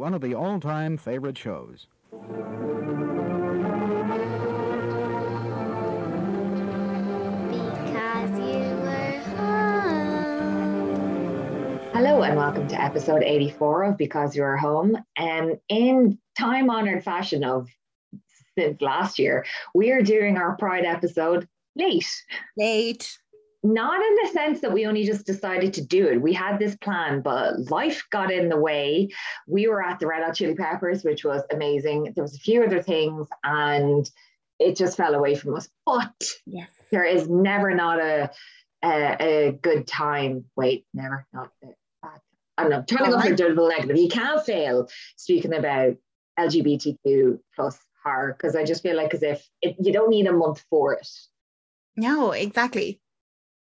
one of the all-time favorite shows. Because you were home. Hello and welcome to episode 84 of Because You're Home. And in time honored fashion of since last year, we are doing our Pride episode late. Late. Not in the sense that we only just decided to do it. We had this plan, but life got in the way. We were at the Red Hot Chili Peppers, which was amazing. There was a few other things and it just fell away from us. But Yes. there is never not a a, a good time. Wait, never not a bad. I don't know. To go for a double negative. You can't fail speaking about LGBTQ plus horror because I just feel like as if it, you don't need a month for it. No, exactly.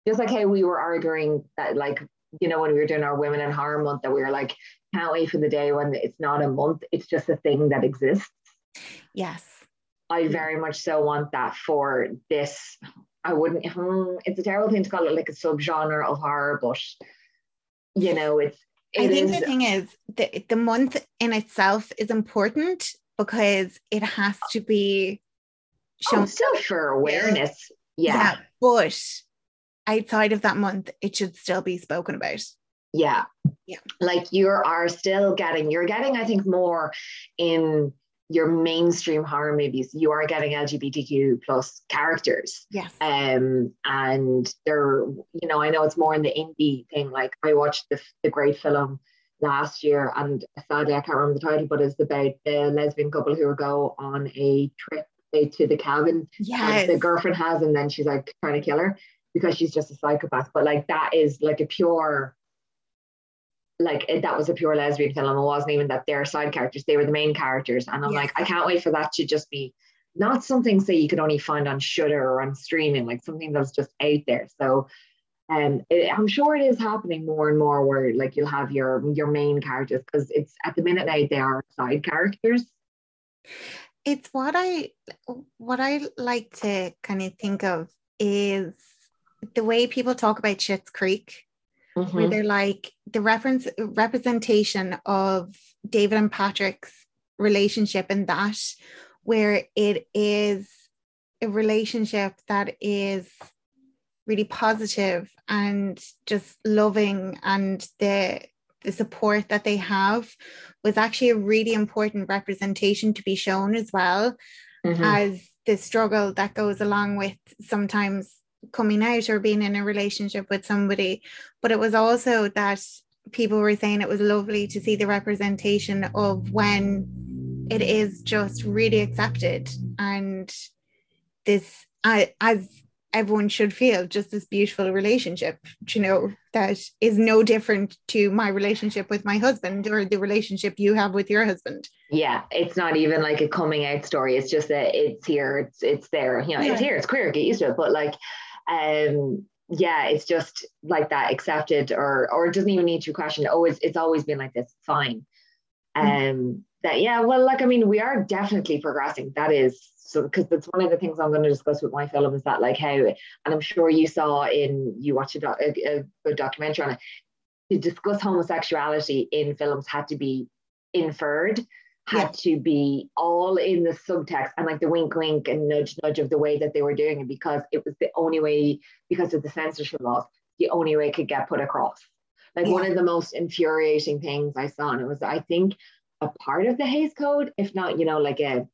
Just like how we were arguing that, like you know, when we were doing our Women in Horror Month, that we were like, can't wait for the day when it's not a month. It's just a thing that exists. Yes. I very much so want that for this. I wouldn't. hmm, It's a terrible thing to call it like a subgenre of horror, but you know, it's. I think is- the thing is the, the month in itself is important because it has to be oh, shown. still for awareness. Yeah, But outside of that month, it should still be spoken about. yeah, Yeah. Like you are still getting. You're getting. I think more in your mainstream horror movies. You are getting LGBTQ plus characters. Yes. um and they're you know i know it's more in the indie thing like i watched the, the great film last year and sadly i can't remember the title but it's about the lesbian couple who go on a trip to the cabin yes. that the girlfriend has and then she's like trying to kill her because she's just a psychopath but like that is like a pure like it, that was a pure lesbian film. It wasn't even that they're side characters they were the main characters. And i'm Yes. like i can't wait for that to just be not something say you could only find on Shudder or on streaming like something that's just out there. So um, it, I'm sure it is happening more and more where like you'll have your your main characters because it's at the minute now they are side characters. It's what I what I like to kind of think of is the way people talk about Schitt's Creek. where Mhm. they're like the reference representation of David and Patrick's relationship in that, where it is a relationship that is really positive and just loving and the the support that they have was actually a really important representation to be shown as well Mhm. as the struggle that goes along with sometimes coming out or being in a relationship with somebody. But it was also that people were saying it was lovely to see the representation of when it is just really accepted and this I as everyone should feel just this beautiful relationship you know that is no different to my relationship with my husband or the relationship you have with your husband. Yeah it's not even like a coming out story. It's just that it's here it's it's there. You know it's here it's queer get used to it. But like um yeah it's just like that accepted or or it doesn't even need to question oh it's, it's always been like this fine. Um that yeah well like i mean we are definitely progressing. That is so because that's one of the things i'm going to discuss with my film is that like how and i'm sure you saw in you watched a, doc, a, a documentary on it to discuss homosexuality in films had to be inferred had Yeah. to be all in the subtext and like the wink wink and nudge nudge of the way that they were doing it because it was the only way because of the censorship laws the only way it could get put across like one of the most infuriating things i saw and it was i think a part of the Hays Code, if not, you know, like a,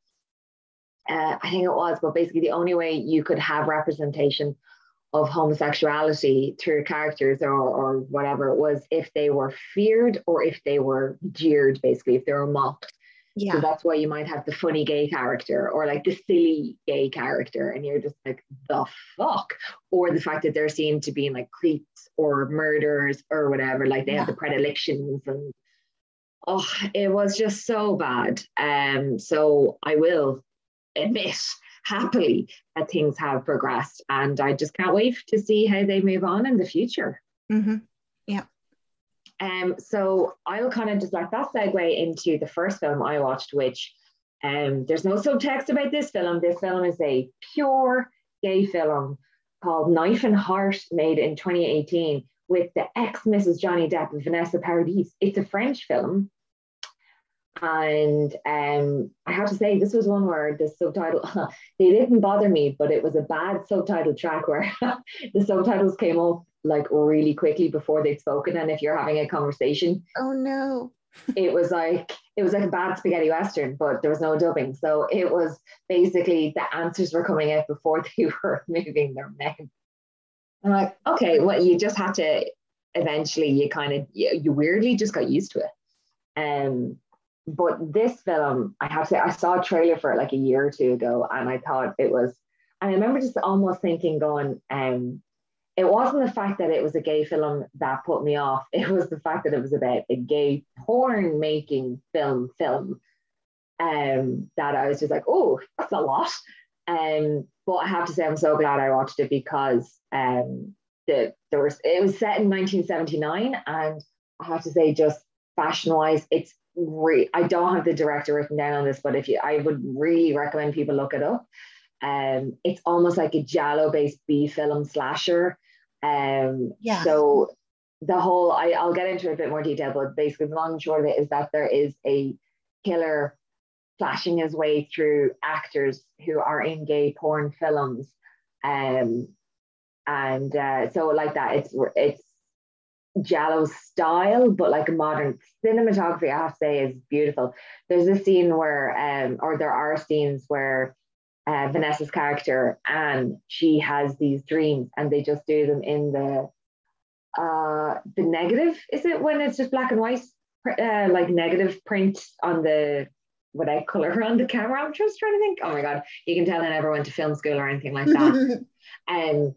uh, I think it was, but basically the only way you could have representation of homosexuality through characters or, or whatever was if they were feared or if they were jeered, basically, if they were mocked. So that's why you might have the funny gay character or like the silly gay character, and you're just like, the fuck? Or the fact that they're seen to be in like creeps or murderers or whatever, like they have the predilections and oh, it was just so bad. Um, so I will admit happily that things have progressed, and I just can't wait to see how they move on in the future. Mhm. Um, so I'll kind of just like that segue into the first film I watched, which um, there's no subtext about this film. This film is a pure gay film called Knife and Heart, made in 2018 with the ex Mrs. Johnny Depp and Vanessa Paradis. It's a French film. and um, I have to say, this was one where the subtitle they didn't bother me, but it was a bad subtitle track where the subtitles came up like really quickly before they'd spoken. And if you're having a conversation, oh no, it was like it was like a bad spaghetti western, but there was no dubbing. So it was basically the answers were coming out before they were moving their mouth. I'm like, okay, well, you just had to eventually you kind of you, you weirdly just got used to it. Um, but this film, I have to say, I saw a trailer for it like a year or two ago, and I thought it was. And I remember just almost thinking, going, um, it wasn't the fact that it was a gay film that put me off. It was the fact that it was about a gay porn making film film. Um, that I was just like, oh, that's a lot. Um, but I have to say, I'm so glad I watched it because um, the there was it was set in 1979, and I have to say, just fashion wise, it's re- I don't have the director written down on this, but if you, I would really recommend people look it up. Um, it's almost like a giallo based B film slasher. Um, yeah. So the whole, I, I'll get into a bit more detail, but basically the long and short of it is that there is a killer flashing his way through actors who are in gay porn films. Um, and uh, so like that, it's it's Giallo style, but like a modern cinematography, I have to say, is beautiful. There's a scene where, um, or there are scenes where uh, Vanessa's character Anne, she has these dreams, and they just do them in the uh the negative. Is it when it's just black and white, uh, like negative print on the without color on the camera? I'm just trying to think. Oh my god, you can tell I never went to film school or anything like that. um,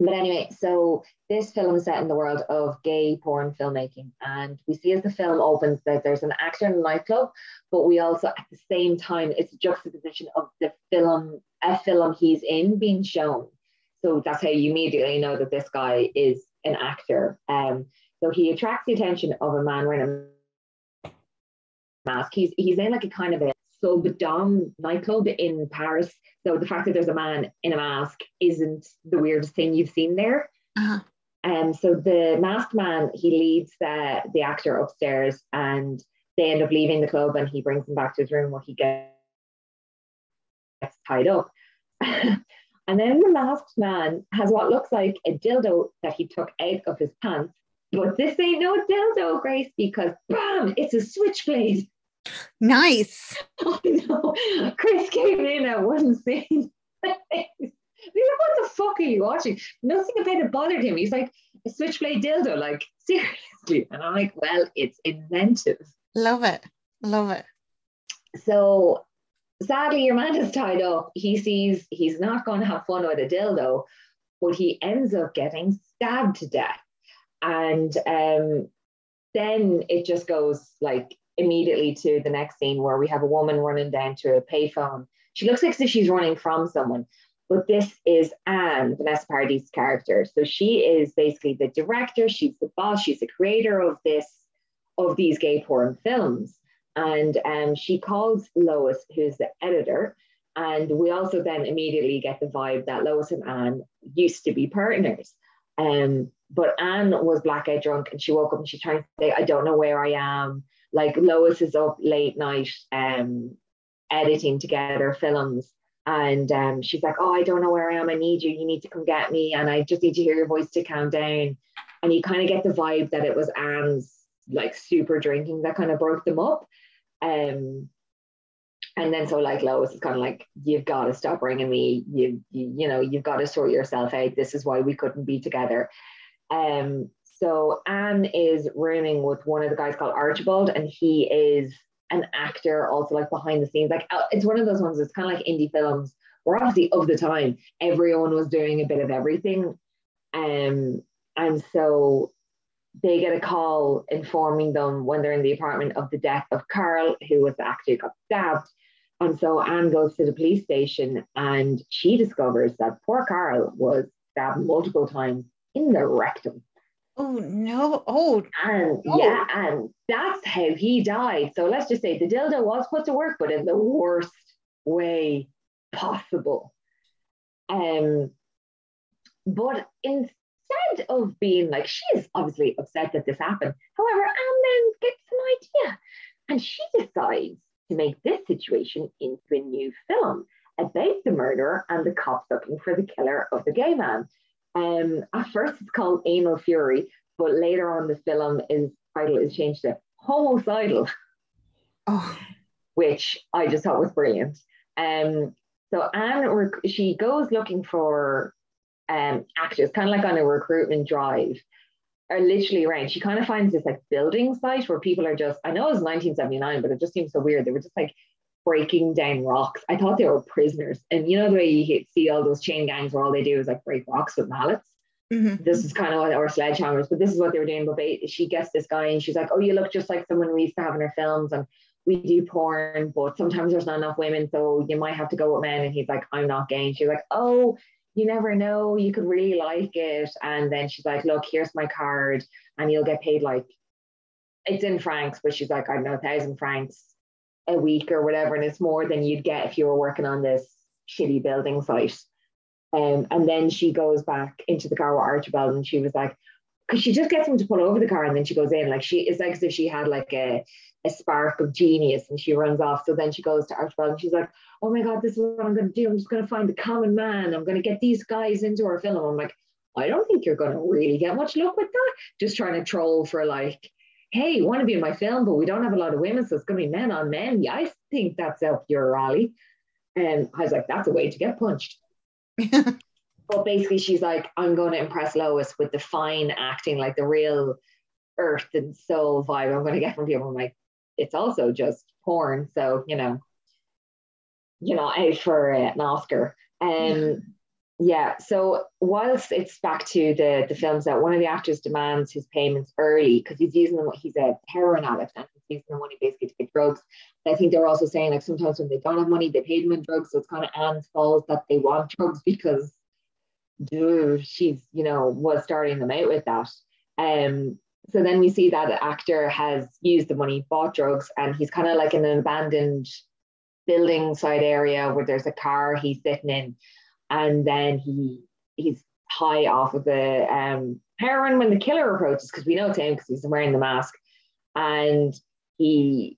but anyway, so this film is set in the world of gay porn filmmaking. And we see as the film opens that there's an actor in a nightclub, but we also at the same time it's a juxtaposition of the film, a film he's in being shown. So that's how you immediately know that this guy is an actor. Um, so he attracts the attention of a man wearing a mask. He's he's in like a kind of a sub dom nightclub in Paris. So the fact that there's a man in a mask isn't the weirdest thing you've seen there. Uh-huh. Um, so the masked man he leads the the actor upstairs, and they end up leaving the club, and he brings him back to his room where he gets tied up. and then the masked man has what looks like a dildo that he took out of his pants. But this ain't no dildo, Grace, because bam, it's a switchblade. Nice. I know. Chris came in at one scene. what the fuck are you watching? Nothing about it bothered him. He's like, a switchblade dildo, like, seriously. And I'm like, well, it's inventive. Love it. Love it. So sadly, your man is tied up. He sees he's not going to have fun with a dildo, but he ends up getting stabbed to death. And um, then it just goes like immediately to the next scene where we have a woman running down to a payphone. She looks like if she's running from someone, but this is Anne, Vanessa Paradis' character. So she is basically the director, she's the boss, she's the creator of this, of these gay porn films. And um, she calls Lois, who's the editor. And we also then immediately get the vibe that Lois and Anne used to be partners. Um, but Anne was blackout drunk and she woke up and she's trying to say, I don't know where I am like Lois is up late night um, editing together films. And um, she's like, Oh, I don't know where I am. I need you. You need to come get me. And I just need to hear your voice to calm down. And you kind of get the vibe that it was Anne's like super drinking that kind of broke them up. Um, and then so like Lois is kind of like, you've got to stop ringing me. You, you, you know, you've got to sort yourself out. This is why we couldn't be together. Um, so Anne is rooming with one of the guys called Archibald, and he is an actor, also like behind the scenes. Like uh, it's one of those ones. It's kind of like indie films. Where obviously of the time, everyone was doing a bit of everything, um, and so they get a call informing them when they're in the apartment of the death of Carl, who was the actor who got stabbed. And so Anne goes to the police station and she discovers that poor Carl was stabbed multiple times in the rectum. Oh no! Oh, and oh. yeah, and that's how he died. So let's just say the dildo was put to work, but in the worst way possible. Um, but instead of being like, she is obviously upset that this happened. However, Anne then gets an idea, And she decides to make this situation into a new film about the murderer and the cops looking for the killer of the gay man. Um, at first, it's called Anal Fury, but later on, the film is title is changed to Homicidal, Oh, which I just thought was brilliant. Um, so Anne, rec- she goes looking for um, actors, kind of like on a recruitment drive, are literally around. She kind of finds this like building site where people are just, I know it was 1979, but it just seems so weird. They were just like breaking down rocks. I thought they were prisoners. And you know the way you see all those chain gangs where all they do is like break rocks with mallets? mhm. This is kind of what, or sledgehammers, but this is what they were doing. But ba- she gets this guy and she's like, oh, you look just like someone we used to have in our films. And we do porn, but sometimes there's not enough women. So you might have to go with men. And he's like, I'm not gay. And she's like, oh, you never know. You could really like it. And then she's like, look, here's my card. And you'll get paid like, it's in francs, but she's like, I don't know, a thousand francs a week or whatever. And it's more than you'd get if you were working on this shitty building site. Um, and then she goes back into the car with Archibald and she was like, because she just gets him to pull over the car and then she goes in. Like she it's like as if she had like a, a spark of genius and she runs off. So then she goes to Archibald and she's like, Oh my god, this is what I'm gonna do. I'm just gonna find the common man. I'm gonna get these guys into our film. I'm like, I don't think you're gonna really get much luck with that. Just trying to troll for like, hey, you want to be in my film, but we don't have a lot of women, so it's gonna be men on men. Yeah, I think that's up your alley. And I was like, that's a way to get punched. But basically, she's like, I'm going to impress Lois with the fine acting, like the real earth and soul vibe I'm going to get from people. I'm like, it's also just porn. So, you know, you know, out for uh, an Oscar. Um, yeah. So whilst it's back to the the films that one of the actors demands his payments early because he's using them. He's a heroin addict and he's using the money basically to get drugs. And I think they're also saying like sometimes when they don't have money, they pay them in drugs. So it's kind of Anne's fault that they want drugs because dude, she's you know was starting them out with that. Um. So then we see that actor has used the money, bought drugs, and he's kind of like in an abandoned building side area where there's a car he's sitting in, and then he he's high off of the um, heroin when the killer approaches because we know it's him because he's wearing the mask, and he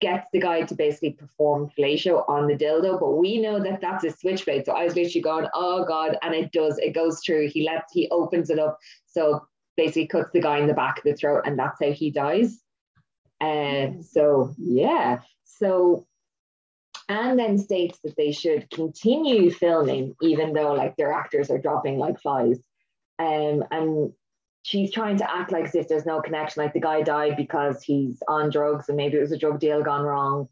gets the guy to basically perform fellatio on the dildo, but we know that that's a switchblade. So I was literally going, oh god, and it does, it goes through. He lets, he opens it up, so basically cuts the guy in the back of the throat, and that's how he dies. And so yeah, so and then states that they should continue filming even though like their actors are dropping like flies. Um, and she's trying to act like as if there's no connection, like the guy died because he's on drugs and maybe it was a drug deal gone wrong.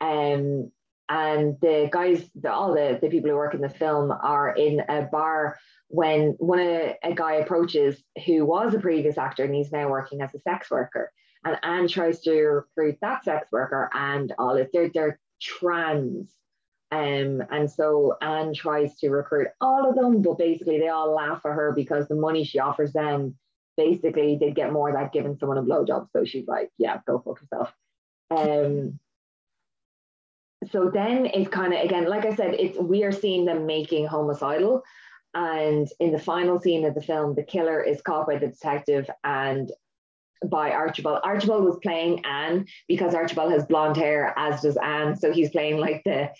Um, and the guys, the, all the, the people who work in the film are in a bar when one a, a guy approaches who was a previous actor and he's now working as a sex worker. And Anne tries to recruit that sex worker and all it. They're, they're trans. Um, and so Anne tries to recruit all of them, but basically they all laugh at her because the money she offers them, basically they'd get more than giving someone a blowjob. So she's like, yeah, go fuck yourself. Um, so then it's kind of again, like I said, it's we are seeing them making homicidal. And in the final scene of the film, the killer is caught by the detective and by Archibald. Archibald was playing Anne because Archibald has blonde hair, as does Anne. So he's playing like the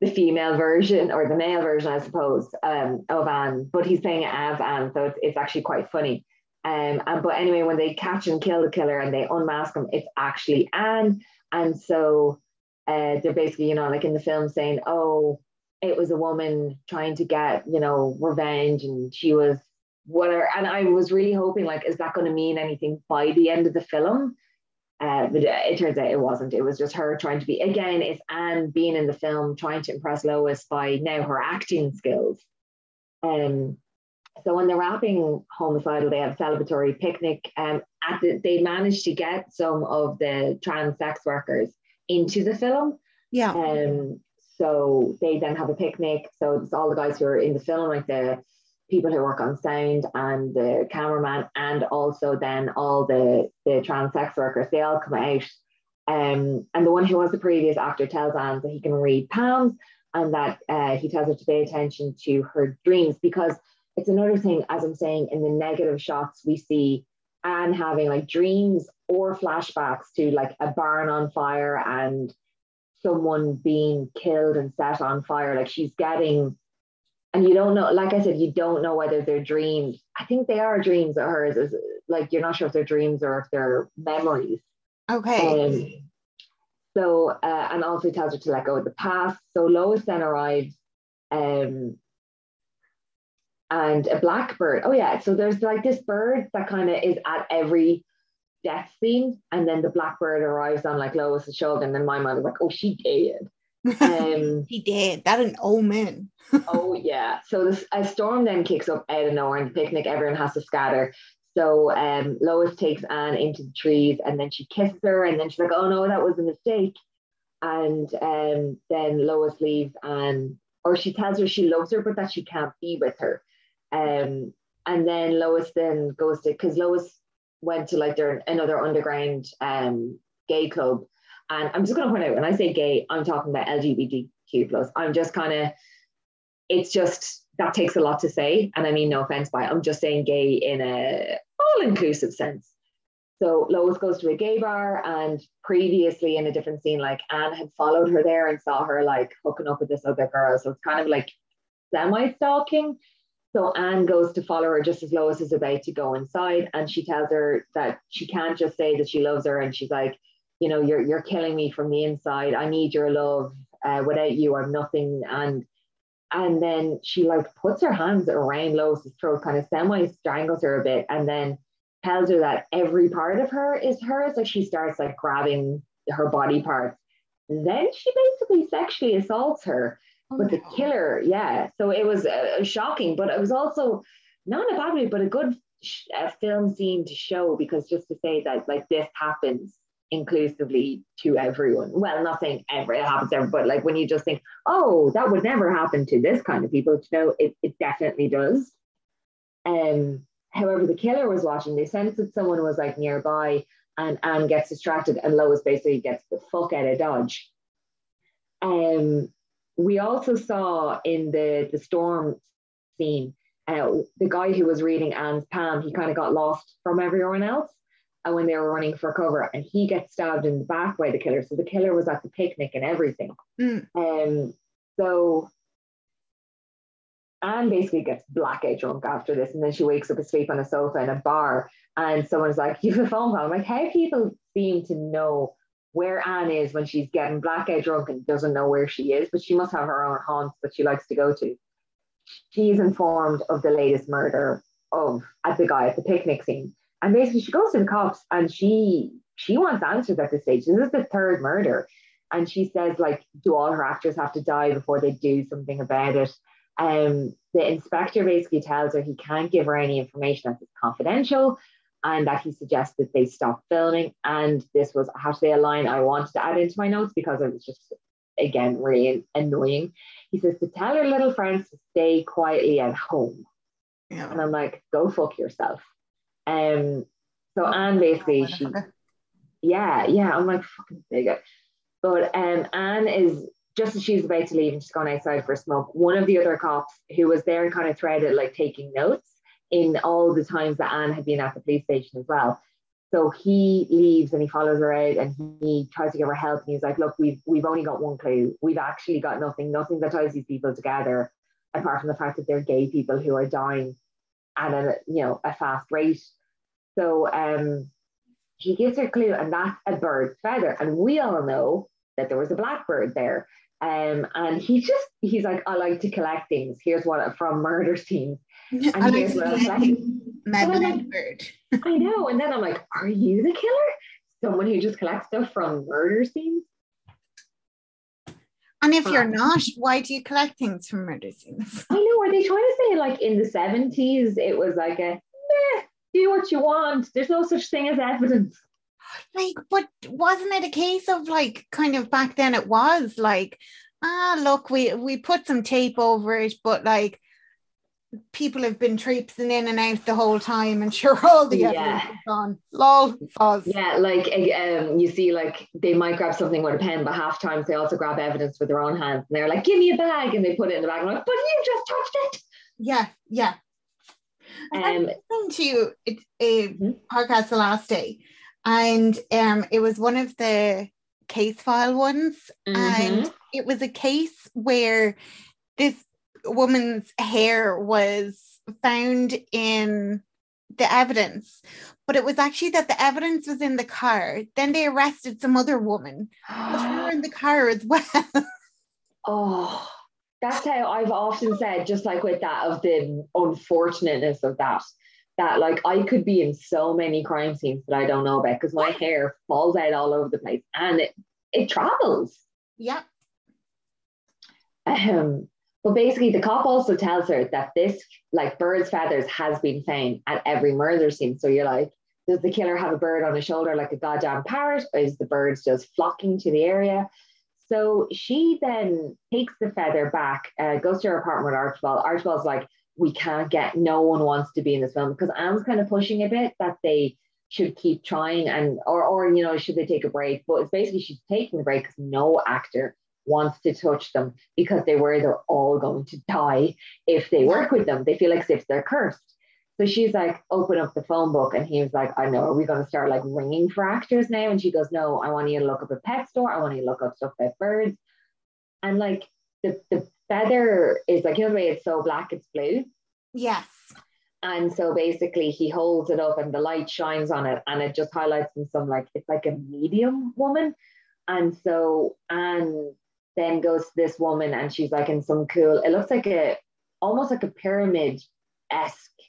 the female version or the male version, I suppose, um, of Anne, but he's playing it as Anne. So it's, it's actually quite funny. Um, and but anyway, when they catch and kill the killer and they unmask him, it's actually Anne. And so uh, they're basically, you know, like in the film saying, oh, it was a woman trying to get, you know, revenge and she was whatever. And I was really hoping, like, is that going to mean anything by the end of the film? Uh, but it turns out it wasn't. It was just her trying to be, again, it's Anne being in the film, trying to impress Lois by now her acting skills. Um, so when they're wrapping homicidal, they have a celebratory picnic. Um, at the, they managed to get some of the trans sex workers into the film. Yeah. Um, so they then have a picnic. So it's all the guys who are in the film, like the people who work on sound and the cameraman, and also then all the the trans sex workers. They all come out. Um, and the one who was the previous actor tells Anne that he can read palms and that uh, he tells her to pay attention to her dreams because it's another thing, as I'm saying, in the negative shots we see Anne having like dreams or flashbacks to like a barn on fire and someone being killed and set on fire. Like she's getting, and you don't know, like I said, you don't know whether they're dreams. I think they are dreams of hers. Is like you're not sure if they're dreams or if they're memories. Okay. Um, so, uh, and also tells her to let go of the past. So Lois then arrives, um, and a blackbird. Oh yeah, so there's like this bird that kind of is at every death scene, and then the blackbird arrives on like Lois's shoulder, and then my mother's like, oh, she did. Um, he did. That an omen. oh yeah. So this a storm then kicks up out of nowhere, and the picnic everyone has to scatter. So um, Lois takes Anne into the trees and then she kisses her and then she's like, oh no, that was a mistake. And um, then Lois leaves and, or she tells her she loves her, but that she can't be with her. Um, and then Lois then goes to, because Lois went to like their another underground um, gay club. And I'm just going to point out, when I say gay, I'm talking about LGBTQ plus. I'm just kind of, it's just that takes a lot to say. And I mean, no offense by it. I'm just saying gay in a all inclusive sense. So Lois goes to a gay bar, and previously in a different scene, like Anne had followed her there and saw her like hooking up with this other girl. So it's kind of like semi stalking. So Anne goes to follow her just as Lois is about to go inside, and she tells her that she can't just say that she loves her, and she's like, you know, you're you're killing me from the inside. I need your love. Uh, without you, I'm nothing. And and then she like puts her hands around Lois's throat, kind of semi strangles her a bit, and then tells her that every part of her is hers. Like she starts like grabbing her body parts. Then she basically sexually assaults her. Oh, but no. the killer, yeah. So it was uh, shocking, but it was also not a bad way, but a good sh- a film scene to show because just to say that like this happens inclusively to everyone. Well, nothing ever it happens ever, but like when you just think, oh, that would never happen to this kind of people, to know it, it definitely does. Um, however, the killer was watching, they sensed that someone was like nearby and Anne gets distracted and Lois basically gets the fuck out of Dodge. Um, we also saw in the, the storm scene, uh, the guy who was reading Anne's palm, he kind of got lost from everyone else and when they were running for cover, and he gets stabbed in the back by the killer. So the killer was at the picnic and everything. Mm. Um, so Anne basically gets blackout drunk after this, and then she wakes up asleep on a sofa in a bar, and someone's like, "You have a phone call." I'm like, how people seem to know where Anne is when she's getting blackout drunk and doesn't know where she is, but she must have her own haunts that she likes to go to. She's informed of the latest murder of at the guy at the picnic scene. And basically, she goes to the cops and she she wants answers at this stage. This is the third murder, and she says like, do all her actors have to die before they do something about it? Um, the inspector basically tells her he can't give her any information that is confidential, and that he suggests that they stop filming. And this was how to say a line I wanted to add into my notes because it was just again really annoying. He says to tell her little friends to stay quietly at home. Yeah. And I'm like, go fuck yourself. Um, so Anne basically she, yeah, yeah, I'm like fucking bigot. But um, Anne is just as she's about to leave and she's gone outside for a smoke. One of the other cops who was there and kind of threaded like taking notes in all the times that Anne had been at the police station as well. So he leaves and he follows her out and he tries to give her help. And he's like, look, we've we've only got one clue. We've actually got nothing, nothing that ties these people together, apart from the fact that they're gay people who are dying at a you know a fast rate. So um, he gives her a clue, and that's a bird's feather. And we all know that there was a blackbird there. Um, and he just he's like, I like to collect things. Here's one from murder scenes. And I here's like what I'm like. I know. And then I'm like, Are you the killer? Someone who just collects stuff from murder scenes? And if you're not, why do you collect things from murder scenes? I know. Are they trying to say like in the 70s it was like a do what you want. There's no such thing as evidence. Like, but wasn't it a case of like kind of back then it was like, ah, look, we we put some tape over it, but like people have been traipsing in and out the whole time and sure all the evidence yeah. is gone. Lol, pause. Yeah, like um, you see, like they might grab something with a pen, but half times they also grab evidence with their own hands and they're like, give me a bag, and they put it in the bag. And I'm like, but you just touched it. Yeah, yeah. Um, I listened to a mm-hmm. podcast the last day, and um, it was one of the case file ones, Mhm. and it was a case where this woman's hair was found in the evidence, but it was actually that the evidence was in the car. Then they arrested some other woman, but were in the car as well. Oh, that's how I've often said, just like with that, of the unfortunateness of that. That like I could be in so many crime scenes that I don't know about because my hair falls out all over the place and it it travels. yep. Um, but basically, the cop also tells her that this like bird's feathers has been found at every murder scene. So you're like, does the killer have a bird on his shoulder like a goddamn parrot, or is the birds just flocking to the area? So she then takes the feather back, uh, goes to her apartment with Archibald. Archibald's like, we can't get, no one wants to be in this film because Anne's kind of pushing a bit that they should keep trying and, or, or, you know, should they take a break? But it's basically she's taking the break because no actor wants to touch them because they worry they're all going to die if they work with them. They feel like as if they're cursed. So she's like, open up the phone book. And he was like, I know, are we going to start like ringing for actors now? And she goes, No, I want you to look up a pet store. I want you to look up stuff about birds. And like the, the feather is like, you know, the way it's so black, it's blue. Yes. And so basically he holds it up and the light shines on it and it just highlights in some like, it's like a medium woman. And so Anne then goes to this woman and she's like in some cool, it looks like a, almost like a pyramid esque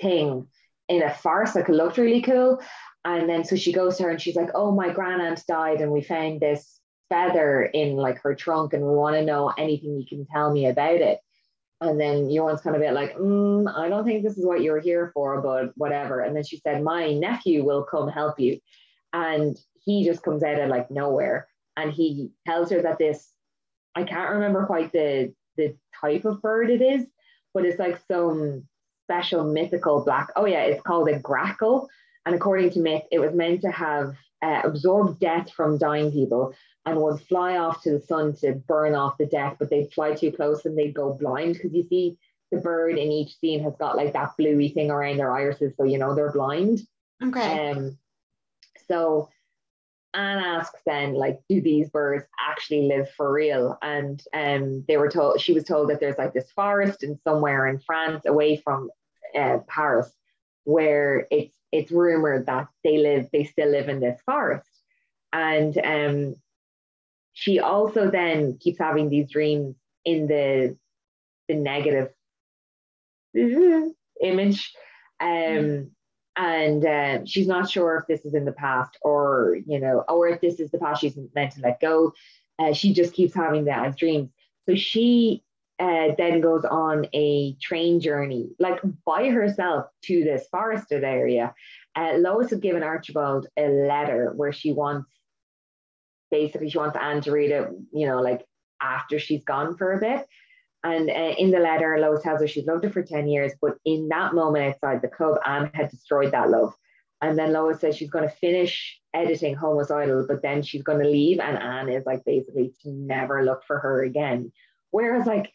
thing in a farce, it looked really cool. And then so she goes to her and she's like, Oh, my grandaunt died, and we found this feather in like her trunk, and we want to know anything you can tell me about it. And then Johan's kind of bit like, mm, I don't think this is what you're here for, but whatever. And then she said, My nephew will come help you. And he just comes out of like nowhere and he tells her that this, I can't remember quite the the type of bird it is, but it's like some special mythical black. Oh yeah, it's called a grackle, and according to myth, it was meant to have uh, absorbed death from dying people and would fly off to the sun to burn off the death, but they'd fly too close and they'd go blind because you see the bird in each scene has got like that bluey thing around their irises, so you know they're blind. Okay. Um, so Anne asks then, like, do these birds actually live for real? And um, they were told she was told that there's like this forest in somewhere in France, away from uh, Paris, where it's it's rumored that they live, they still live in this forest. And um, she also then keeps having these dreams in the the negative image. Um, and uh, she's not sure if this is in the past or you know or if this is the past she's meant to let go. Uh, she just keeps having that as dreams. So she uh, then goes on a train journey like by herself to this forested area. Uh, lois had given archibald a letter where she wants basically she wants anne to read it you know like after she's gone for a bit and uh, in the letter, Lois tells her she's loved her for 10 years, but in that moment outside the club, Anne had destroyed that love. And then Lois says she's going to finish editing Homicidal, but then she's going to leave. And Anne is like basically to never look for her again. Whereas like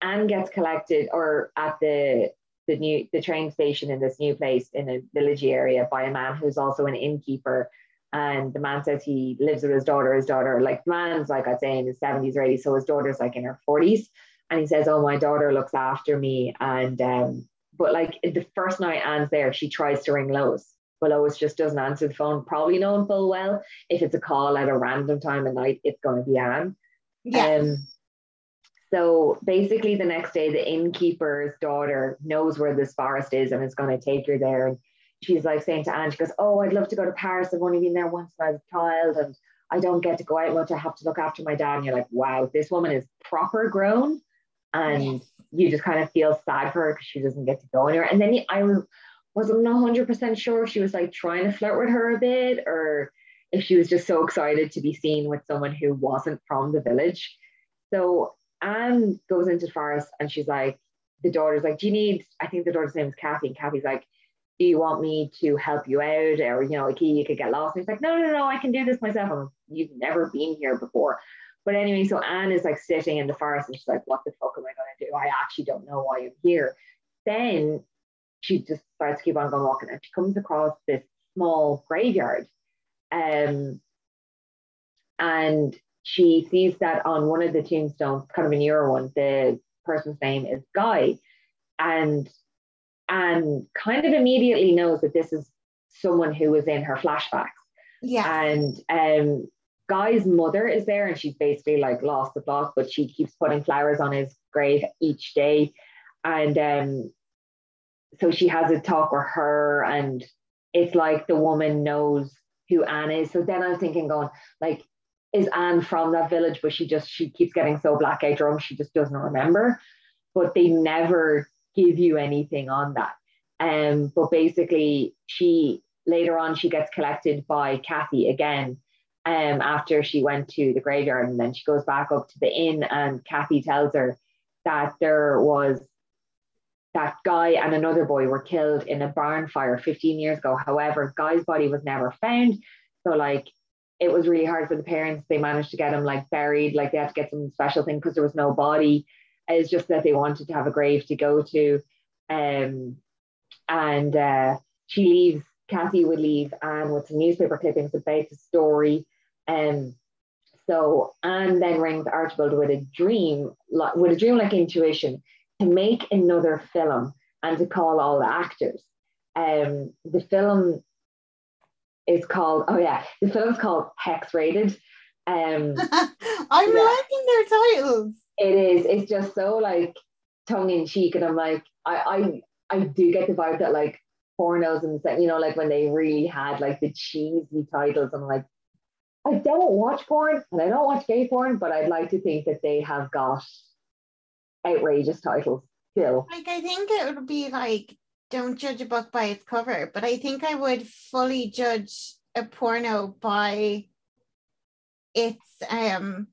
Anne gets collected or at the the new the train station in this new place in a village area by a man who's also an innkeeper. And the man says he lives with his daughter. His daughter, like man's like I'd say in his 70s already. So his daughter's like in her 40s and he says, "Oh, my daughter looks after me." And um, but like the first night Anne's there, she tries to ring Lois, but Lois just doesn't answer the phone. Probably knowing full well if it's a call at a random time of night, it's going to be Anne. Yeah. Um, so basically, the next day, the innkeeper's daughter knows where this forest is and is going to take her there. And she's like saying to Anne, she goes, "Oh, I'd love to go to Paris. I've only been there once when I was a child, and I don't get to go out much. I have to look after my dad." And you're like, "Wow, this woman is proper grown." And Yes. you just kind of feel sad for her because she doesn't get to go anywhere. And then I was wasn't hundred percent sure if she was like trying to flirt with her a bit or if she was just so excited to be seen with someone who wasn't from the village. So Anne goes into the forest and she's like, the daughter's like, Do you need? I think the daughter's name is Kathy, and Kathy's like, Do you want me to help you out? Or you know, like you could get lost. And he's like, No, no, no, I can do this myself. I'm, You've never been here before. But anyway, so Anne is like sitting in the forest and she's like, what the fuck am I going to do? I actually don't know why I'm here. Then she just starts to keep on going walking and she comes across this small graveyard. Um, and she sees that on one of the tombstones, kind of a newer one, the person's name is Guy. And and kind of immediately knows that this is someone who was in her flashbacks. Yeah. And um Guy's mother is there and she's basically like lost the plot, but she keeps putting flowers on his grave each day. And um so she has a talk with her and it's like the woman knows who Anne is. So then I'm thinking, going like, is Anne from that village? But she just she keeps getting so blackout drunk, she just doesn't remember. But they never give you anything on that. Um, but basically, she later on she gets collected by Kathy again. Um, after she went to the graveyard, and then she goes back up to the inn, and Kathy tells her that there was that guy and another boy were killed in a barn fire 15 years ago. However, Guy's body was never found. So like it was really hard for the parents. They managed to get him like buried, like they had to get some special thing because there was no body. It's just that they wanted to have a grave to go to. Um, and uh, she leaves, Kathy would leave Anne with some newspaper clippings about the story. Um, so Anne then rings Archibald with a dream, with a dream like intuition to make another film and to call all the actors. Um, the film is called, oh yeah, the film's called Hex Rated. Um, I'm yeah. liking their titles. It is. It's just so like tongue in cheek, and I'm like, I, I, I do get the vibe that like pornos and you know, like when they really had like the cheesy titles. I'm like, I don't watch porn and I don't watch gay porn, but I'd like to think that they have got outrageous titles still. Like I think it would be like don't judge a book by its cover, but I think I would fully judge a porno by its um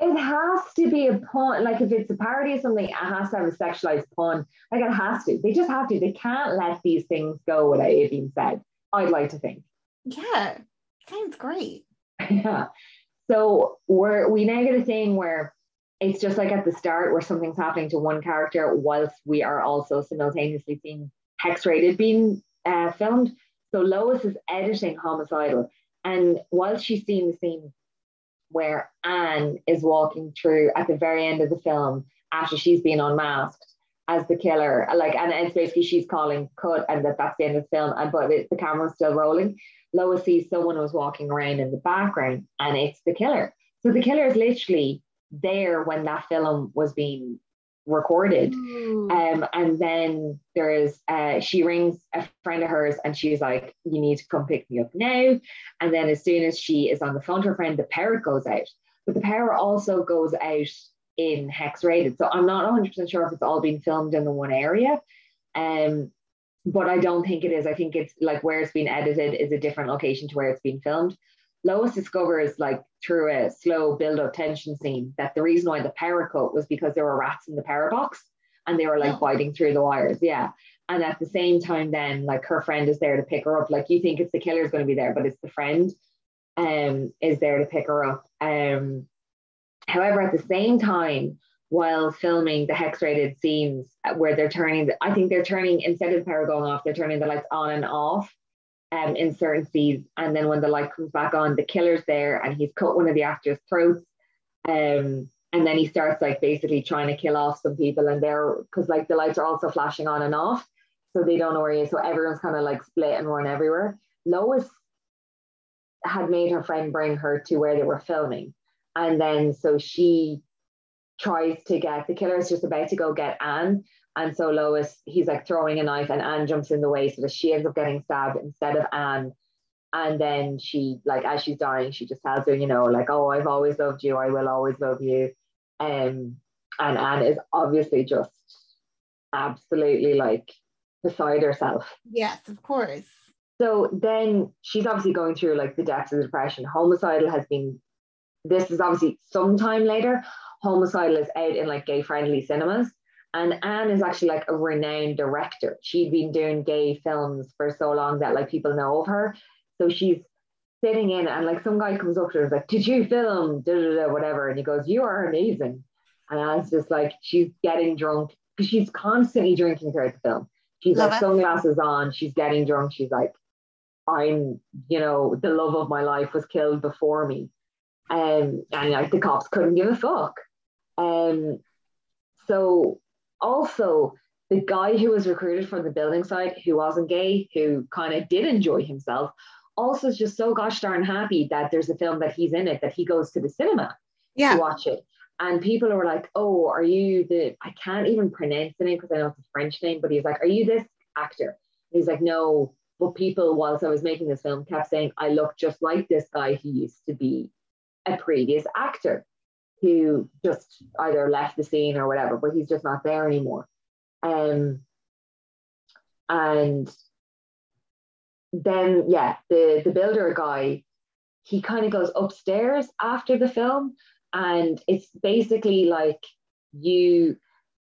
it has to be a pun. Like if it's a parody of something, it has to have a sexualized pun. Like it has to. They just have to. They can't let these things go without it being said. I'd like to think. Yeah, sounds great. yeah. So we're we now get a thing where it's just like at the start where something's happening to one character whilst we are also simultaneously seeing hex rated being uh, filmed. So Lois is editing homicidal, and while she's seeing the scene where Anne is walking through at the very end of the film after she's been unmasked as the killer, like, and it's basically she's calling cut, and that that's the end of the film, and but it, the camera's still rolling. Lois sees someone was walking around in the background, and it's the killer. So the killer is literally there when that film was being recorded. Um, and then there's uh, she rings a friend of hers and she's like, You need to come pick me up now. And then as soon as she is on the phone to her friend, the power goes out. But the power also goes out in hex rated. So I'm not 100% sure if it's all being filmed in the one area. Um, but I don't think it is. I think it's like where it's been edited is a different location to where it's been filmed. Lois discovers, like through a slow build up tension scene, that the reason why the power cut was because there were rats in the power box and they were like oh. biting through the wires. Yeah. And at the same time, then like her friend is there to pick her up. Like you think it's the killer is going to be there, but it's the friend um is there to pick her up. Um however, at the same time, while filming the hex rated scenes where they're turning the, I think they're turning instead of the power going off, they're turning the lights on and off um, in certain scenes. And then when the light comes back on, the killer's there and he's cut one of the actors' throats. Um, and then he starts like basically trying to kill off some people, and they're because like the lights are also flashing on and off, so they don't know where he is. So everyone's kind of like split and run everywhere. Lois had made her friend bring her to where they were filming, and then so she tries to get the killer is just about to go get Anne, and so Lois, he's like throwing a knife, and Anne jumps in the way, so that she ends up getting stabbed instead of Anne. And then she, like, as she's dying, she just tells her, you know, like, oh, I've always loved you, I will always love you. Um, and Anne is obviously just absolutely like beside herself. Yes, of course. So then she's obviously going through like the depths of depression. Homicidal has been, this is obviously sometime later. Homicidal is out in like gay friendly cinemas. And Anne is actually like a renowned director. She'd been doing gay films for so long that like people know of her. So she's sitting in and like some guy comes up to her and is like, Did you film? Da, da, da, whatever. And he goes, You are amazing. And Anne's just like, she's getting drunk because she's constantly drinking throughout the film. She's Love like it. sunglasses on, she's getting drunk, she's like I'm, you know, the love of my life was killed before me. Um, and like the cops couldn't give a fuck. Um, so also the guy who was recruited from the building site who wasn't gay, who kind of did enjoy himself, also is just so gosh darn happy that there's a film that he's in it that he goes to the cinema Yeah. to watch it. And people are like, "Oh, are you the?" I can't even pronounce the name because I know it's a French name, but he's like, "Are you this actor?" And he's like, "No." But people, whilst I was making this film, kept saying I look just like this guy who used to be a previous actor, who just either left the scene or whatever, but he's just not there anymore. Um, and then yeah, the the builder guy, he kind of goes upstairs after the film, and it's basically like you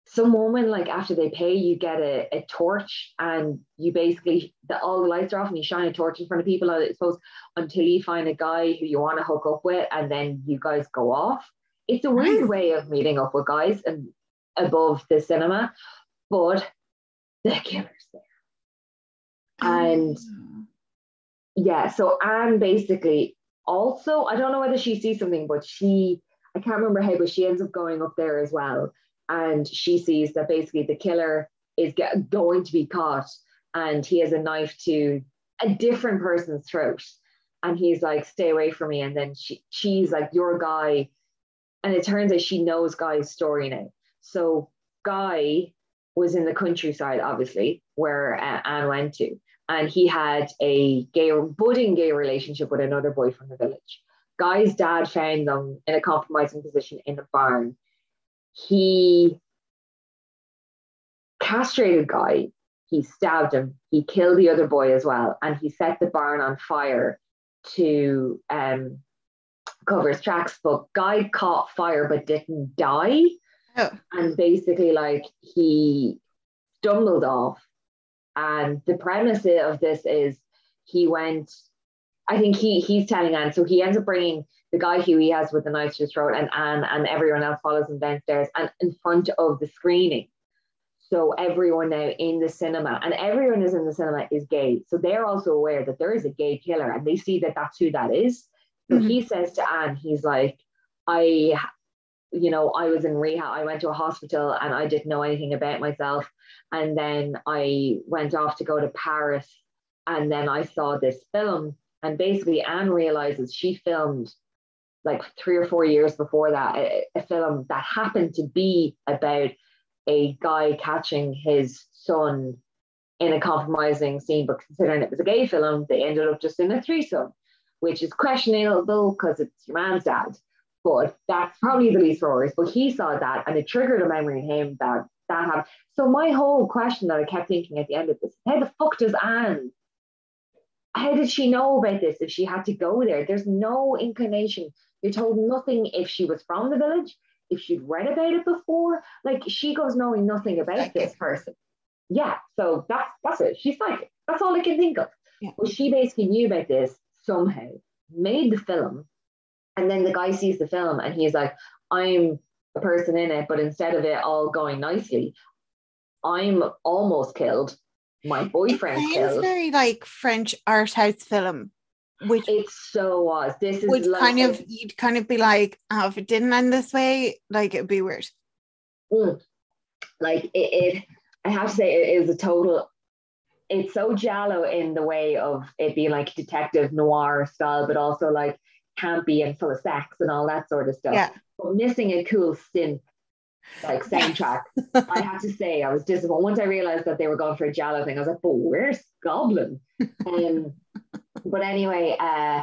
some woman like after they pay you get a, a torch and you basically the, all the lights are off and you shine a torch in front of people I suppose until you find a guy who you want to hook up with and then you guys go off it's a weird Nice. way of meeting up with guys and above the cinema but the killer's there and ah. yeah, so Anne basically also, I don't know whether she sees something, but she, I can't remember how, but she ends up going up there as well. And she sees that basically the killer is get, going to be caught and he has a knife to a different person's throat. And he's like, stay away from me. And then she, she's like, your guy. And it turns out she knows Guy's story now. So Guy was in the countryside, obviously, where uh, Anne went to and he had a gay budding gay relationship with another boy from the village. Guy's dad found them in a compromising position in a barn. He castrated Guy, he stabbed him, he killed the other boy as well, and he set the barn on fire to um, cover his tracks. But Guy caught fire but didn't die. Oh. And basically, like, he stumbled off and the premise of this is he went, I think he he's telling Anne, so he ends up bringing the guy who he has with the knife to his throat and Anne and everyone else follows him downstairs and in front of the screening. So everyone now in the cinema and everyone is in the cinema is gay. So they're also aware that there is a gay killer and they see that that's who that is. So Mhm. he says to Anne, he's like, I, you know, I was in rehab. I went to a hospital and I didn't know anything about myself. And then I went off to go to Paris. And then I saw this film. And basically, Anne realizes she filmed like three or four years before that a, a film that happened to be about a guy catching his son in a compromising scene. But considering it was a gay film, they ended up just in a threesome, which is questionable because it's your man's dad. But that's probably the least worries. But he saw that and it triggered a memory in him that that happened. So my whole question that I kept thinking at the end of this, how the fuck does Anne? How did she know about this if she had to go there? There's no inclination. You're told nothing if she was from the village, if she'd read about it before. Like she goes knowing nothing about this person. Yeah, so that's that's it. She's psychic. That's all I can think of. Yeah. But she basically knew about this somehow, made the film, and then the guy sees the film and he's like, I'm a person in it, but instead of it all going nicely, I'm almost killed. My boyfriend it sounds killed. very like French art house film, which It so was. This is would like kind of you'd kind of be like, oh, if it didn't end this way, like it'd be weird. Mm. like it, it I have to say it is a total it's so giallo in the way of it being like detective noir style, but also like campy and full of sex and all that sort of stuff. Yeah. But missing a cool synth like soundtrack. I have to say I was disappointed. Once I realized that they were going for a giallo thing, I was like, but where's Goblin? um, but anyway, uh,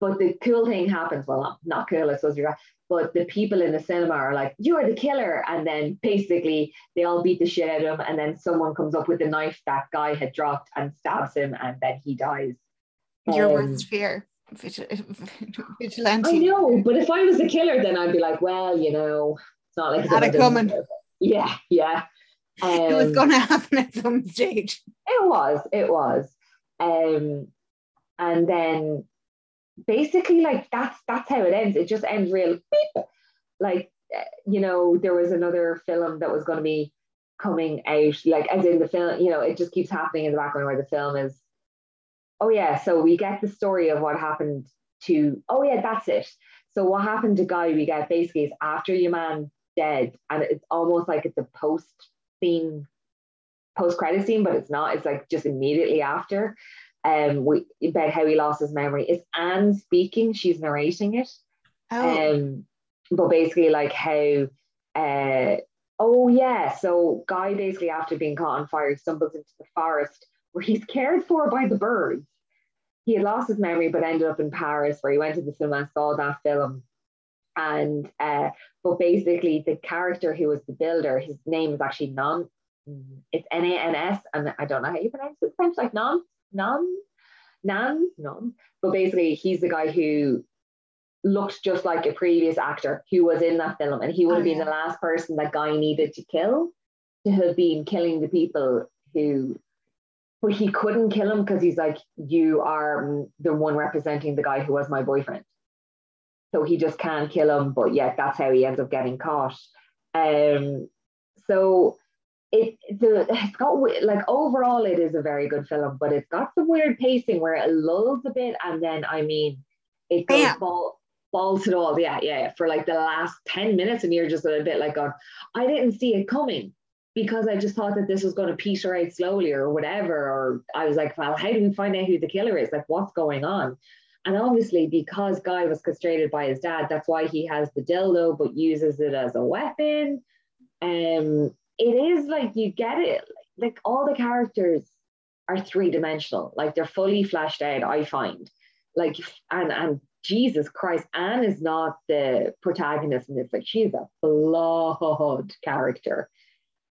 but the cool thing happens. Well, not, cool, I suppose you're right. But the people in the cinema are like, you're the killer. And then basically they all beat the shit out of him. And then someone comes up with the knife that guy had dropped and stabs him. And then he dies. Your Um, worst fear. Vigil- vigilante. I know, but if I was the killer, then I'd be like, well, you know, it's not like Had it coming. Yeah, yeah. It was Um, going to happen at some stage. It was, it was. Um, and then basically, like that's that's how it ends. It just ends real beep. Like, you know, there was another film that was going to be coming out, like as in the film, you know, it just keeps happening in the background where the film is oh yeah, so we get the story of what happened to oh yeah, that's it. So what happened to Guy? We get basically is after your man dead, and it's almost like it's a post scene, post credit scene, but it's not. It's like just immediately after. Um, we about how he lost his memory. It's Anne speaking. She's narrating it. Oh. Um, but basically like how uh oh yeah, so Guy basically after being caught on fire stumbles into the forest where he's cared for by the birds. He had lost his memory but ended up in Paris where he went to the cinema and saw that film. And uh, but basically the character who was the builder, his name is actually non it's N-A-N-S and I don't know how you pronounce it French, like non, non, nan, non. But basically he's the guy who looked just like a previous actor who was in that film, and he would have Oh, been the last person that guy needed to kill to have been killing the people who. But he couldn't kill him because he's like, you are the one representing the guy who was my boyfriend. So he just can't kill him, but yet that's how he ends up getting caught. Um, so it the it's got like overall it is a very good film, but it's got some weird pacing where it lulls a bit, and then I mean, it goes Bam. ball, balls the wall. Yeah, yeah, yeah, for like the last ten minutes, and you're just a bit like, going, I didn't see it coming because I just thought that this was going to peter out slowly or whatever. Or I was like, well, how do we find out who the killer is? Like, what's going on? And obviously, because Guy was castrated by his dad, that's why he has the dildo, but uses it as a weapon. Um, it is like you get it. Like all the characters are three dimensional. Like they're fully fleshed out. I find. Like and and Jesus Christ, Anne is not the protagonist in this. Like she's a flawed character.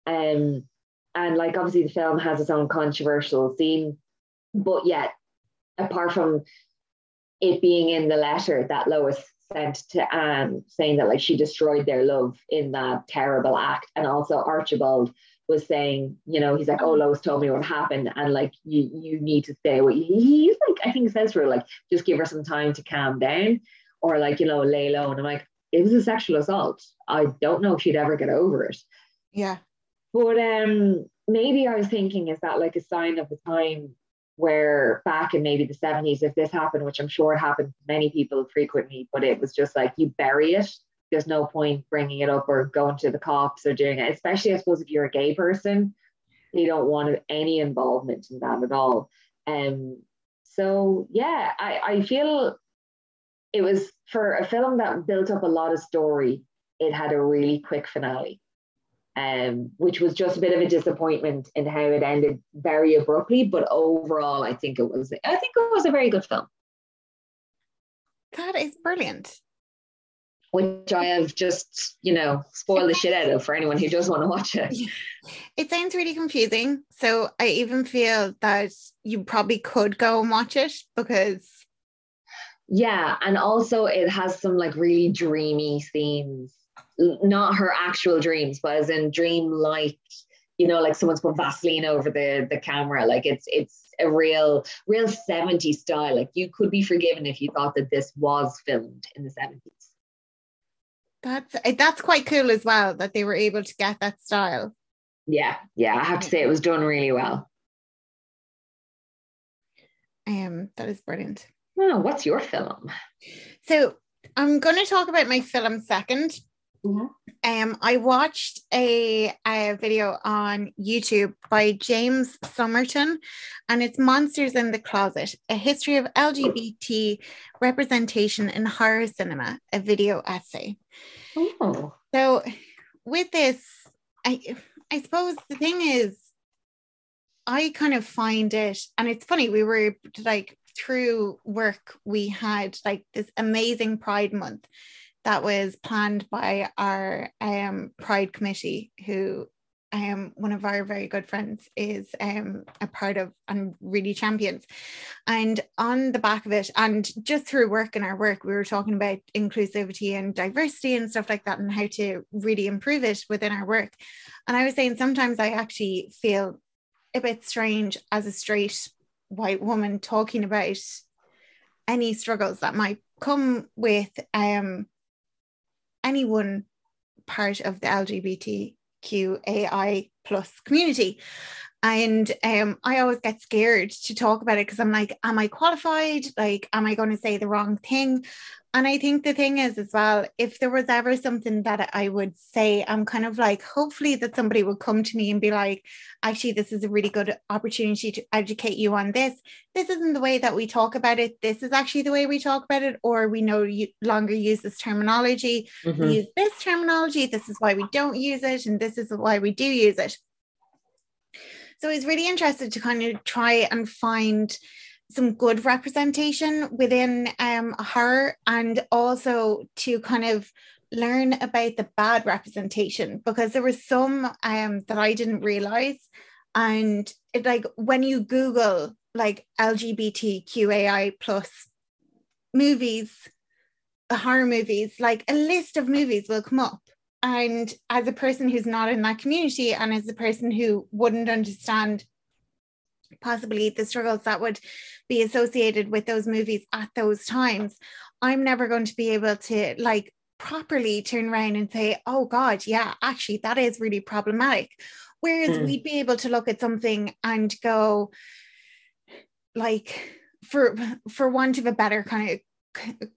Um, and like obviously the film has its own controversial scene, but yet apart from it being in the letter that Lois sent to Anne saying that like she destroyed their love in that terrible act. And also Archibald was saying, you know, he's like, oh, Lois told me what happened, and like you you need to stay away. He's like, I think says to her like, just give her some time to calm down, or like you know, lay low. And I'm like, it was a sexual assault. I don't know if she'd ever get over it. Yeah. But um, maybe I was thinking, is that like a sign of the time where back in maybe the 70s, if this happened, which I'm sure it happened to many people frequently, but it was just like you bury it. There's no point bringing it up or going to the cops or doing it, especially I suppose if you're a gay person, you don't want any involvement in that at all. Um, so yeah, I, I feel it was for a film that built up a lot of story, it had a really quick finale um, which was just a bit of a disappointment in how it ended very abruptly. But overall, I think it was I think it was a very good film, That is brilliant. which I have just you know spoiled the shit out of for anyone who does want to watch it. It sounds really confusing. So I even feel that you probably could go and watch it because Yeah, and also it has some like really dreamy scenes, not her actual dreams, but as in dream like, you know, like someone's put Vaseline over the the camera. Like it's it's a real real 70s style. Like you could be forgiven if you thought that this was filmed in the 70s. that's eh, that's quite cool as well that they were able to get that style. Yeah, yeah, I have to say it was done really well. Um, that is brilliant. Oh, what's your film? So I'm going to talk about my film 2nd Mhm. Um, I watched a, a video on YouTube by James Somerton, and it's Monsters in the Closet: A History of LGBT Representation in Horror Cinema, a video essay. Oh, So, with this, I I suppose the thing is, I kind of find it, and it's funny. We were like through work, we had like this amazing Pride Month that was planned by our um, Pride Committee, who um, one of our very good friends is um, a part of and really champions. And on the back of it, and just through work and our work, we were talking about inclusivity and diversity and stuff like that, and how to really improve it within our work. And I was saying sometimes I actually feel a bit strange as a straight white woman talking about any struggles that might come with um, any one part of the LGBTQAI plus community. And um, I always get scared to talk about it because I'm like, am I qualified? Like, am I going to say the wrong thing? And I think the thing is, as well, if there was ever something that I would say, I'm kind of like, hopefully, that somebody would come to me and be like, actually, this is a really good opportunity to educate you on this. This isn't the way that we talk about it. This is actually the way we talk about it. Or we no longer use this terminology. Mm-hmm. We use this terminology. This is why we don't use it. And this is why we do use it. So I was really interested to kind of try and find some good representation within um, horror and also to kind of learn about the bad representation because there was some um, that I didn't realize. And it, like when you Google like LGBTQAI plus movies, horror movies, like a list of movies will come up. And as a person who's not in that community and as a person who wouldn't understand possibly the struggles that would be associated with those movies at those times i'm never going to be able to like properly turn around and say oh god yeah actually that is really problematic whereas mm. we'd be able to look at something and go like for for want of a better kind of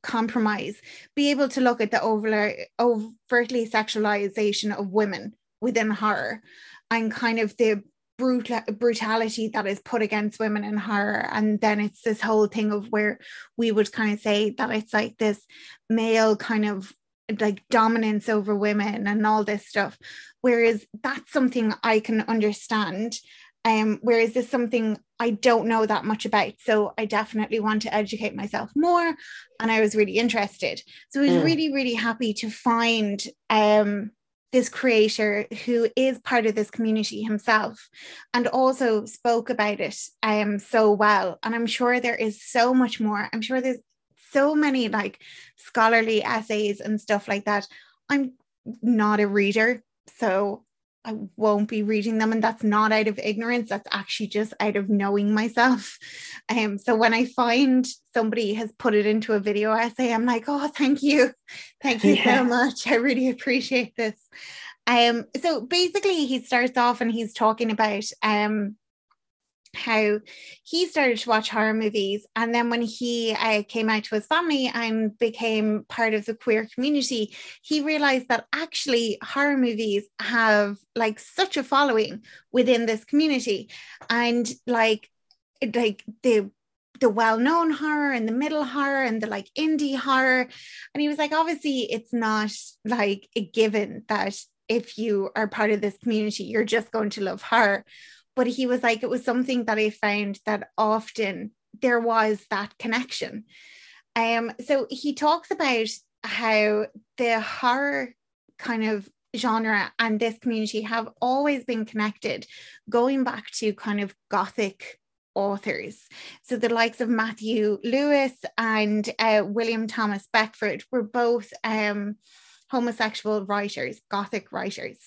compromise be able to look at the over, overtly sexualization of women within horror and kind of the brutal brutality that is put against women in horror and then it's this whole thing of where we would kind of say that it's like this male kind of like dominance over women and all this stuff. Whereas that's something i can understand um whereas this something i don't know that much about so i definitely want to educate myself more and i was really interested. So i was mm. really really happy to find um this creator who is part of this community himself and also spoke about it um so well. And i'm sure there is so much more. I'm sure there's so many like scholarly essays and stuff like that. I'm not a reader so I won't be reading them. And that's not out of ignorance, that's actually just out of knowing myself. Um, so when I find somebody has put it into a video essay, I'm like, oh, thank you. Thank you yeah. so much. I really appreciate this. Um, so basically, he starts off and he's talking about um, how he started to watch horror movies. And then when he uh, came out to his family and became part of the queer community, he realized that actually horror movies have like such a following within this community. And like, like the the well-known horror and the middle horror and the like indie horror and he was like obviously it's not like a given that if you are part of this community you're just going to love horror but he was like it was something that i found that often there was that connection. Um so he talks about how the horror kind of genre and this community have always been connected going back to kind of gothic authors. So the likes of matthew lewis and uh, william thomas beckford were both um, homosexual writers gothic writers.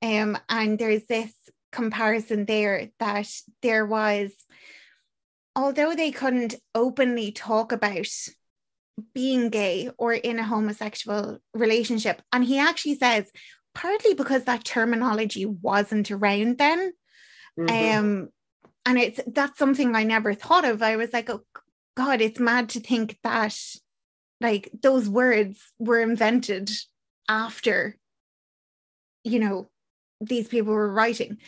Um, and there's this comparison there that there was, although they couldn't openly talk about being gay or in a homosexual relationship, and he actually says, partly because that terminology wasn't around then. Mm-hmm. Um, and it's that's something I never thought of. I was like, oh God, it's mad to think that like those words were invented after, you know, these people were writing.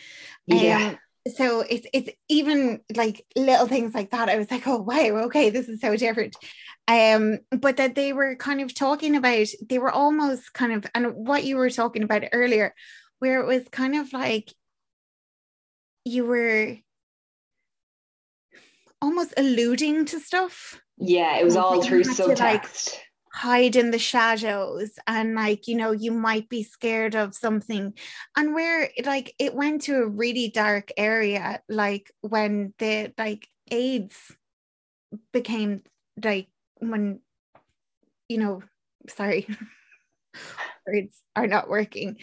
Yeah. Um, so it's it's even like little things like that. I was like, oh wow, okay, this is so different. Um, but that they were kind of talking about, they were almost kind of, and what you were talking about earlier, where it was kind of like you were almost alluding to stuff. Yeah, it was all through subtext. Like, hide in the shadows and like you know you might be scared of something. And where like it went to a really dark area like when the like aids became like when you know sorry words are not working.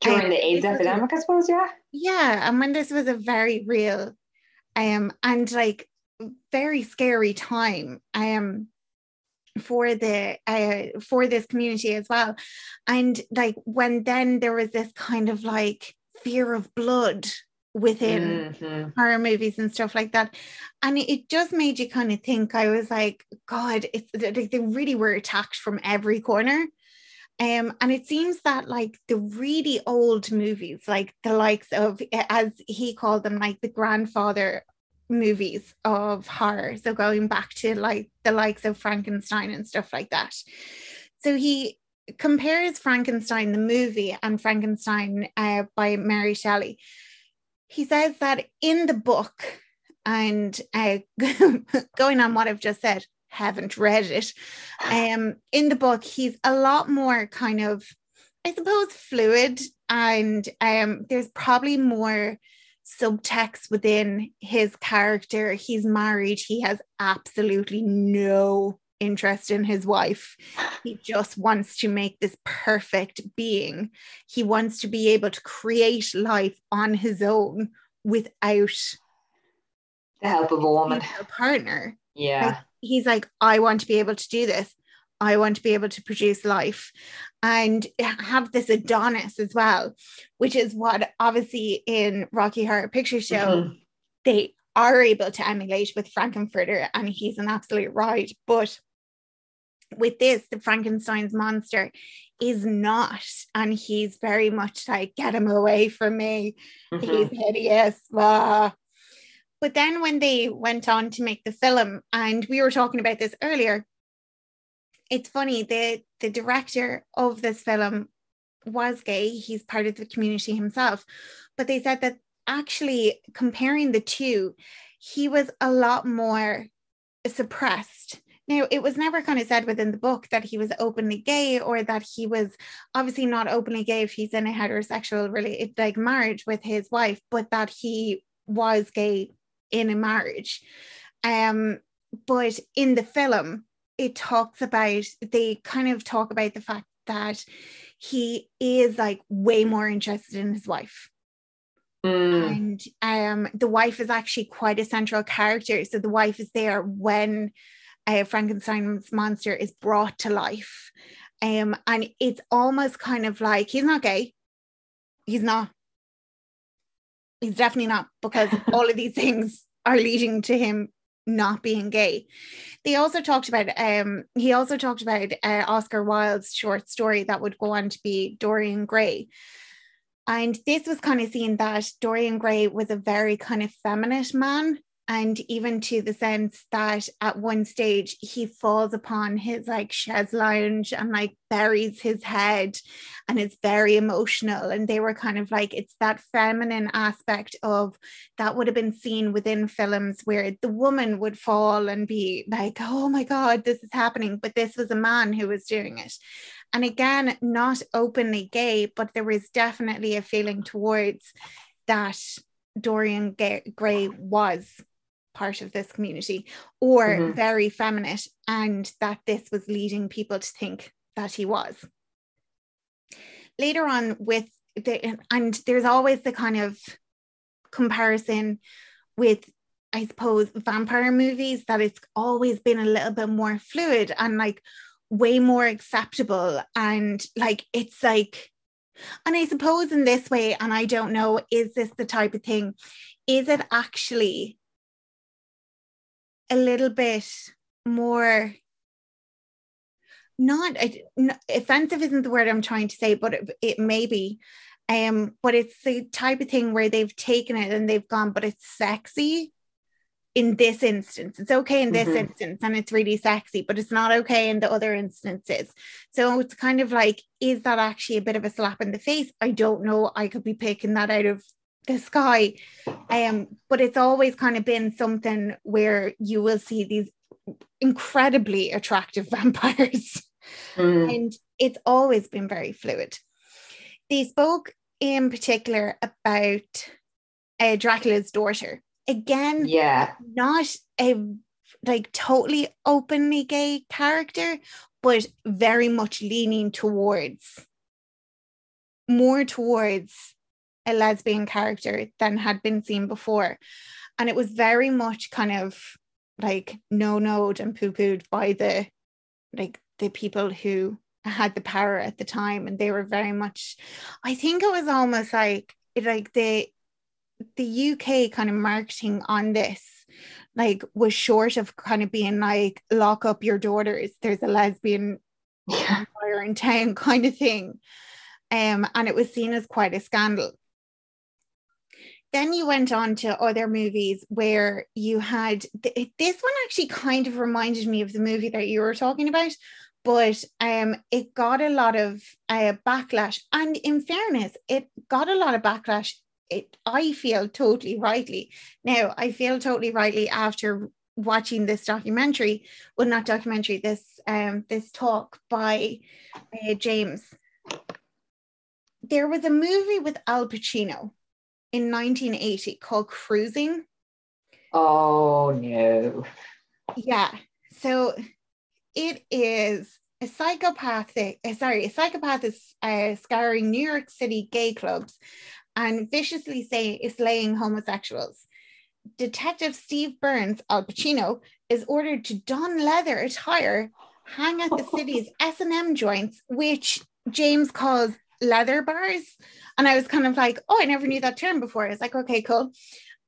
During um, the aids epidemic i suppose yeah. Yeah and when this was a very real um and like very scary time um for the uh, for this community as well and like when then there was this kind of like fear of blood within Mhm. horror movies and stuff like that. And it- it just made you kind of think. I was like, God, it's like they really were attacked from every corner. Um, and it seems that like the really old movies, like the likes of, as he called them, like the grandfather movies of horror. So going back to like the likes of Frankenstein and stuff like that. So he compares Frankenstein the movie and Frankenstein uh, by Mary Shelley. He says that in the book, and uh, going on what I've just said, haven't read it. Um, in the book, he's a lot more kind of, I suppose, fluid, and um, there's probably more subtext within his character. He's married. He has absolutely no interest in his wife. He just wants to make this perfect being. He wants to be able to create life on his own without The help of a woman. a partner. Yeah. He's like, I want to be able to do this. I want to be able to produce life and have this Adonis as well, which is what obviously in Rocky Horror Picture Show Mhm. they are able to emulate with Frank-N-Furter, and he's an absolute ride. But with this, the Frankenstein's monster is not, and he's very much like, get him away from me. Mhm. He's hideous. blah. But then when they went on to make the film, and we were talking about this earlier, it's funny, the the director of this film was gay. He's part of the community himself. But they said that actually comparing the two, he was a lot more suppressed. Now, it was never kind of said within the book that he was openly gay or that he was obviously not openly gay if he's in a heterosexual really like marriage with his wife, but that he was gay in a marriage. Um, but in the film, it talks about they kind of talk about the fact that he is like way more interested in his wife. Mm. and um the wife is actually quite a central character. So the wife is there when uh, frankenstein's monster is brought to life. Um and it's almost kind of like he's not gay. He's not. He's definitely not because all of these things are leading to him not being gay they also talked about um he also talked about uh, oscar wilde's short story that would go on to be dorian gray and this was kind of seen that Dorian Gray was a very kind of feminine man. And even to the sense that at one stage he falls upon his like chaise lounge and like buries his head and it's very emotional. And they were kind of like, it's that feminine aspect of that would have been seen within films where the woman would fall and be like, oh my God, this is happening. But this was a man who was doing it and again not openly gay but there was definitely a feeling towards that dorian gray was part of this community or Mhm. very feminine and that this was leading people to think that he was. Later on with the and there's always the kind of comparison with I suppose vampire movies that it's always been a little bit more fluid and like way more acceptable. And like it's like and I suppose in this way and I don't know is this the type of thing? Is it actually a little bit more not offensive isn't the word I'm trying to say but it, it may be um but it's the type of thing where they've taken it and they've gone but it's sexy in this instance. It's okay in this Mhm. instance and it's really sexy but it's not okay in the other instances. So it's kind of like is that actually a bit of a slap in the face? I don't know. I could be picking that out of the sky um but it's always kind of been something where you will see these incredibly attractive vampires Mm. and it's always been very fluid. They spoke in particular about uh, Dracula's daughter. Again, Yeah. not a like totally openly gay character, but very much leaning towards more towards a lesbian character than had been seen before. And it was very much kind of like no noed and poo-pooed by the like the people who had the power at the time and they were very much I think it was almost like it like the the UK kind of marketing on this like was short of kind of being like lock up your daughters there's a lesbian Yeah. in town kind of thing um and it was seen as quite a scandal then you went on to other movies where you had th- this one actually kind of reminded me of the movie that you were talking about but um it got a lot of uh, backlash. And in fairness it got a lot of backlash. It i feel totally rightly. Now i feel totally rightly after watching this documentary well not documentary this um this talk by uh, james. There was a movie with al pacino in 1980 called cruising. Oh no. yeah. So it is a psychopathic uh, sorry a psychopath is uh, scouring new york city gay clubs and viciously say slaying homosexuals. Detective steve burns al pacino is ordered to don leather attire hang at the city's s&m joints which james calls leather bars and i was kind of like oh i never knew that term before i was like okay cool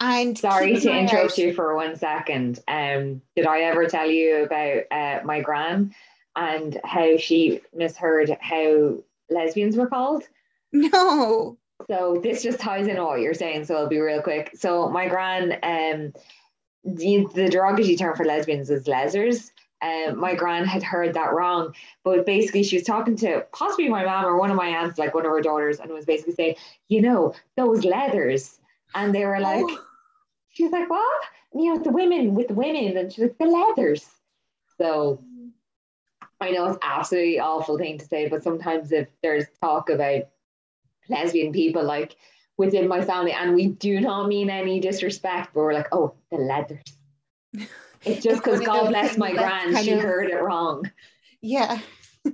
and Sorry to interrupt out- you for one second. Um, did I ever tell you about uh, my gran and how she misheard how lesbians were called? no So this just ties in what you're saying, so I'll be real quick. So my gran, um, the, the derogatory term for lesbians is lesers. Um, my gran had heard that wrong, but basically she was talking to possibly my mom or one of my aunts, like one of her daughters, and was basically saying, you know, those leathers, and they were like, Oh. she was like, what? And, you know, the women with the women, and she's like, the leathers. So I know it's absolutely awful thing to say, but sometimes if there's talk about lesbian people like within my family, and we do not mean any disrespect, but we're like, oh, the leathers. It's just because God bless my grand, she of- heard it wrong. Yeah.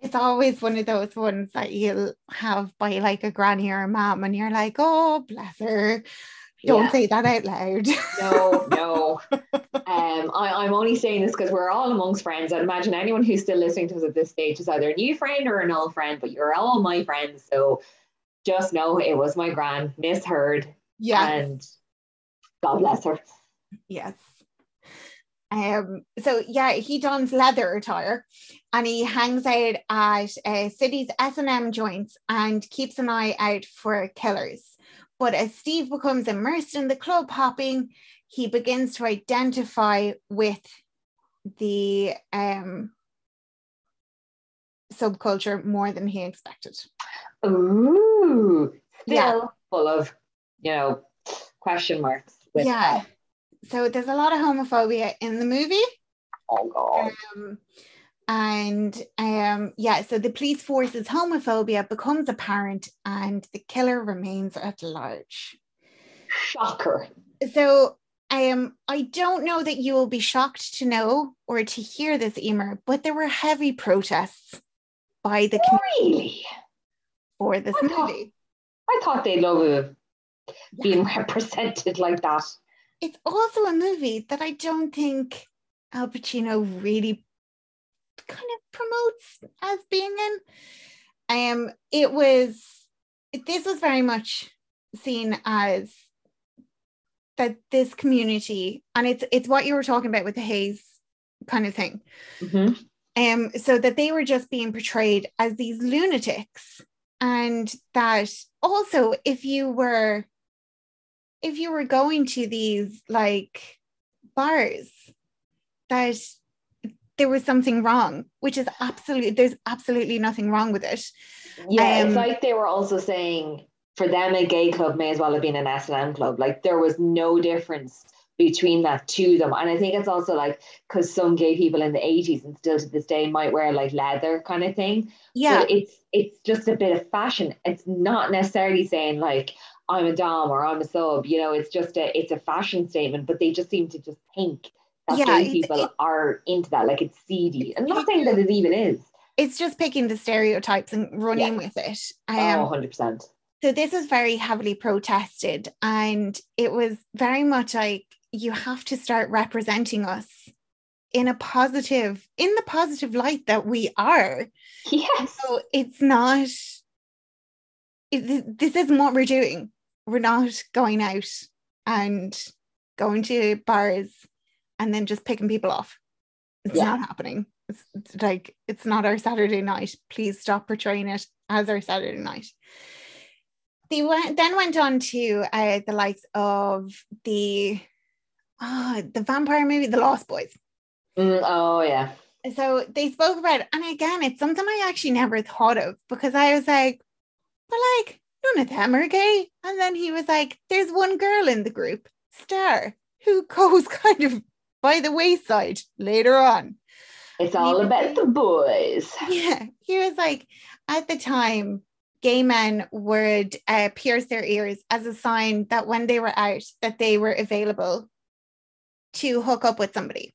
It's always one of those ones that you'll have by like a granny or a mom, and you're like, oh, bless her. Don't Yeah. say that out loud. No, no. Um, I, I'm only saying this because we're all amongst friends. I'd imagine anyone who's still listening to us at this stage is either a new friend or an old friend, but you're all my friends. So just know it was my gran, misheard, yeah. and God bless her. Yes. Um, so yeah, he dons leather attire and he hangs out at uh, city's S&M joints and keeps an eye out for killers. But as Steve becomes immersed in the club hopping, he begins to identify with the um, subculture more than he expected. Ooh, still Yeah. full of, you know, question marks. With yeah. that. So there's a lot of homophobia in the movie. Oh God. Um, and um, yeah, so the police force's homophobia becomes apparent and the killer remains at large. Shocker. So um, I don't know that you will be shocked to know or to hear this, Emer, but there were heavy protests by the community Really? for this I thought- movie. I thought they'd love it being represented like that. It's also a movie that I don't think Al Pacino really kind of promotes as being in. Um, it was this was very much seen as that this community, and it's it's what you were talking about with the Hays kind of thing. Mhm. Um, so that they were just being portrayed as these lunatics, and that also if you were if you were going to these like bars, that there was something wrong, which is absolutely there's absolutely nothing wrong with it. Yeah, it's Um, like they were also saying for them a gay club may as well have been an S&M club. Like there was no difference between that to them. And I think it's also like because some gay people in the 80s and still to this day might wear like leather kind of thing. Yeah, But it's it's just a bit of fashion. It's not necessarily saying like I'm a dom or I'm a sub. You know, it's just a it's a fashion statement. But they just seem to just think that Yeah, gay people it- are into that. Like it's seedy. And not saying that it even is. it's just picking the stereotypes and running Yeah. with it. Oh, Um, 100 percent. so this was very heavily protested, and it was very much like you have to start representing us in a positive, in the positive light that we are. Yes. So it's not. It, this isn't what we're doing. We're not going out and going to bars and then just picking people off. It's Yeah. not happening. It's, it's like it's not our Saturday night. Please stop portraying it as our Saturday night. They went then went on to uh, the likes of the ah the vampire movie, The Lost Boys. Mm, oh yeah. So they spoke about it, and again, it's something I actually never thought of because I was like, but like none of them are gay. And then he was like, there's one girl in the group, Star, who goes kind of by the wayside later on. It's all about the boys. Yeah, he was like, at the time, gay men would uh, pierce their ears as a sign that when they were out, that they were available to hook up with somebody.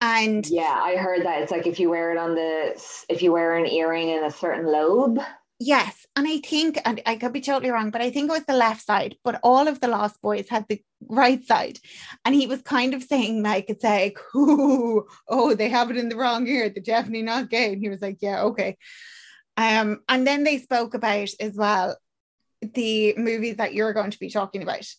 And Yeah, I heard that. It's like if you wear it on the if you wear an earring in a certain lobe. Yes, and I think, and I could be totally wrong, but I think it was the left side, but all of the Lost Boys had the right side. And he was kind of saying, like, it's like, Ooh, oh, they have it in the wrong ear. They're definitely not gay. And he was like, yeah, okay. Um, and then they spoke about as well the movies that you're going to be talking about. So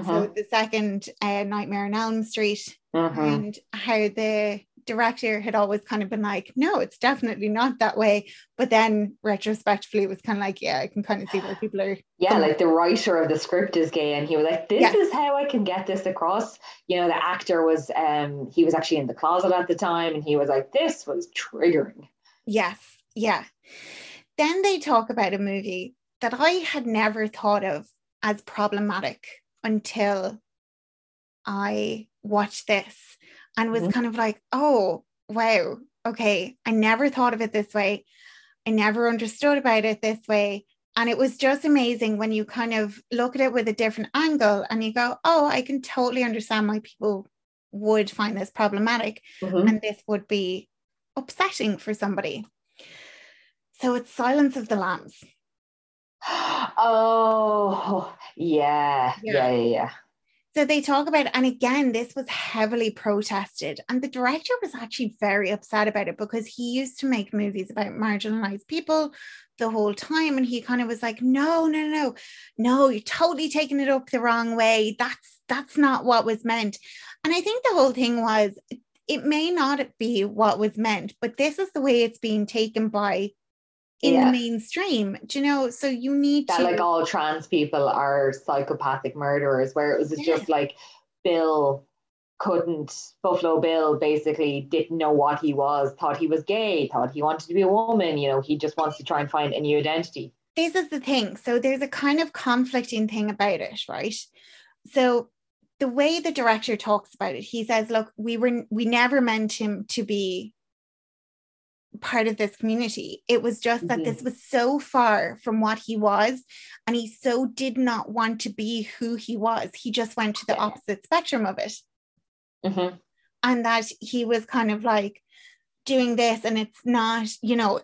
Mhm, the second uh, Nightmare on Elm Street, mhm. and how the director had always kind of been like, no, it's definitely not that way. But then retrospectively, it was kind of like, yeah, I can kind of see where people are. Yeah, like the writer of the script is gay, and he was like, "This Yes. is how I can get this across." You know, the actor was, um, he was actually in the closet at the time, and he was like, "This was triggering." Yes, yeah. Then they talk about a movie that I had never thought of as problematic until I watched this and was Mhm. kind of like, oh, wow, okay. I never thought of it this way. I never understood about it this way. And it was just amazing when you kind of look at it with a different angle and you go, oh, I can totally understand why people would find this problematic Mhm. and this would be upsetting for somebody. So it's Silence of the Lambs. Oh, yeah, Yeah. yeah, yeah, yeah. So they talk about, and again, this was heavily protested, and the director was actually very upset about it because he used to make movies about marginalized people the whole time, and he kind of was like, "No, no, no, no, you're totally taking it up the wrong way. That's that's not what was meant." And I think the whole thing was, it may not be what was meant, but this is the way it's being taken by in Yeah. the mainstream. Do you know? So you need That to like all trans people are psychopathic murderers, where it was Yeah. just like Bill couldn't Buffalo Bill basically didn't know what he was, thought he was gay, thought he wanted to be a woman, you know, he just wants to try and find a new identity. this is the thing. So there's a kind of conflicting thing about it, right? So the way the director talks about it, he says, look, we were we never meant him to be part of this community. It was just that Mhm. this was so far from what he was, and he so did not want to be who he was. He just went to the Yeah. opposite spectrum of it Mhm. and that he was kind of like doing this and it's not you know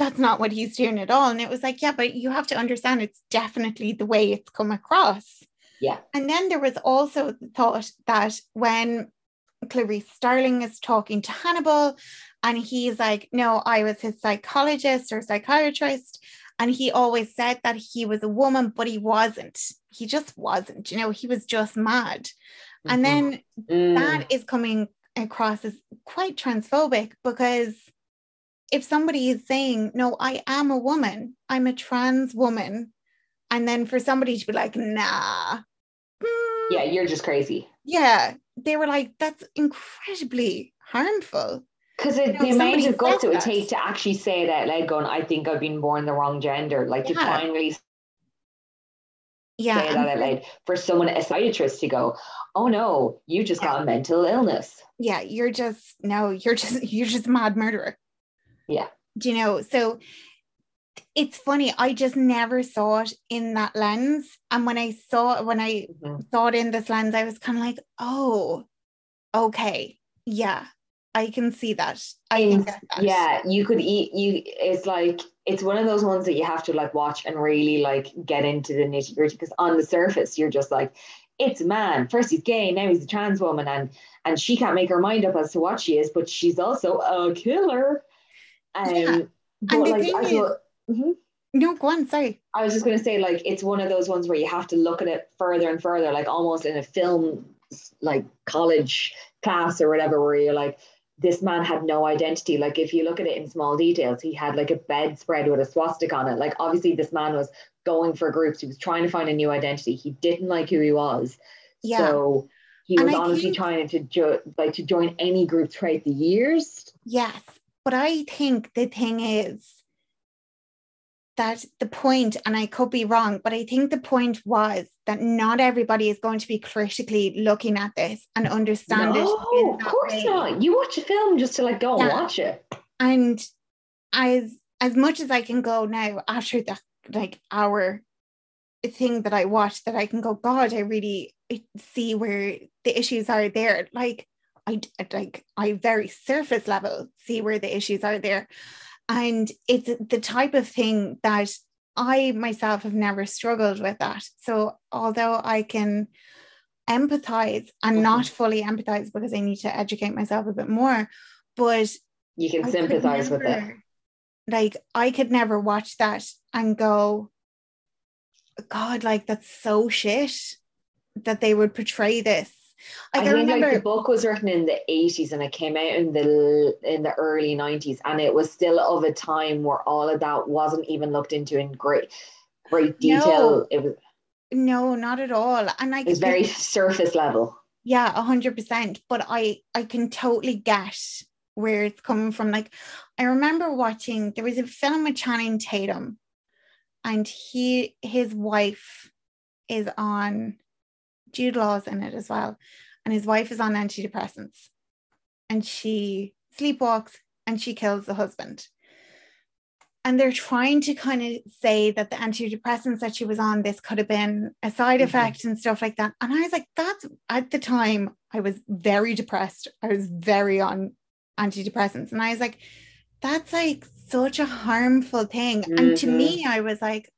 that's not what he's doing at all and it was like yeah but you have to understand it's definitely the way it's come across Yeah. and then there was also the thought that when Clarice Starling is talking to Hannibal and he's like no I was his psychologist or psychiatrist and he always said that he was a woman but he wasn't he just wasn't you know he was just mad and Mhm. then Mm. that is coming across as quite transphobic because if somebody is saying, No, I am a woman, I'm a trans woman, and then for somebody to be like, Nah, mm, yeah, you're just crazy. yeah, they were like, That's incredibly harmful. Because know, the amount of guts it would that. take to actually say it out loud, going, I think I've been born the wrong gender, like to Yeah. finally say Yeah. that out for- loud. For someone, a psychiatrist, to go, oh no, you just got a mental illness. yeah, you're just no, you're just you're just a mad murderer. Yeah. Do you know? So it's funny, I just never saw it in that lens. And when I saw when I Mhm. saw it in this lens, I was kind of like, oh, okay, yeah, I can see that. I can get that. yeah, you could eat. You it's like it's one of those ones that you have to like watch and really like get into the nitty gritty. Because on the surface, you're just like, it's a man. First he's gay, now he's a trans woman, and and she can't make her mind up as to what she is, but she's also a killer. Um, Yeah. but And like I is- thought, Mhm. No, go on, sorry. I was just going to say, like, it's one of those ones where you have to look at it further and further, like almost in a film, like college class or whatever, where you're like, this man had no identity. Like, if you look at it in small details, he had like a bedspread with a swastika on it. Like, obviously, this man was going for groups. He was trying to find a new identity. He didn't like who he was. Yeah. So he was honestly think- trying to jo- like to join any group throughout the years. Yes, but I think the thing is that the point, and I could be wrong, but I think the point was that not everybody is going to be critically looking at this and understand it. in of course way. not. You watch a film just to like go and watch it. And as as much as I can go now after that like hour thing that I watched, that I can go, God, I really see where the issues are there. Like I like I very surface level see where the issues are there. And it's the type of thing that I myself have never struggled with that. So although I can empathize and Mhm. not fully empathize because I need to educate myself a bit more, but You can I sympathize with it. Like I could never watch that and go, God, like that's so shit that they would portray this. Like I, I think remember, like the book was written in the 80s and it came out in the in the early 90s and it was still of a time where all of that wasn't even looked into in great great detail. It was no, not at all. And like it was very surface level. yeah, a hundred percent. But I I can totally get where it's coming from. Like I remember watching there was a film with Channing Tatum, and he his wife is on Jude Law's in it as well, and his wife is on antidepressants, and she sleepwalks and she kills the husband. And they're trying to kind of say that the antidepressants that she was on, this could have been a side Mhm. effect and stuff like that. And I was like, that's at the time, I was very depressed. I was very on antidepressants. And I was like, that's like such a harmful thing. And to me, I was like,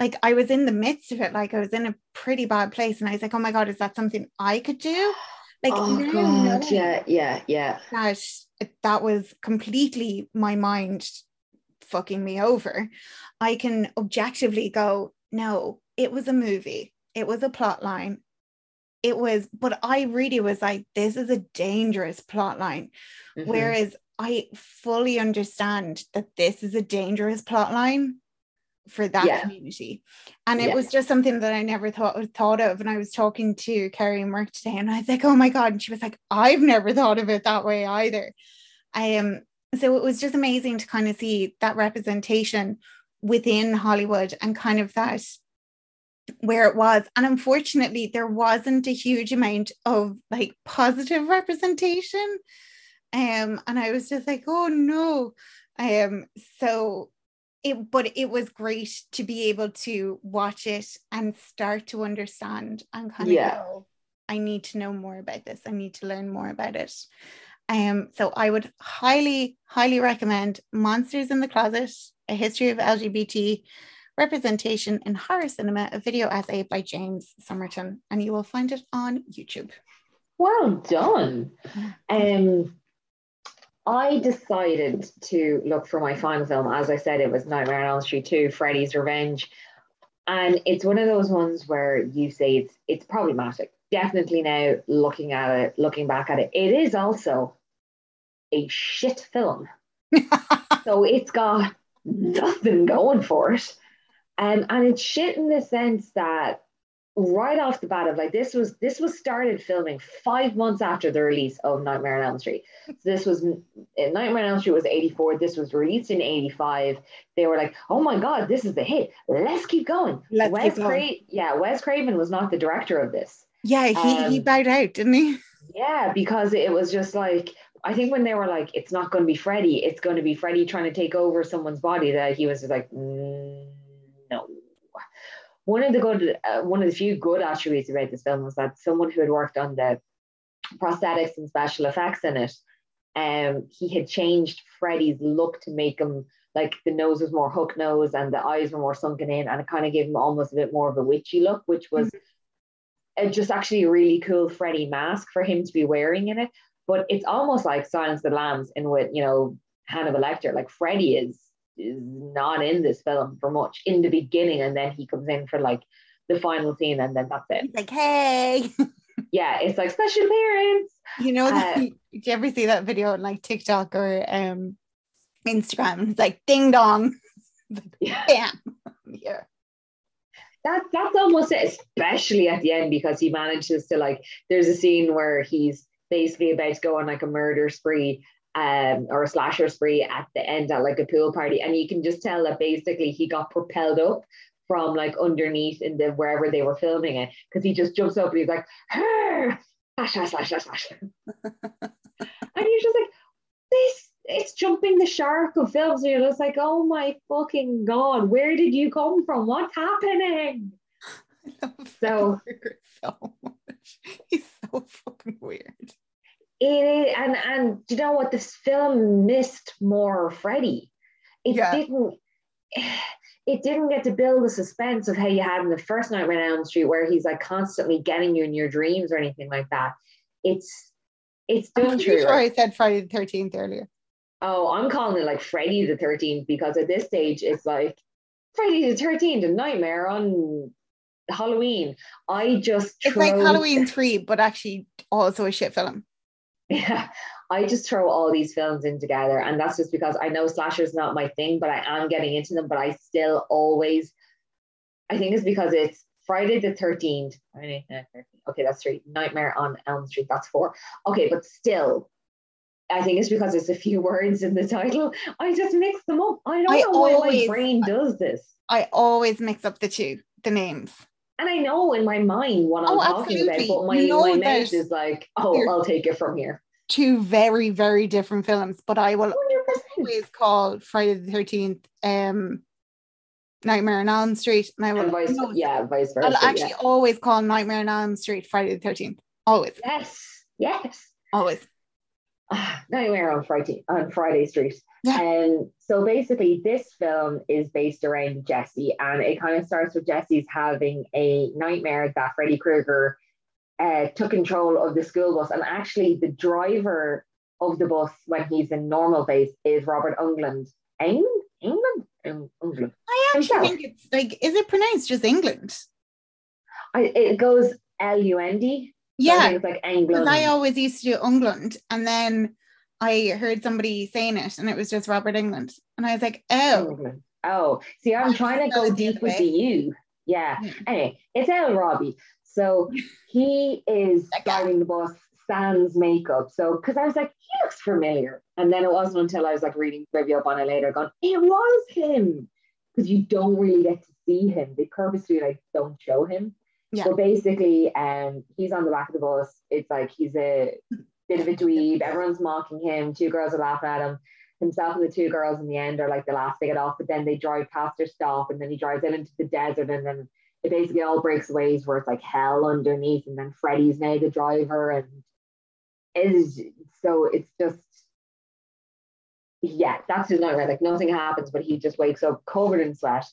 like I was in the midst of it, like I was in a pretty bad place. And I was like, oh my God, is that something I could do? Like oh god, yeah, yeah, yeah. that that was completely my mind fucking me over. I can objectively go, no, it was a movie, it was a plot line. It was, but I really was like, this is a dangerous plot line. Mhm. Whereas I fully understand that this is a dangerous plot line for that Yeah. community. And it Yeah. was just something that I never thought thought of. And I was talking to Carrie and work today, and I was like, oh my God. And she was like, I've never thought of it that way either. I um so it was just amazing to kind of see that representation within Hollywood and kind of that where it was. And unfortunately, there wasn't a huge amount of like positive representation. Um, and I was just like, oh no. Um, so it but it was great to be able to watch it and start to understand and kind of Yeah. go, I need to know more about this. I need to learn more about it. Um, so I would highly, highly recommend Monsters in the Closet, a history of LGBT representation in horror cinema, a video essay by James Somerton, and you will find it on YouTube. Well done. Um, I decided to look for my final film. As I said, it was Nightmare on Elm Street 2, Freddy's Revenge. And it's one of those ones where you say it's it's problematic. Definitely now looking at it, looking back at it, it is also a shit film. so it's got nothing going for it. Um, and it's shit in the sense that right off the bat of like this was this was started filming five months after the release of Nightmare on Elm Street. So this was Nightmare on Elm Street was 84. This was released in 85. They were like, oh my god, this is the hit. Let's keep going. Let's Wes keep going. Cra- yeah, Wes Craven was not the director of this. Yeah, he, he Um, bowed out, didn't he? Yeah, because it was just like I think when they were like, it's not going to be Freddy, it's going to be Freddy trying to take over someone's body. That he was like, mm, no. One of the good, uh, one of the few good attributes about this film was that someone who had worked on the prosthetics and special effects in it, um, he had changed Freddy's look to make him like the nose was more hook nose and the eyes were more sunken in, and it kind of gave him almost a bit more of a witchy look, which was uh, just actually a really cool Freddy mask for him to be wearing in it. But it's almost like Silence of the Lambs in with, you know, Hannibal Lecter. Like Freddy is is not in this film for much in the beginning, and then he comes in for like the final scene, and then that's it. He's like, hey. Yeah, it's like special appearance. You know, Uh, did you ever see that video on like TikTok or um Instagram? It's like ding dong. Yeah. Bam. Yeah. that that's almost it, especially at the end because he manages to like. There's a scene where he's basically about to go on like a murder spree, um, or a slasher spree at the end at like a pool party, and you can just tell that basically he got propelled up from like underneath in the wherever they were filming it because he just jumps up and he's like, "Hey!" slash slash slash slash slash, and you're just like, this. It's jumping the shark of films. And you're just like, oh my fucking god, where did you come from? What's happening? I love So- so much. He's so fucking weird. It is, and and do you know what this film missed more Freddy. It Yeah. didn't. It didn't get to build the suspense of how you had in the first Nightmare on Elm Street, where he's like constantly getting you in your dreams or anything like that. It's it's done through. sure I said Friday the 13th earlier. Oh, I'm calling it like Freddy the 13th because at this stage it's like Freddy the 13th, a nightmare on Halloween. I just It's like Halloween 3, but actually also a shit film. Yeah, I just throw all these films in together, and that's just because I know slasher's not my thing, but I am getting into them. But I still always, I think it's because it's Friday the thirteenth. Friday the 13th. Okay, that's three. Nightmare on Elm Street. That's four. Okay, but still, I think it's because it's a few words in the title. I just mix them up. I don't I know why my brain does this. I always mix up the two, the names. And I know in my mind what oh, I'm Oh, talking about, absolutely. but my, You know my mouth is like, oh, I'll take it from here. Two very, very different films, but I will 100%. always call Friday the 13th um, Nightmare on Elm Street. And I will And vice, no, yeah, vice versa. I'll yeah. actually always call Nightmare on Elm Street Friday the 13th. Always, Yes, yes. always. Ah, Nightmare on Friday on Friday Street. Yeah. And so basically, this film is based around Jesse, and it kind of starts with Jesse's having a nightmare that Freddy Krueger uh, took control of the school bus, and actually, the driver of the bus when he's in normal phase is Robert England. England, England, Um, England. I actually Himself. think it's like, is it pronounced just England? I, it goes L U N D. Yeah, it's like because England. I always used to do England, and then I heard somebody saying it, and it was just Robert England, and I was like, oh, England. Oh, see, I'm I trying to go deep with the U. Yeah. Yeah. Anyway, it's El Robbie. So he is driving the bus, sans makeup. So, because I was like, he looks familiar. And then it wasn't until I was like reading trivia up on it later, going, it was him. Because you don't really get to see him. They purposely like don't show him. Yeah. But basically, um, he's on the back of the bus. It's like he's a bit of a dweeb. Everyone's mocking him. Two girls are laughing at him. Himself and the two girls in the end are like the last to get off, but then they drive past their stop and then he drives out into the desert and then it basically all breaks ways where it's like hell underneath and then Freddy's the driver and is so it's just yeah, that's his nightmare. Like nothing happens, but he just wakes up covered in sweat.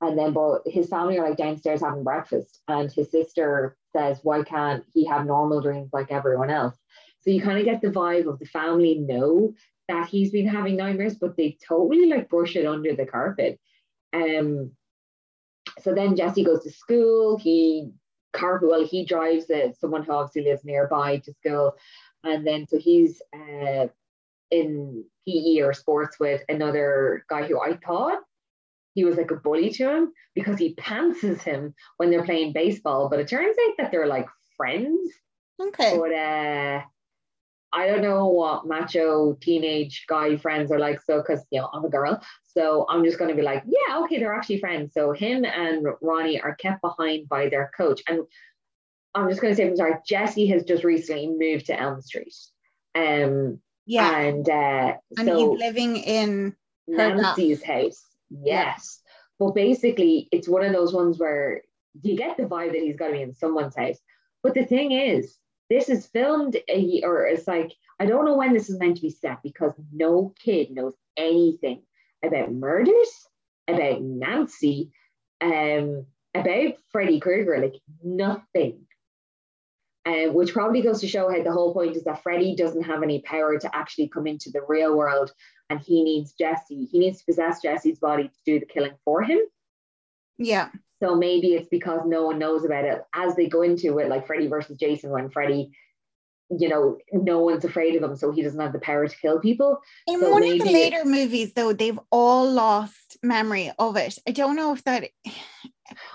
And then but his family are like downstairs having breakfast and his sister says, Why can't he have normal dreams like everyone else? So you kind of get the vibe of the family know that he's been having nightmares, but they totally like brush it under the carpet. Um so then Jesse goes to school, he carpool well, he drives uh, someone who obviously lives nearby to school. And then so he's uh in PE or sports with another guy who I thought he was like a bully to him because he pantses him when they're playing baseball. But it turns out that they're like friends. okay. But uh, I don't know what macho teenage guy friends are like. So, because you know, I'm a girl, so I'm just going to be like, yeah, okay, they're actually friends. So him and Ronnie are kept behind by their coach, and I'm just going to say, I'm sorry, Jesse has just recently moved to Elm Street. Um, Yeah, and uh, and so he's living in Nancy's house. Yes. But basically, it's one of those ones where you get the vibe that he's got to be in someone's house. But the thing is, this is filmed, a, or it's like, I don't know when this is meant to be set because no kid knows anything about murders, about Nancy, um, about Freddy Krueger, like nothing. Um, which probably goes to show how the whole point is that Freddy doesn't have any power to actually come into the real world and he needs Jesse. He needs to possess Jesse's body to do the killing for him. Yeah. So maybe it's because no one knows about it as they go into it, like Freddy versus Jason, when Freddy, you know, no one's afraid of him, so he doesn't have the power to kill people. In So one of the later movies, though, they've all lost memory of it. I don't know if that.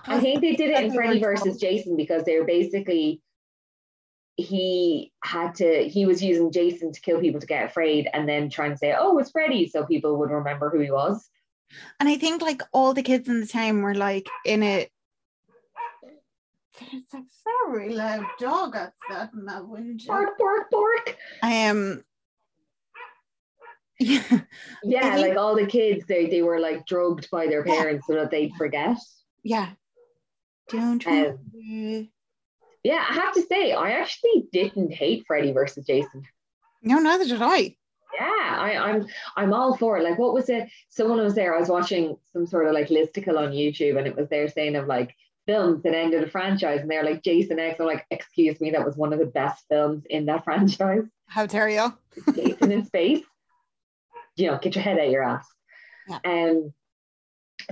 I think they did it in Freddy versus versus Jason because they were basically he had to he was using Jason to kill people to get afraid and then try and say, oh, it's Freddy, so people would remember who he was. And I think like all the kids in the town were like in it. There's a very loud dog outside my window. Bark, bark, bark. Um. Yeah. Yeah, think- like all the kids, they they were like drugged by their Yeah. parents so that they'd forget. Yeah. Don't. Um, remember. Yeah, I have to say, I actually didn't hate Freddy versus Jason. No, neither did I. Yeah, I, I'm I'm all for it. Like, what was it? Someone was there. I was watching some sort of like listicle on YouTube, and it was there saying of like films that ended a franchise, and they're like Jason X. I'm like, excuse me, that was one of the best films in that franchise. How dare you? Jason in space. You know, get your head out your ass. Yeah. Um.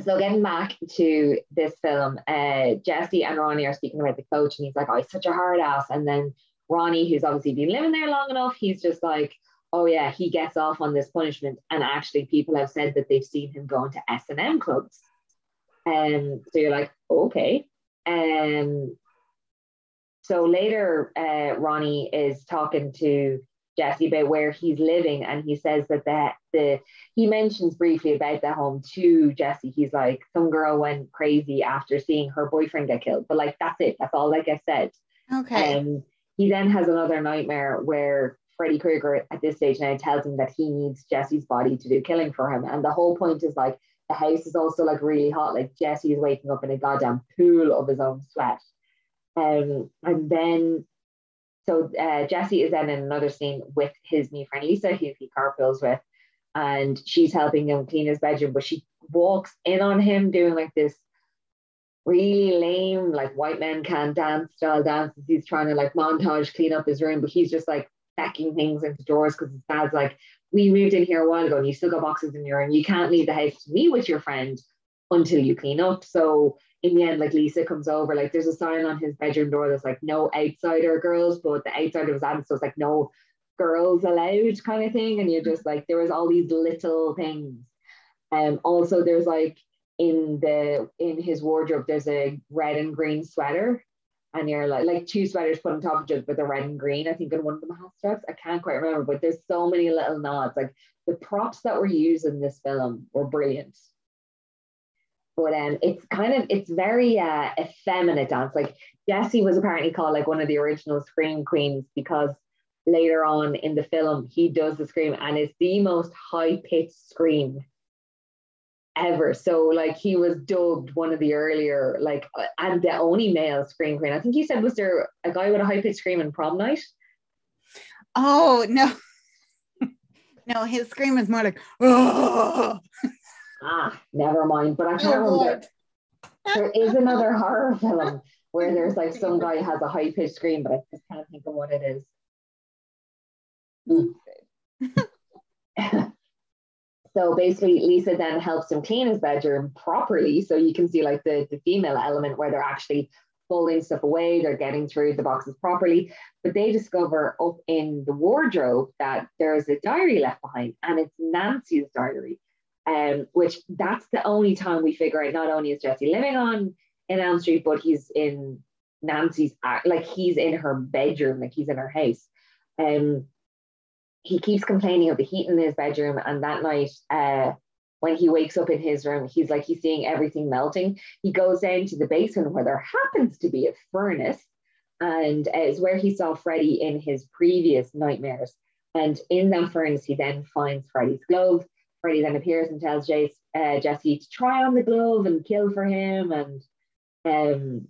So getting back to this film, uh, Jesse and Ronnie are speaking about the coach, and he's like, "Oh, he's such a hard ass." And then Ronnie, who's obviously been living there long enough, he's just like, "Oh yeah, he gets off on this punishment." And actually, people have said that they've seen him going to S and M clubs. Um. So you're like, okay. Um. So later, uh, Ronnie is talking to Jesse about where he's living, and he says that the, the he mentions briefly about the home to Jesse. He's like, some girl went crazy after seeing her boyfriend get killed, but like that's it. That's all like I said. Okay. Um, he then has another nightmare where Freddy Krueger at this stage now tells him that he needs Jesse's body to do killing for him, and the whole point is like the house is also like really hot. Like Jesse is waking up in a goddamn pool of his own sweat. Um, and then so uh, Jesse is then in another scene with his new friend Lisa, who he carpools with, and she's helping him clean his bedroom, but she walks in on him doing like this really lame, like white men can't dance style dances. He's trying to like montage clean up his room, but he's just like stacking things into drawers because his dad's like, We moved in here a while ago and you still got boxes in your room. You can't leave the house to me with your friend until you clean up. So in the end, like Lisa comes over, like there's a sign on his bedroom door that's like no outsider girls, but the outsider was added, so it's like no girls allowed kind of thing. And you're just like, there was all these little things. Um also there's like in the in his wardrobe, there's a red and green sweater. And you're like like two sweaters put on top of each other with the red and green. I think in one of them has straps. I can't quite remember, but there's so many little nods. Like the props that were used in this film were brilliant but um, it's kind of it's very uh, effeminate dance. Like Jesse was apparently called like one of the original scream queens because later on in the film he does the scream and it's the most high pitched scream ever. So like he was dubbed one of the earlier like uh, and the only male scream queen. I think he said was there a guy with a high pitched scream in prom night. Oh no. no, his scream is more like, oh, Ah, never mind. But I can't oh remember. There is another horror film where there's like some guy has a high pitched scream, but I just can't think of what it is. so basically, Lisa then helps him clean his bedroom properly, so you can see like the, the female element where they're actually folding stuff away, they're getting through the boxes properly. But they discover up in the wardrobe that there's a diary left behind, and it's Nancy's diary um, which that's the only time we figure out not only is Jesse living on in Elm Street, but he's in Nancy's like he's in her bedroom, like he's in her house. Um, he keeps complaining of the heat in his bedroom, and that night, uh, when he wakes up in his room, he's like he's seeing everything melting. He goes down to the basement where there happens to be a furnace, and uh, is where he saw Freddy in his previous nightmares. And in that furnace, he then finds Freddy's glove. Freddy then appears and tells Jace, uh, Jesse to try on the glove and kill for him. And um,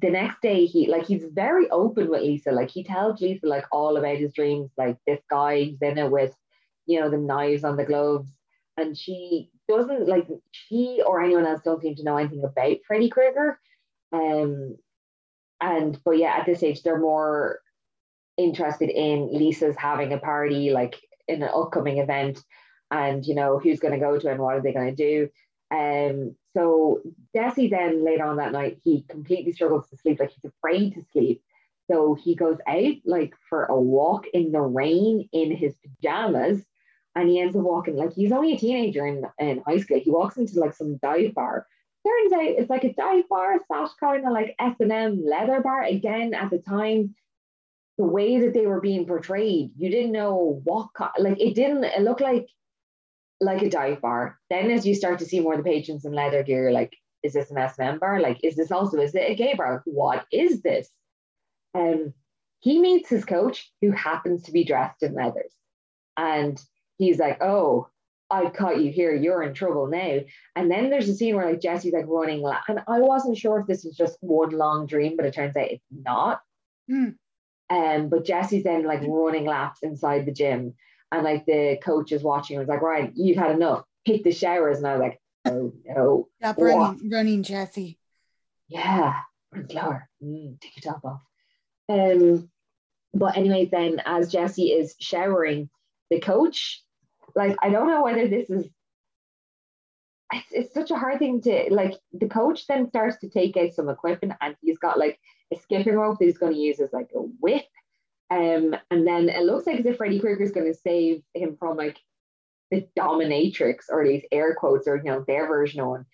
the next day, he like he's very open with Lisa. Like he tells Lisa like all about his dreams. Like this guy, he's in it with, you know, the knives on the gloves, and she doesn't like she or anyone else don't seem to know anything about Freddy Krueger. Um, and but yeah, at this stage, they're more interested in Lisa's having a party, like in an upcoming event and you know who's going to go to and what are they going to do. Um, so Jesse then later on that night he completely struggles to sleep, like he's afraid to sleep. So he goes out like for a walk in the rain in his pajamas, and he ends up walking like he's only a teenager in, in high school. He walks into like some dive bar. Turns out it's like a dive bar slash kind of like S and M leather bar. Again, at the time, the way that they were being portrayed, you didn't know what like it didn't. It looked like like a dive bar. Then as you start to see more of the patrons in leather gear, like, is this an S&M bar? Like, is this also, is it a gay bar? What is this? Um, he meets his coach who happens to be dressed in leathers. And he's like, oh, I caught you here. You're in trouble now. And then there's a scene where like Jesse's like running, la- and I wasn't sure if this was just one long dream, but it turns out it's not. Mm. Um, but Jesse's then like running laps inside the gym, and like the coach is watching. and Was like, right, you've had enough. Hit the showers, and I was like, oh no. Stop What? running, running, Jesse. Yeah, run slower. Mm, take your top off. Um, but anyway, then as Jesse is showering, the coach, like I don't know whether this is. It's, it's such a hard thing to like. The coach then starts to take out some equipment, and he's got like a skipping rope that he's going to use as like a whip. Um, and then it looks like as if Freddy Krueger is going to save him from like the dominatrix or these air quotes or you know their version on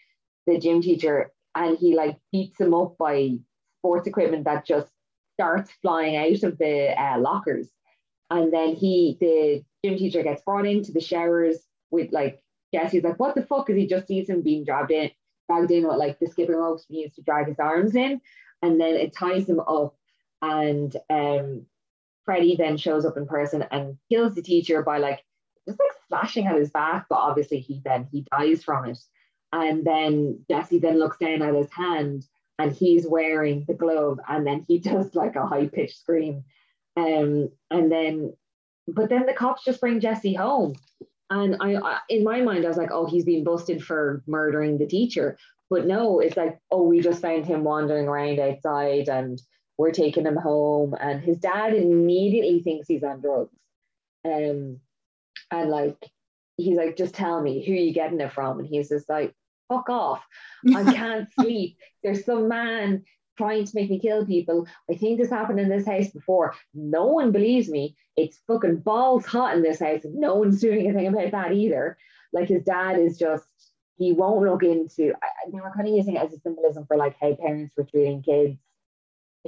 the gym teacher, and he like beats him up by sports equipment that just starts flying out of the uh, lockers. And then he, the gym teacher, gets brought into the showers with like Jesse's like, what the fuck? Because he just sees him being dragged in, dragged in with like the skipping ropes he used to drag his arms in, and then it ties him up. And um, Freddy then shows up in person and kills the teacher by like just like slashing at his back, but obviously he then he dies from it. And then Jesse then looks down at his hand and he's wearing the glove and then he does like a high pitched scream. Um, and then, but then the cops just bring Jesse home. And I, I, in my mind, I was like, oh, he's been busted for murdering the teacher. But no, it's like, oh, we just found him wandering around outside and we're taking him home. And his dad immediately thinks he's on drugs. Um, and like, he's like, just tell me who you getting it from. And he's just like, fuck off. I can't sleep. There's some man trying to make me kill people. I think this happened in this house before. No one believes me. It's fucking balls hot in this house. No one's doing anything about that either. Like his dad is just, he won't look into, I- they were kind of using it as a symbolism for like how parents were treating kids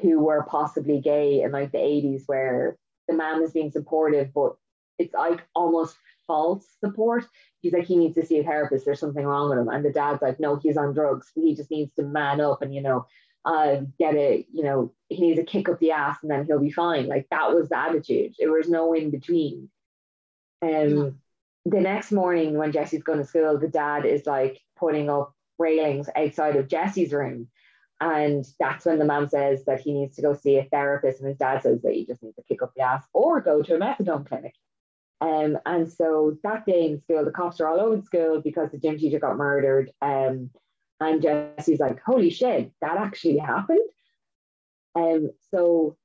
who were possibly gay in like the 80s, where the man was being supportive, but it's like almost false support. He's like, he needs to see a therapist. There's something wrong with him. And the dad's like, no, he's on drugs. He just needs to man up and, you know, uh, get a, you know, he needs a kick up the ass and then he'll be fine. Like that was the attitude. There was no in between. Um, The next morning when Jesse's going to school, the dad is like putting up railings outside of Jesse's room. And that's when the mom says that he needs to go see a therapist. And his dad says that he just needs to kick up the ass or go to a methadone clinic. Um, and so that day in school, the cops are all over the school because the gym teacher got murdered. Um, and Jesse's like, holy shit, that actually happened. Um, so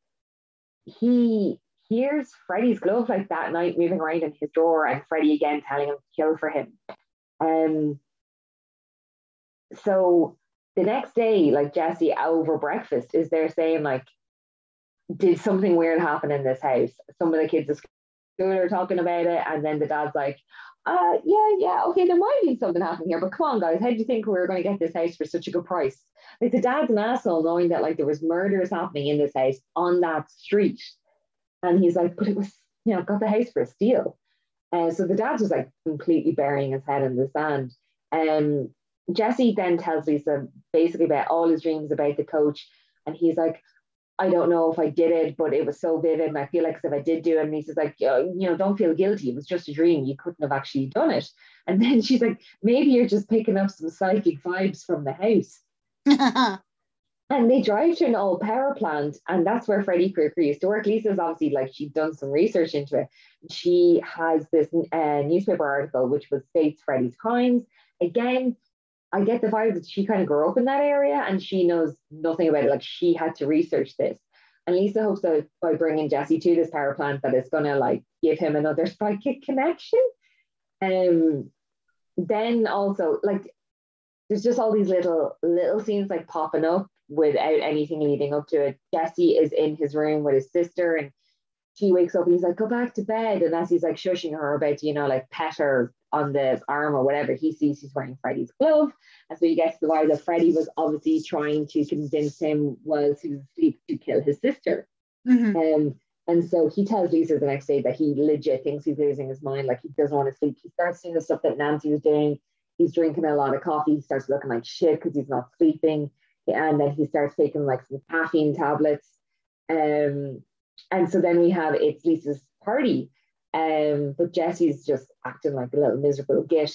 he hears Freddy's glove like that night moving around in his drawer, and Freddy again telling him to kill for him. Um, so the next day, like Jesse over breakfast, is there saying like, did something weird happen in this house? Some of the kids at school are talking about it, and then the dad's like, uh, yeah, yeah, okay, there might be something happening here, but come on, guys, how do you think we were going to get this house for such a good price? Like the dad's an asshole knowing that like there was murders happening in this house on that street, and he's like, but it was, you know, got the house for a steal. Uh, so the dad's was like completely burying his head in the sand. Um, Jesse then tells Lisa basically about all his dreams about the coach, and he's like, I don't know if I did it, but it was so vivid, and I feel like if I did do it. And Lisa's like, "Oh, you know, don't feel guilty. It was just a dream. You couldn't have actually done it. And then she's like, maybe you're just picking up some psychic vibes from the house. And they drive to an old power plant, and that's where Freddy Krueger used to work. Lisa's obviously like she'd done some research into it. She has this uh, newspaper article which was states Freddy's crimes. Again, I get the vibe that she kind of grew up in that area and she knows nothing about it. Like she had to research this. And Lisa hopes that by bringing Jesse to this power plant, that it's gonna like give him another psychic connection. Um, then also like there's just all these little little scenes like popping up without anything leading up to it. Jesse is in his room with his sister and she wakes up and he's like, go back to bed. And as he's like shushing her about, you know, like pet her on the arm or whatever, he sees he's wearing Freddy's glove. And so he gets the wire that Freddy was obviously trying to convince him was he was asleep to kill his sister. Mm-hmm. Um, and so he tells Lisa the next day that he legit thinks he's losing his mind, like he doesn't want to sleep. He starts doing the stuff that Nancy was doing. He's drinking a lot of coffee. He starts looking like shit because he's not sleeping. And then he starts taking like some caffeine tablets. Um, and so then we have it's Lisa's party. Um, but Jesse's just acting like a little miserable git.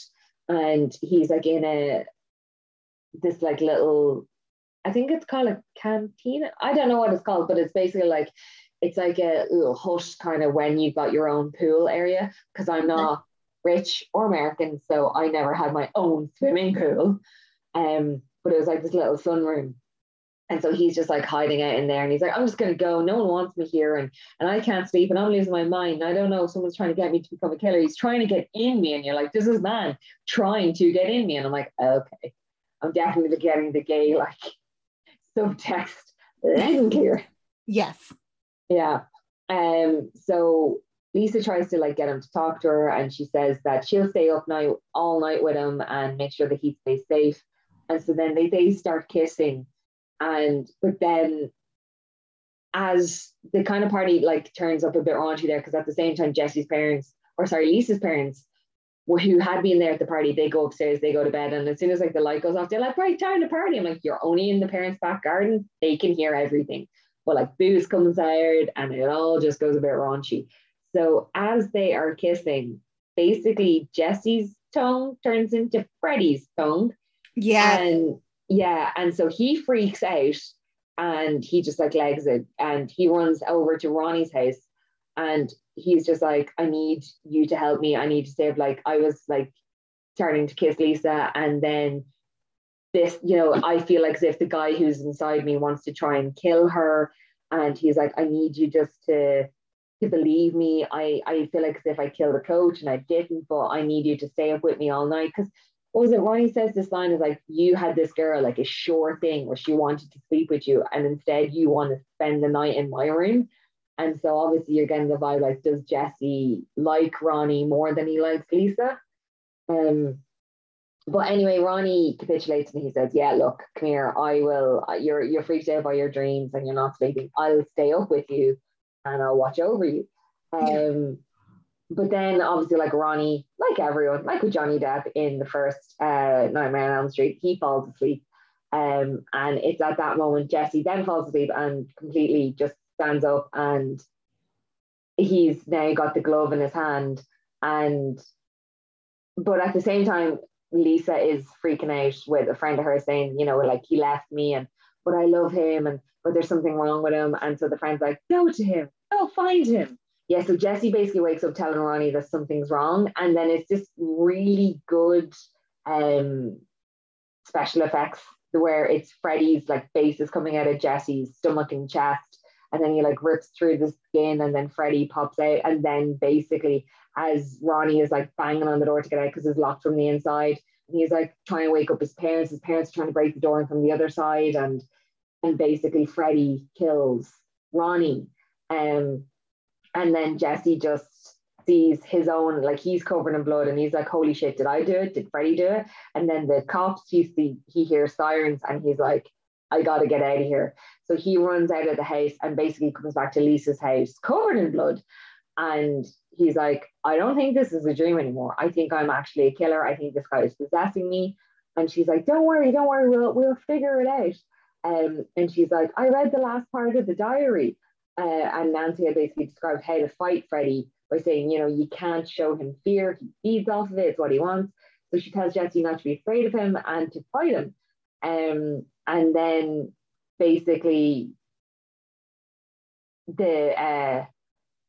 And he's like in a this like little I think it's called a cantina. I don't know what it's called, but it's basically like it's like a little hut kind of when you've got your own pool area. Because I'm not rich or American, so I never had my own swimming pool. Um, but it was like this little sunroom. And so he's just like hiding out in there and he's like, I'm just gonna go. No one wants me here and and I can't sleep and I'm losing my mind. I don't know. Someone's trying to get me to become a killer. He's trying to get in me. And you're like, this is man trying to get in me. And I'm like, okay, I'm definitely getting the gay like subtext loud and clear. Yes. Yeah. Um, so Lisa tries to like get him to talk to her and she says that she'll stay up night all night with him and make sure that he stays safe. And so then they, they start kissing and but then as the kind of party like turns up a bit raunchy there, because at the same time, Jesse's parents, or sorry, Lisa's parents, who had been there at the party, they go upstairs, they go to bed, and as soon as like the light goes off, they're like, right, time to party. I'm like, you're only in the parents' back garden, they can hear everything. But like booze comes out and it all just goes a bit raunchy. So as they are kissing, basically Jesse's tongue turns into Freddy's tongue. Yeah. And yeah, and so he freaks out and he just like legs it and he runs over to Ronnie's house and he's just like, I need you to help me. I need to save like I was like turning to kiss Lisa and then this, you know, I feel like as if the guy who's inside me wants to try and kill her. And he's like, I need you just to to believe me. I, I feel like as if I killed a coach and I didn't, but I need you to stay up with me all night. Because what was it? Ronnie says this line is like, you had this girl like a sure thing where she wanted to sleep with you, and instead you want to spend the night in my room. And so obviously you're getting the vibe like, does Jesse like Ronnie more than he likes Lisa? Um, but anyway, Ronnie capitulates and he says, "Yeah, look, come here. I will. You're you're freaked out by your dreams and you're not sleeping. I'll stay up with you, and I'll watch over you." Um, but then obviously like Ronnie, like everyone, like with Johnny Depp in the first uh, Nightmare on Elm Street, he falls asleep. Um, and it's at that moment Jesse then falls asleep and completely just stands up and he's now got the glove in his hand and but at the same time Lisa is freaking out with a friend of hers saying, you know, like he left me and but I love him and but there's something wrong with him. And so the friend's like, go to him, go find him yeah, so Jesse basically wakes up telling Ronnie that something's wrong, and then it's this really good um, special effects where it's Freddy's like face is coming out of Jesse's stomach and chest, and then he like rips through the skin, and then Freddy pops out, and then basically as Ronnie is like banging on the door to get out because it's locked from the inside, and he's like trying to wake up his parents. His parents are trying to break the door in from the other side, and and basically Freddy kills Ronnie. Um, and then Jesse just sees his own, like he's covered in blood and he's like, holy shit, did I do it? Did Freddy do it? And then the cops, he see, he hears sirens and he's like, I gotta get out of here. So he runs out of the house and basically comes back to Lisa's house covered in blood. And he's like, I don't think this is a dream anymore. I think I'm actually a killer. I think this guy is possessing me. And she's like, Don't worry, don't worry, we'll we'll figure it out. Um, and she's like, I read the last part of the diary. Uh, and Nancy had basically described how to fight Freddy by saying, you know, you can't show him fear. He feeds off of it. It's what he wants. So she tells Jesse not to be afraid of him and to fight him. Um, and then basically the uh,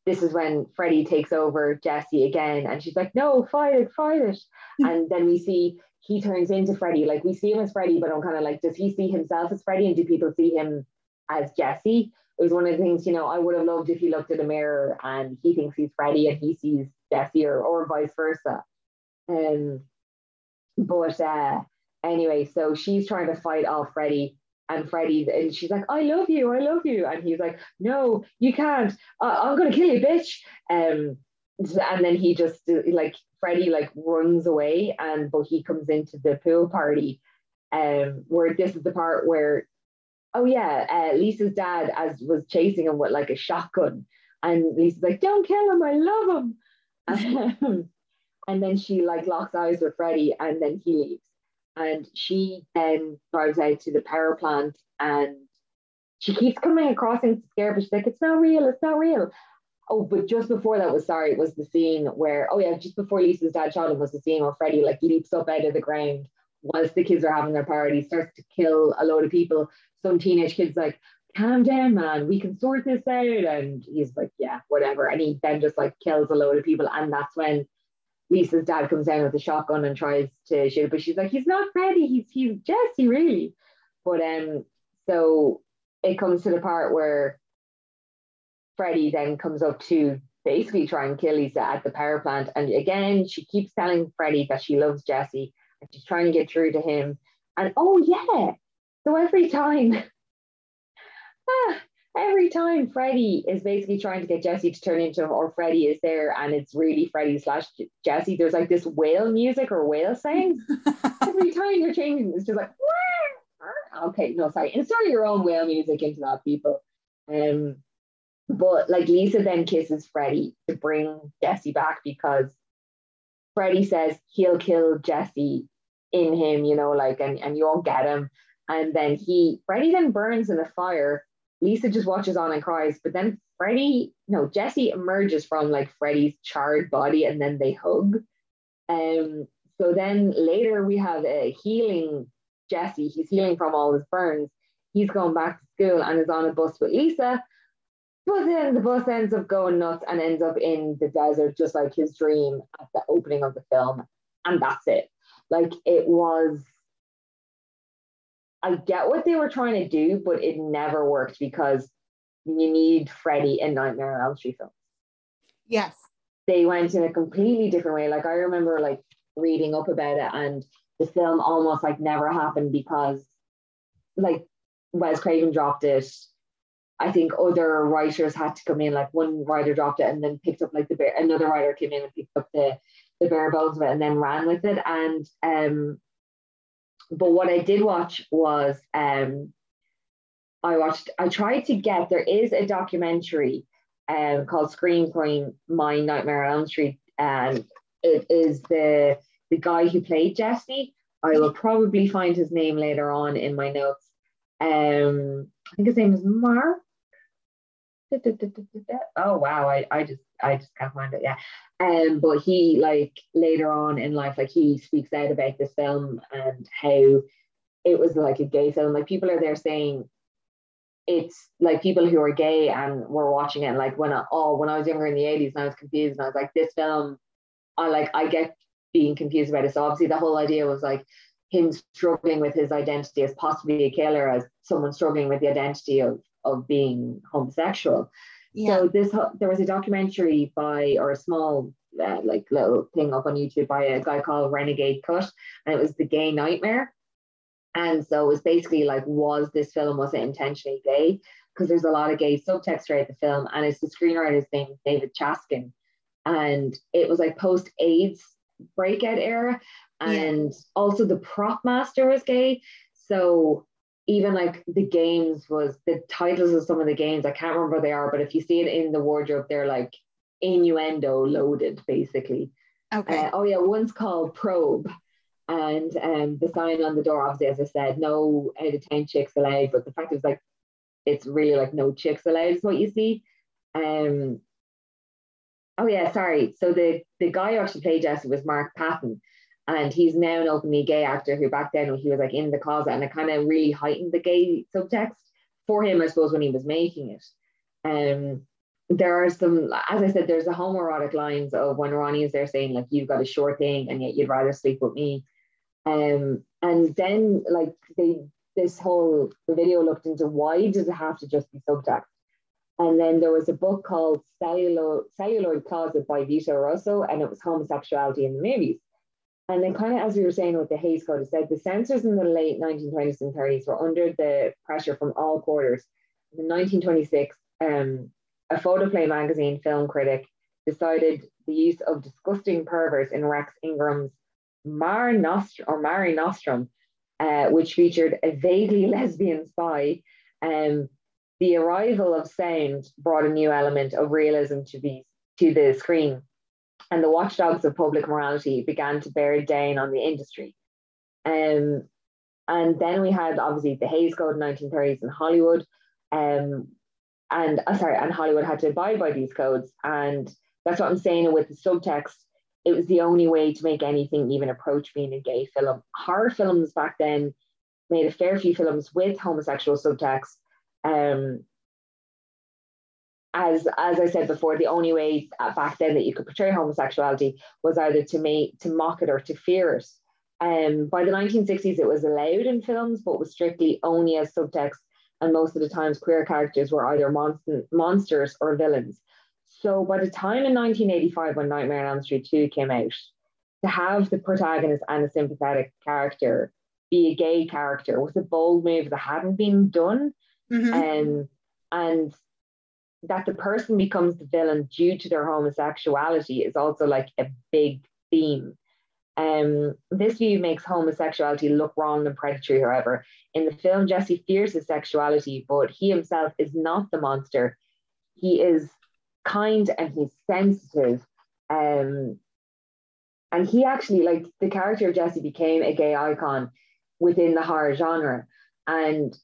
this is when Freddy takes over Jesse again, and she's like, "No, fight it, fight it." and then we see he turns into Freddy. Like we see him as Freddy, but I'm kind of like, does he see himself as Freddy, and do people see him as Jesse? It was one of the things, you know, I would have loved if he looked at a mirror and he thinks he's Freddy and he sees Jesse or, or vice versa. Um, but uh, anyway, so she's trying to fight off Freddy, and Freddy, and she's like, "I love you, I love you," and he's like, "No, you can't. I- am gonna kill you, bitch." Um, and then he just like Freddy like runs away, and but he comes into the pool party, um, where this is the part where, oh yeah, uh, Lisa's dad as was chasing him with like a shotgun, and Lisa's like, "Don't kill him, I love him." and then she like locks eyes with Freddy, and then he leaves and she then drives out to the power plant and she keeps coming across and scared, but she's like, it's not real, it's not real. Oh, but just before that was sorry, it was the scene where, oh yeah, just before Lisa's dad shot him was the scene where Freddy like leaps up out of the ground whilst the kids are having their party, starts to kill a load of people. Some teenage kids like, calm down, man, we can sort this out. And he's like, yeah, whatever. And he then just like kills a load of people. And that's when Lisa's dad comes down with a shotgun and tries to shoot, but she's like, he's not Freddy, he's he's Jesse, really. But um, so it comes to the part where Freddy then comes up to basically try and kill Lisa at the power plant. And again, she keeps telling Freddy that she loves Jesse she's trying to get through to him. And oh yeah, so every time ah, every time Freddy is basically trying to get Jesse to turn into him, or Freddy is there and it's really Freddy slash Jesse, there's like this whale music or whale sound. every time you're changing, it's just like, Wah! okay, no, sorry, insert your own whale music into that, people. Um, but like Lisa then kisses Freddy to bring Jesse back because Freddy says he'll kill Jesse in him, you know, like, and, and you won't get him. And then he, Freddy then burns in the fire Lisa just watches on and cries. But then Freddy, no, Jesse emerges from like Freddy's charred body and then they hug. Um, so then later we have a healing Jesse. He's healing from all his burns. He's going back to school and is on a bus with Lisa. But then the bus ends up going nuts and ends up in the desert, just like his dream at the opening of the film. And that's it. Like it was I get what they were trying to do, but it never worked because you need Freddy in Nightmare on Elm Street films. Yes. They went in a completely different way. Like I remember like reading up about it and the film almost like never happened because like Wes Craven dropped it. I think other writers had to come in, like one writer dropped it and then picked up like the bear, another writer came in and picked up the the bare bones of it and then ran with it. And um but what I did watch was um, I watched, I tried to get, there is a documentary um, called Scream Queen, My Nightmare on Elm Street. And it is the, the guy who played Jesse. I will probably find his name later on in my notes. Um, I think his name is Mark. Oh wow, I, I just I just can't find it. Yeah. Um, but he like later on in life, like he speaks out about this film and how it was like a gay film. Like people are there saying it's like people who are gay and were watching it. Like when I oh when I was younger in the 80s and I was confused and I was like, this film, I like I get being confused about it. So obviously the whole idea was like him struggling with his identity as possibly a killer, as someone struggling with the identity of of being homosexual. Yeah. So this there was a documentary by or a small uh, like little thing up on YouTube by a guy called Renegade Cut, and it was the Gay Nightmare. And so it was basically like, was this film was it intentionally gay? Because there's a lot of gay subtext throughout the film, and it's the screenwriter's name David Chaskin, and it was like post AIDS breakout era, and yeah. also the prop master was gay. So even like the games was the titles of some of the games, I can't remember they are, but if you see it in the wardrobe, they're like innuendo loaded basically. Okay. Uh, oh yeah, one's called Probe. And um, the sign on the door, obviously, as I said, no out of 10 chicks allowed, but the fact is like it's really like no chicks allowed is what you see. Um oh yeah, sorry. So the the guy who actually played Jesse was Mark Patton and he's now an openly gay actor who back then he was like in the closet and it kind of really heightened the gay subtext for him, I suppose, when he was making it. Um, there are some, as I said, there's a homoerotic lines of when Ronnie is there saying like you've got a sure thing and yet you'd rather sleep with me. Um, and then like they this whole the video looked into why does it have to just be subtext? And then there was a book called Celluloid, Celluloid Closet by Vito Russo, and it was homosexuality in the movies. And then, kind of as we were saying with the Hays Code, it said the censors in the late 1920s and 30s were under the pressure from all quarters. In 1926, um, a photoplay magazine film critic decided the use of disgusting perverts in Rex Ingram's Mar Nostrum or Mare Nostrum, uh, which featured a vaguely lesbian spy. Um, the arrival of sound brought a new element of realism to the to the screen, and the watchdogs of public morality began to bear down on the industry. Um, and then we had obviously the Hays Code in 1930s in Hollywood, um, and uh, sorry, and Hollywood had to abide by these codes, and that's what I'm saying with the subtext. It was the only way to make anything even approach being a gay film. Horror films back then made a fair few films with homosexual subtext. Um, as as I said before, the only way back then that you could portray homosexuality was either to make to mock it or to fear it. Um, by the 1960s, it was allowed in films, but was strictly only as subtext. And most of the times, queer characters were either monst- monsters or villains. So by the time in 1985, when Nightmare on Elm Street 2 came out, to have the protagonist and a sympathetic character be a gay character was a bold move that hadn't been done. Mm-hmm. Um, and that the person becomes the villain due to their homosexuality is also like a big theme. Um, this view makes homosexuality look wrong and predatory, however. In the film, Jesse fears his sexuality, but he himself is not the monster. He is kind and he's sensitive. Um, and he actually, like, the character of Jesse became a gay icon within the horror genre. And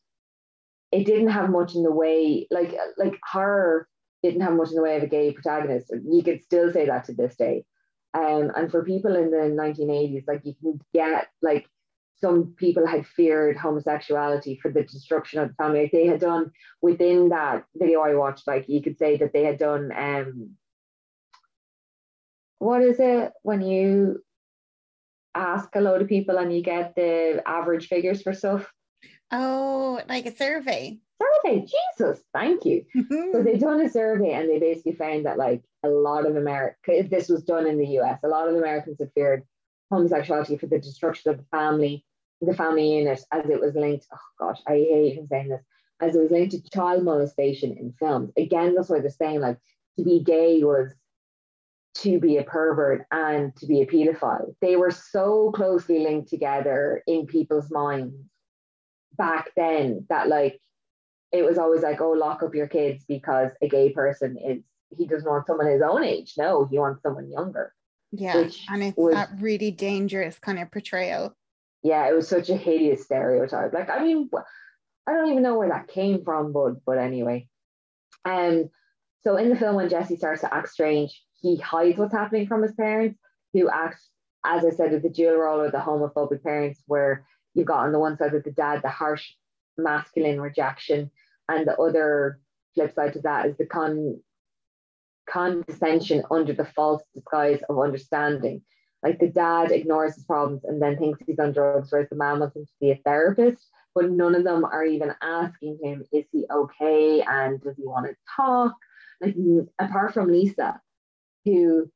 it didn't have much in the way, like, like horror didn't have much in the way of a gay protagonist. You could still say that to this day. Um, and for people in the 1980s, like you can get like some people had feared homosexuality for the destruction of the family. Like they had done within that video I watched, like you could say that they had done um what is it when you ask a load of people and you get the average figures for stuff? Oh, like a survey. Survey, Jesus, thank you. so they done a survey and they basically found that like a lot of America, this was done in the US, a lot of Americans had feared homosexuality for the destruction of the family the family unit as it was linked, oh gosh, I hate even saying this, as it was linked to child molestation in films. Again, that's why they're saying like to be gay was to be a pervert and to be a pedophile. They were so closely linked together in people's minds back then that like it was always like, oh, lock up your kids because a gay person is he doesn't want someone his own age. No, he wants someone younger. Yeah. And it's was, that really dangerous kind of portrayal yeah, it was such a hideous stereotype. Like, I mean, I don't even know where that came from, but but anyway. Um, so in the film, when Jesse starts to act strange, he hides what's happening from his parents, who act, as I said, with the dual role of the homophobic parents, where you've got on the one side with the dad the harsh masculine rejection, and the other flip side to that is the con condescension under the false disguise of understanding like the dad ignores his problems and then thinks he's on drugs, whereas the mom wants him to be a therapist. But none of them are even asking him, is he okay? And does he want to talk? Like, apart from Lisa, who,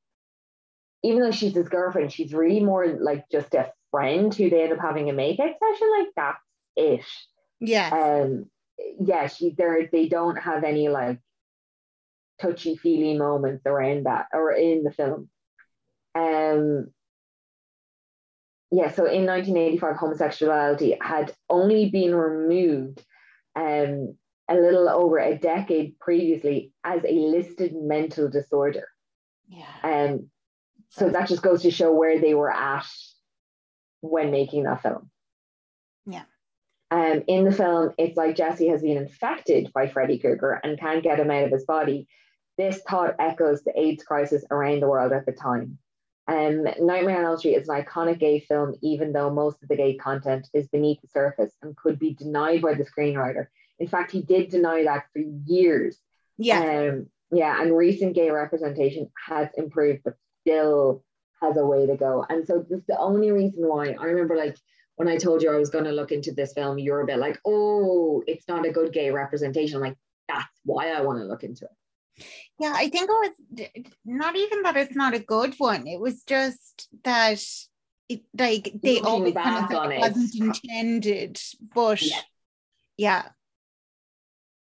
even though she's his girlfriend, she's really more like just a friend who they end up having a makeout session. Like, that's it. Yeah. Um, yeah, she there they don't have any like touchy feely moments around that or in the film. Um, yeah, so in 1985, homosexuality had only been removed um, a little over a decade previously as a listed mental disorder. Yeah. Um, so that just goes to show where they were at when making that film. Yeah. Um, in the film, it's like Jesse has been infected by Freddy Krueger and can't get him out of his body. This thought echoes the AIDS crisis around the world at the time. Um, Nightmare on Elm Street is an iconic gay film, even though most of the gay content is beneath the surface and could be denied by the screenwriter. In fact, he did deny that for years. Yeah. Um, yeah, and recent gay representation has improved, but still has a way to go. And so this is the only reason why I remember like when I told you I was going to look into this film, you're a bit like, oh, it's not a good gay representation. I'm like, that's why I want to look into it. Yeah, I think it was not even that it's not a good one. It was just that it, like they Looking always kind of said it it. wasn't intended, but Yeah. yeah,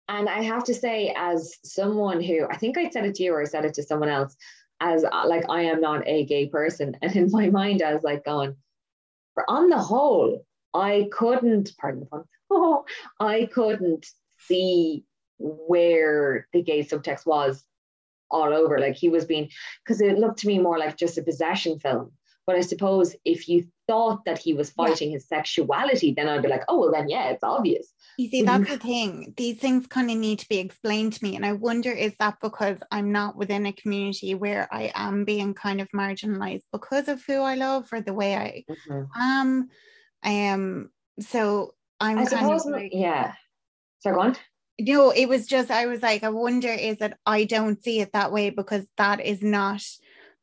And I have to say, as someone who I think I said it to you or I said it to someone else, as uh, like I am not a gay person, and in my mind I was like going, on the whole, I couldn't, pardon the pun, oh, I couldn't see where the gay subtext was all over. Like he was being, because it looked to me more like just a possession film. But I suppose if you thought that he was Yeah. fighting his sexuality, then I'd be like, oh well, then yeah, it's obvious. You see, that's the thing. These things kind of need to be explained to me. And I wonder is that because I'm not within a community where I am being kind of marginalized because of who I love or the way I am? Um, so I'm I kind suppose, of like, yeah. So go on. no, it was just, I was like, I wonder is that I don't see it that way because that is not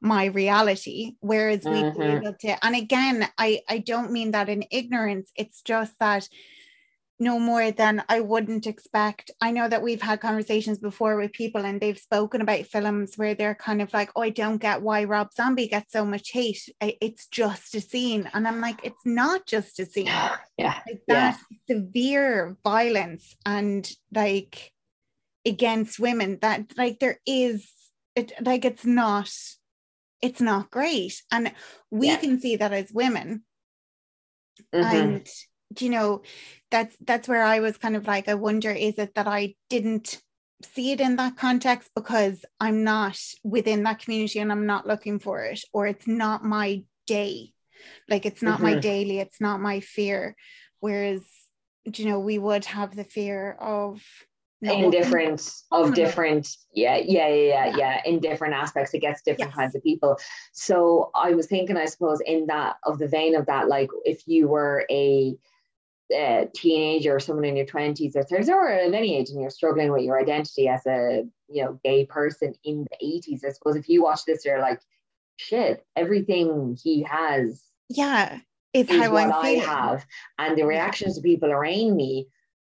my reality. Whereas we be Mhm. able to, and again, I, I don't mean that in ignorance. It's just that no more than I wouldn't expect. I know that we've had conversations before with people and they've spoken about films where they're kind of like, oh, I don't get why Rob Zombie gets so much hate. It's just a scene. And I'm like, it's not just a scene. Yeah. Like Yeah. that severe violence and like against women that like there is it like it's not it's not great. And we Yeah. can see that as women Mhm. and you know that's that's where i was kind of like i wonder is it that i didn't see it in that context because i'm not within that community and i'm not looking for it or it's not my day like it's not my Mhm. daily it's not my fear whereas you know we would have the fear of in different of different yeah yeah yeah yeah Yeah. in different aspects it gets different Yes. kinds of people so i was thinking i suppose in that of the vein of that like if you were a uh, teenager or someone in your 20s or 30s or at any age and you're struggling with your identity as a you know gay person in the 80s i suppose if you watch this you're like shit everything he has yeah it's is how what I feeling have. And the reactions of people around me,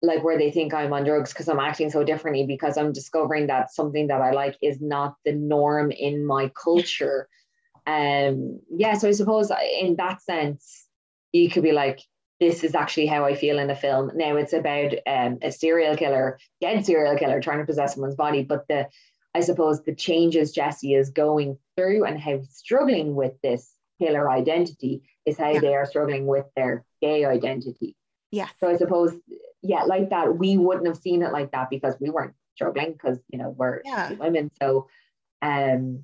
like where they think I'm on drugs because I'm acting so differently because I'm discovering that something that I like is not the norm in my culture. Um, yeah, so I suppose in that sense, you could be like, this is actually how I feel in a film. Now it's about um, a serial killer, dead serial killer trying to possess someone's body, but the I suppose the changes Jesse is going through and how he's struggling with this killer identity is how Yeah. they are struggling with their gay identity. Yeah. So I suppose, yeah, like that, we wouldn't have seen it like that because we weren't struggling because you know we're Yeah. women. So, um,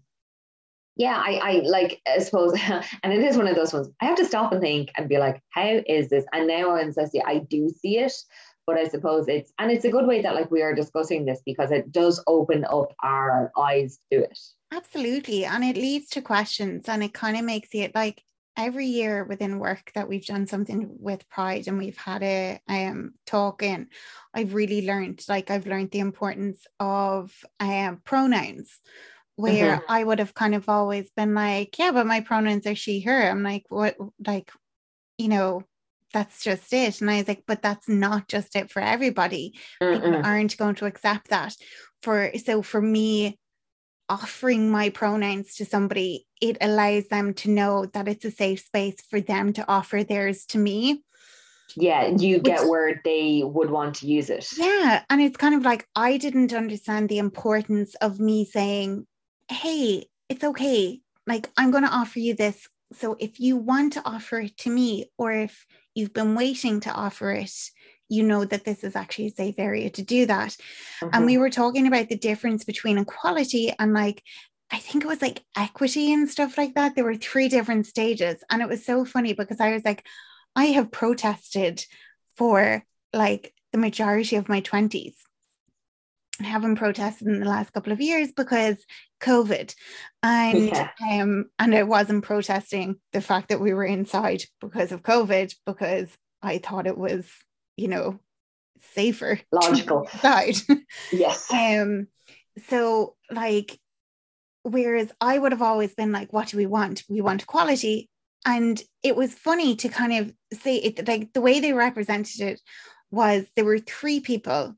yeah, I, I like I suppose, and it is one of those ones. I have to stop and think and be like, how is this? And now I'm so see, I do see it, but I suppose it's and it's a good way that like we are discussing this because it does open up our eyes to it. Absolutely. And it leads to questions and it kind of makes it like every year within work that we've done something with pride and we've had a um talk in, I've really learned like I've learned the importance of um pronouns where Mhm. I would have kind of always been like, yeah, but my pronouns are she, her. I'm like, what like, you know, that's just it. And I was like, but that's not just it for everybody people Mm-mm. aren't going to accept that for so for me offering my pronouns to somebody it allows them to know that it's a safe space for them to offer theirs to me. Yeah, you get Which- where they would want to use it. yeah and it's kind of like i didn't understand the importance of me saying hey it's okay. Like i'm going to offer you this. So if you want to offer it to me or if you've been waiting to offer it you know that this is actually a safe area to do that. And Mhm. we were talking about the difference between equality and like i think it was like equity and stuff like that. There were three different stages. And it was so funny because i was like i have protested for like the majority of my 20s I haven't protested in the last couple of years because COVID, and Yeah. um, and I wasn't protesting the fact that we were inside because of COVID because I thought it was, you know, safer Logical. side. Yes. Um, so like, whereas I would have always been like, what do we want? We want quality. And it was funny to kind of say it like the way they represented it was there were three people,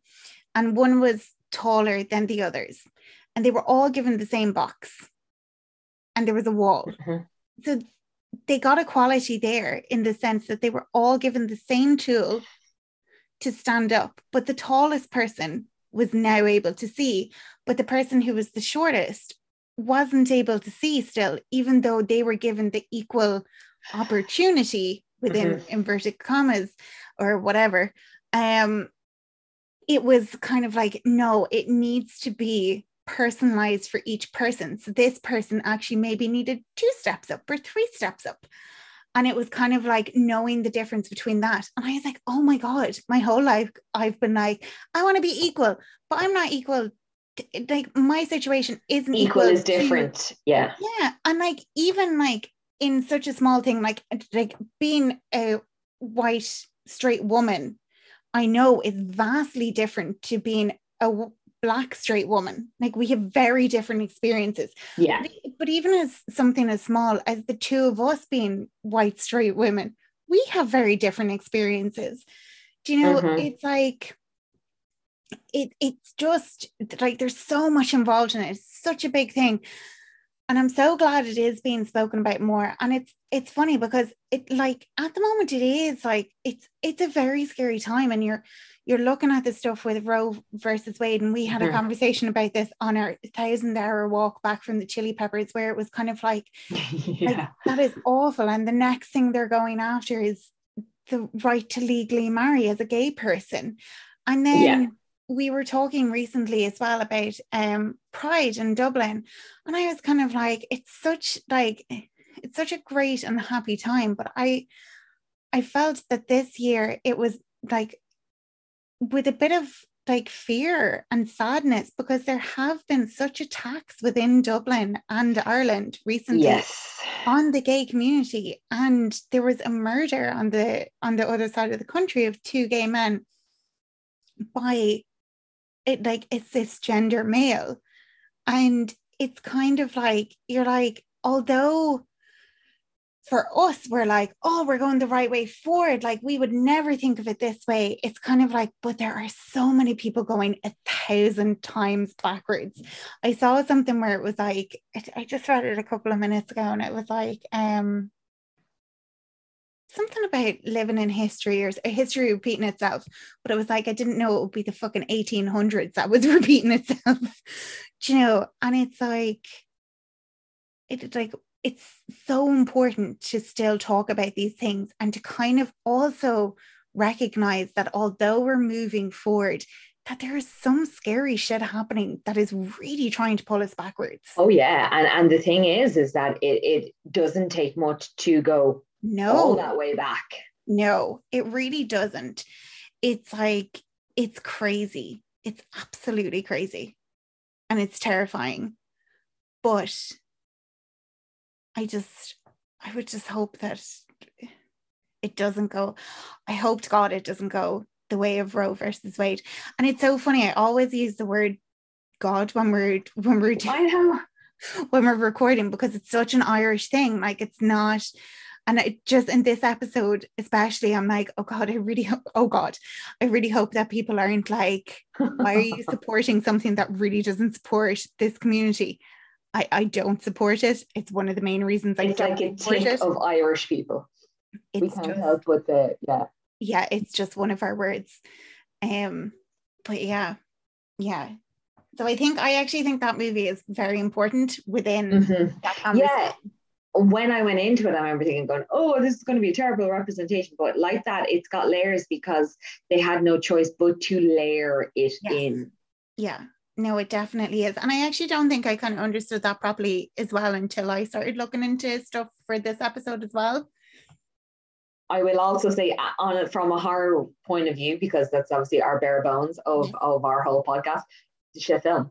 and one was taller than the others, and they were all given the same box, and there was a wall. Mhm. So they got equality there in the sense that they were all given the same tool to stand up, but the tallest person was now able to see, but the person who was the shortest wasn't able to see still, even though they were given the equal opportunity within mm-hmm. inverted commas or whatever. Um, it was kind of like, no, it needs to be personalized for each person. So this person actually maybe needed two steps up or three steps up. And it was kind of like knowing the difference between that. And I was like, oh my God, my whole life I've been like, I want to be equal, but I'm not equal. Like my situation isn't equal, equal is different. To, yeah. Yeah. And like even like in such a small thing, like like being a white straight woman, I know is vastly different to being a black straight woman. Like we have very different experiences. Yeah. But, but, even as something as small as the two of us being white straight women we have very different experiences. Do you know mm-hmm. it's like it it's just like there's so much involved in it. It's such a big thing. And i'm so glad it is being spoken about more. And it's it's funny because it like at the moment it is like it's it's a very scary time and you're you're looking at the stuff with Roe versus Wade, and we had a mm-hmm. conversation about this on our thousand hour walk back from the Chili Peppers, where it was kind of like, yeah. like that is awful. And the next thing they're going after is the right to legally marry as a gay person. And then yeah. we were talking recently as well about um, Pride in Dublin, and I was kind of like, it's such like it's such a great and happy time, but I I felt that this year it was like with a bit of like fear and sadness because there have been such attacks within Dublin and Ireland recently yes. on the gay community and there was a murder on the on the other side of the country of two gay men by it like a cisgender male and it's kind of like you're like although for us, we're like, oh, we're going the right way forward. Like we would never think of it this way. It's kind of like, but there are so many people going a thousand times backwards. I saw something where it was like, I just read it a couple of minutes ago, and it was like, um, something about living in history or history repeating itself. But it was like, I didn't know it would be the fucking 1800s that was repeating itself. Do you know? And it's like, it's like it's so important to still talk about these things and to kind of also recognize that although we're moving forward, that there is some scary shit happening that is really trying to pull us backwards. Oh yeah, and and the thing is, is that it it doesn't take much to go no all that way back. No, it really doesn't. It's like it's crazy. It's absolutely crazy, and it's terrifying. But I just, I would just hope that it doesn't go. I hope to God it doesn't go the way of Roe versus Wade. And it's so funny. I always use the word God when we're when we're doing, when we're recording because it's such an Irish thing. Like it's not. And it just in this episode, especially, I'm like, oh God, I really, hope, oh God, I really hope that people aren't like, why are you supporting something that really doesn't support this community? I, I don't support it. It's one of the main reasons I it's don't like a support it. of Irish people. It's we can't just, help with the yeah. Yeah, it's just one of our words. Um, but yeah, yeah. So I think I actually think that movie is very important within mm-hmm. that conversation. Yeah. When I went into it, I remember thinking, going, "Oh, this is going to be a terrible representation." But like that, it's got layers because they had no choice but to layer it yes. in. Yeah, no, it definitely is. And I actually don't think I kind of understood that properly as well until I started looking into stuff for this episode as well. I will also say uh, on it from a horror point of view, because that's obviously our bare bones of, yes. of our whole podcast, shit film.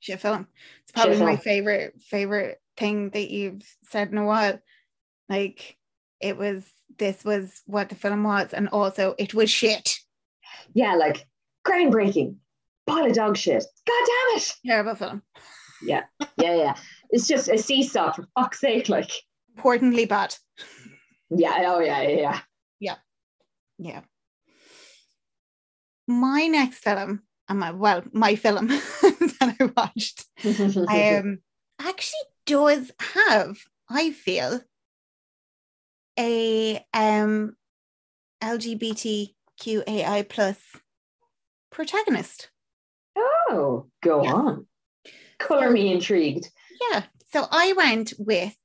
Shit film. It's probably my favorite favorite thing that you've said in a while. Like it was this was what the film was, and also it was shit. Yeah, like groundbreaking pile of dog shit. God damn it. Terrible film. Yeah. Yeah. Yeah. it's just a seesaw for fuck's sake. Like, importantly bad. Yeah. Oh, yeah. Yeah. Yeah. Yeah. My next film, and my, well, my film that I watched, um, actually does have, I feel, a um LGBTQAI plus protagonist. Oh, go Yes. on. Color me intrigued. Yeah. So I went with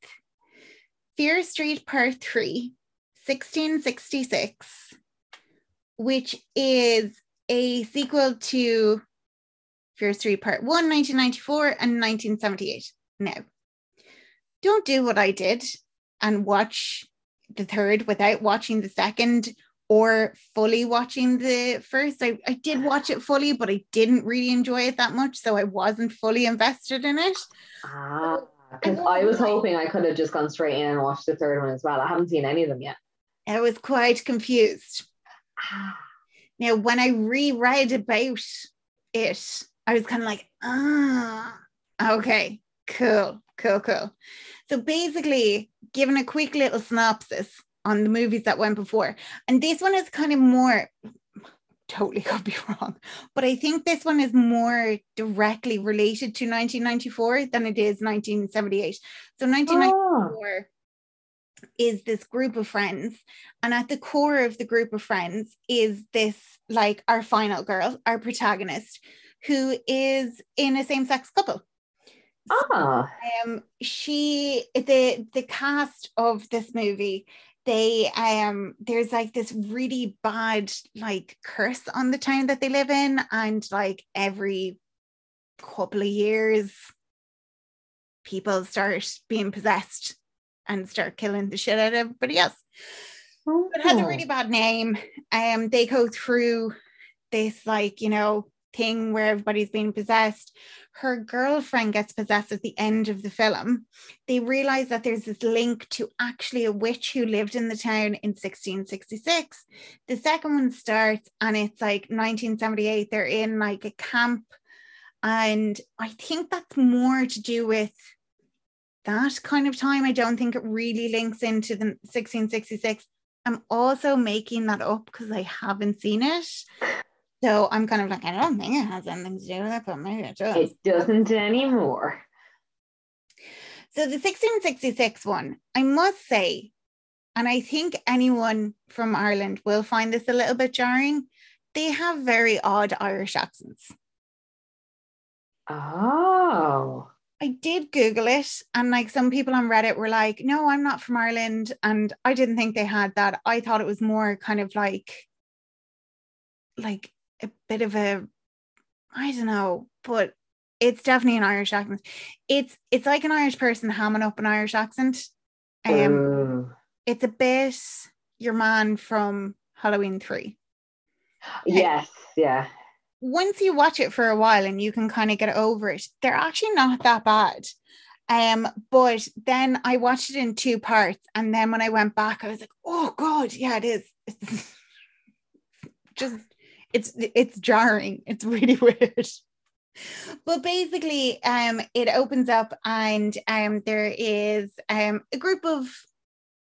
Fear Street Part 3, 1666, which is a sequel to Fear Street Part 1, 1994 and 1978. Now, don't do what I did and watch the third without watching the second or fully watching the first. I, I did watch it fully, but I didn't really enjoy it that much. So I wasn't fully invested in it. Ah, because I was hoping I could have just gone straight in and watched the third one as well. I haven't seen any of them yet. I was quite confused. Ah, Now, when I reread about it, I was kind of like, ah, okay, cool, cool, cool. So basically, given a quick little synopsis on the movies that went before, and this one is kind of more, totally could be wrong, but I think this one is more directly related to 1994 than it is 1978. So 1994 is this group of friends and at the core of the group of friends is this like our final girl our protagonist who is in a same-sex couple. Ah, um she the the cast of this movie they um there's like this really bad like curse on the town that they live in and like every couple of years people start being possessed and start killing the shit out of everybody else it has a really bad name. Um, they go through this like you know thing where everybody's being possessed. Her girlfriend gets possessed at the end of the film. They realize that there's this link to actually a witch who lived in the town in 1666. The second one starts and it's like 1978. They're in like a camp, and I think that's more to do with that kind of time. I don't think it really links into the 1666. I'm also making that up because I haven't seen it. So I'm kind of like, I don't think it has anything to do with it, but maybe it does. it doesn't anymore. So the 1666 one, I must say, and I think anyone from Ireland will find this a little bit jarring, they have very odd Irish accents. Oh, I did Google it, and like some people on Reddit were like, no, I'm not from Ireland. And I didn't think they had that. I thought it was more kind of like, like a bit of a, I don't know, but it's definitely an Irish accent. It's it's like an Irish person hamming up an Irish accent. Um, Ooh. it's a bit your man from Halloween 3. yes, yeah. once you watch it for a while and you can kind of get over it, they're actually not that bad. Um, but then I watched it in two parts, and then when I went back, I was like, "Oh God, yeah, it is. It's just, it's it's jarring. It's really weird." But basically, um, it opens up, and um, there is um a group of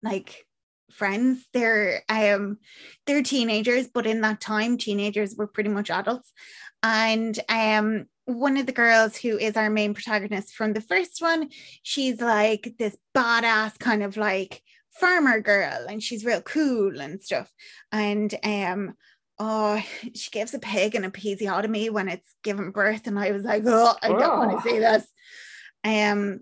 like friends. They're um they're teenagers, but in that time, teenagers were pretty much adults. And um, one of the girls who is our main protagonist from the first one, she's like this badass kind of like farmer girl, and she's real cool and stuff. And um, oh, she gives a pig an episiotomy when it's given birth, and I was like, oh, I don't Oh. want to see this. Um,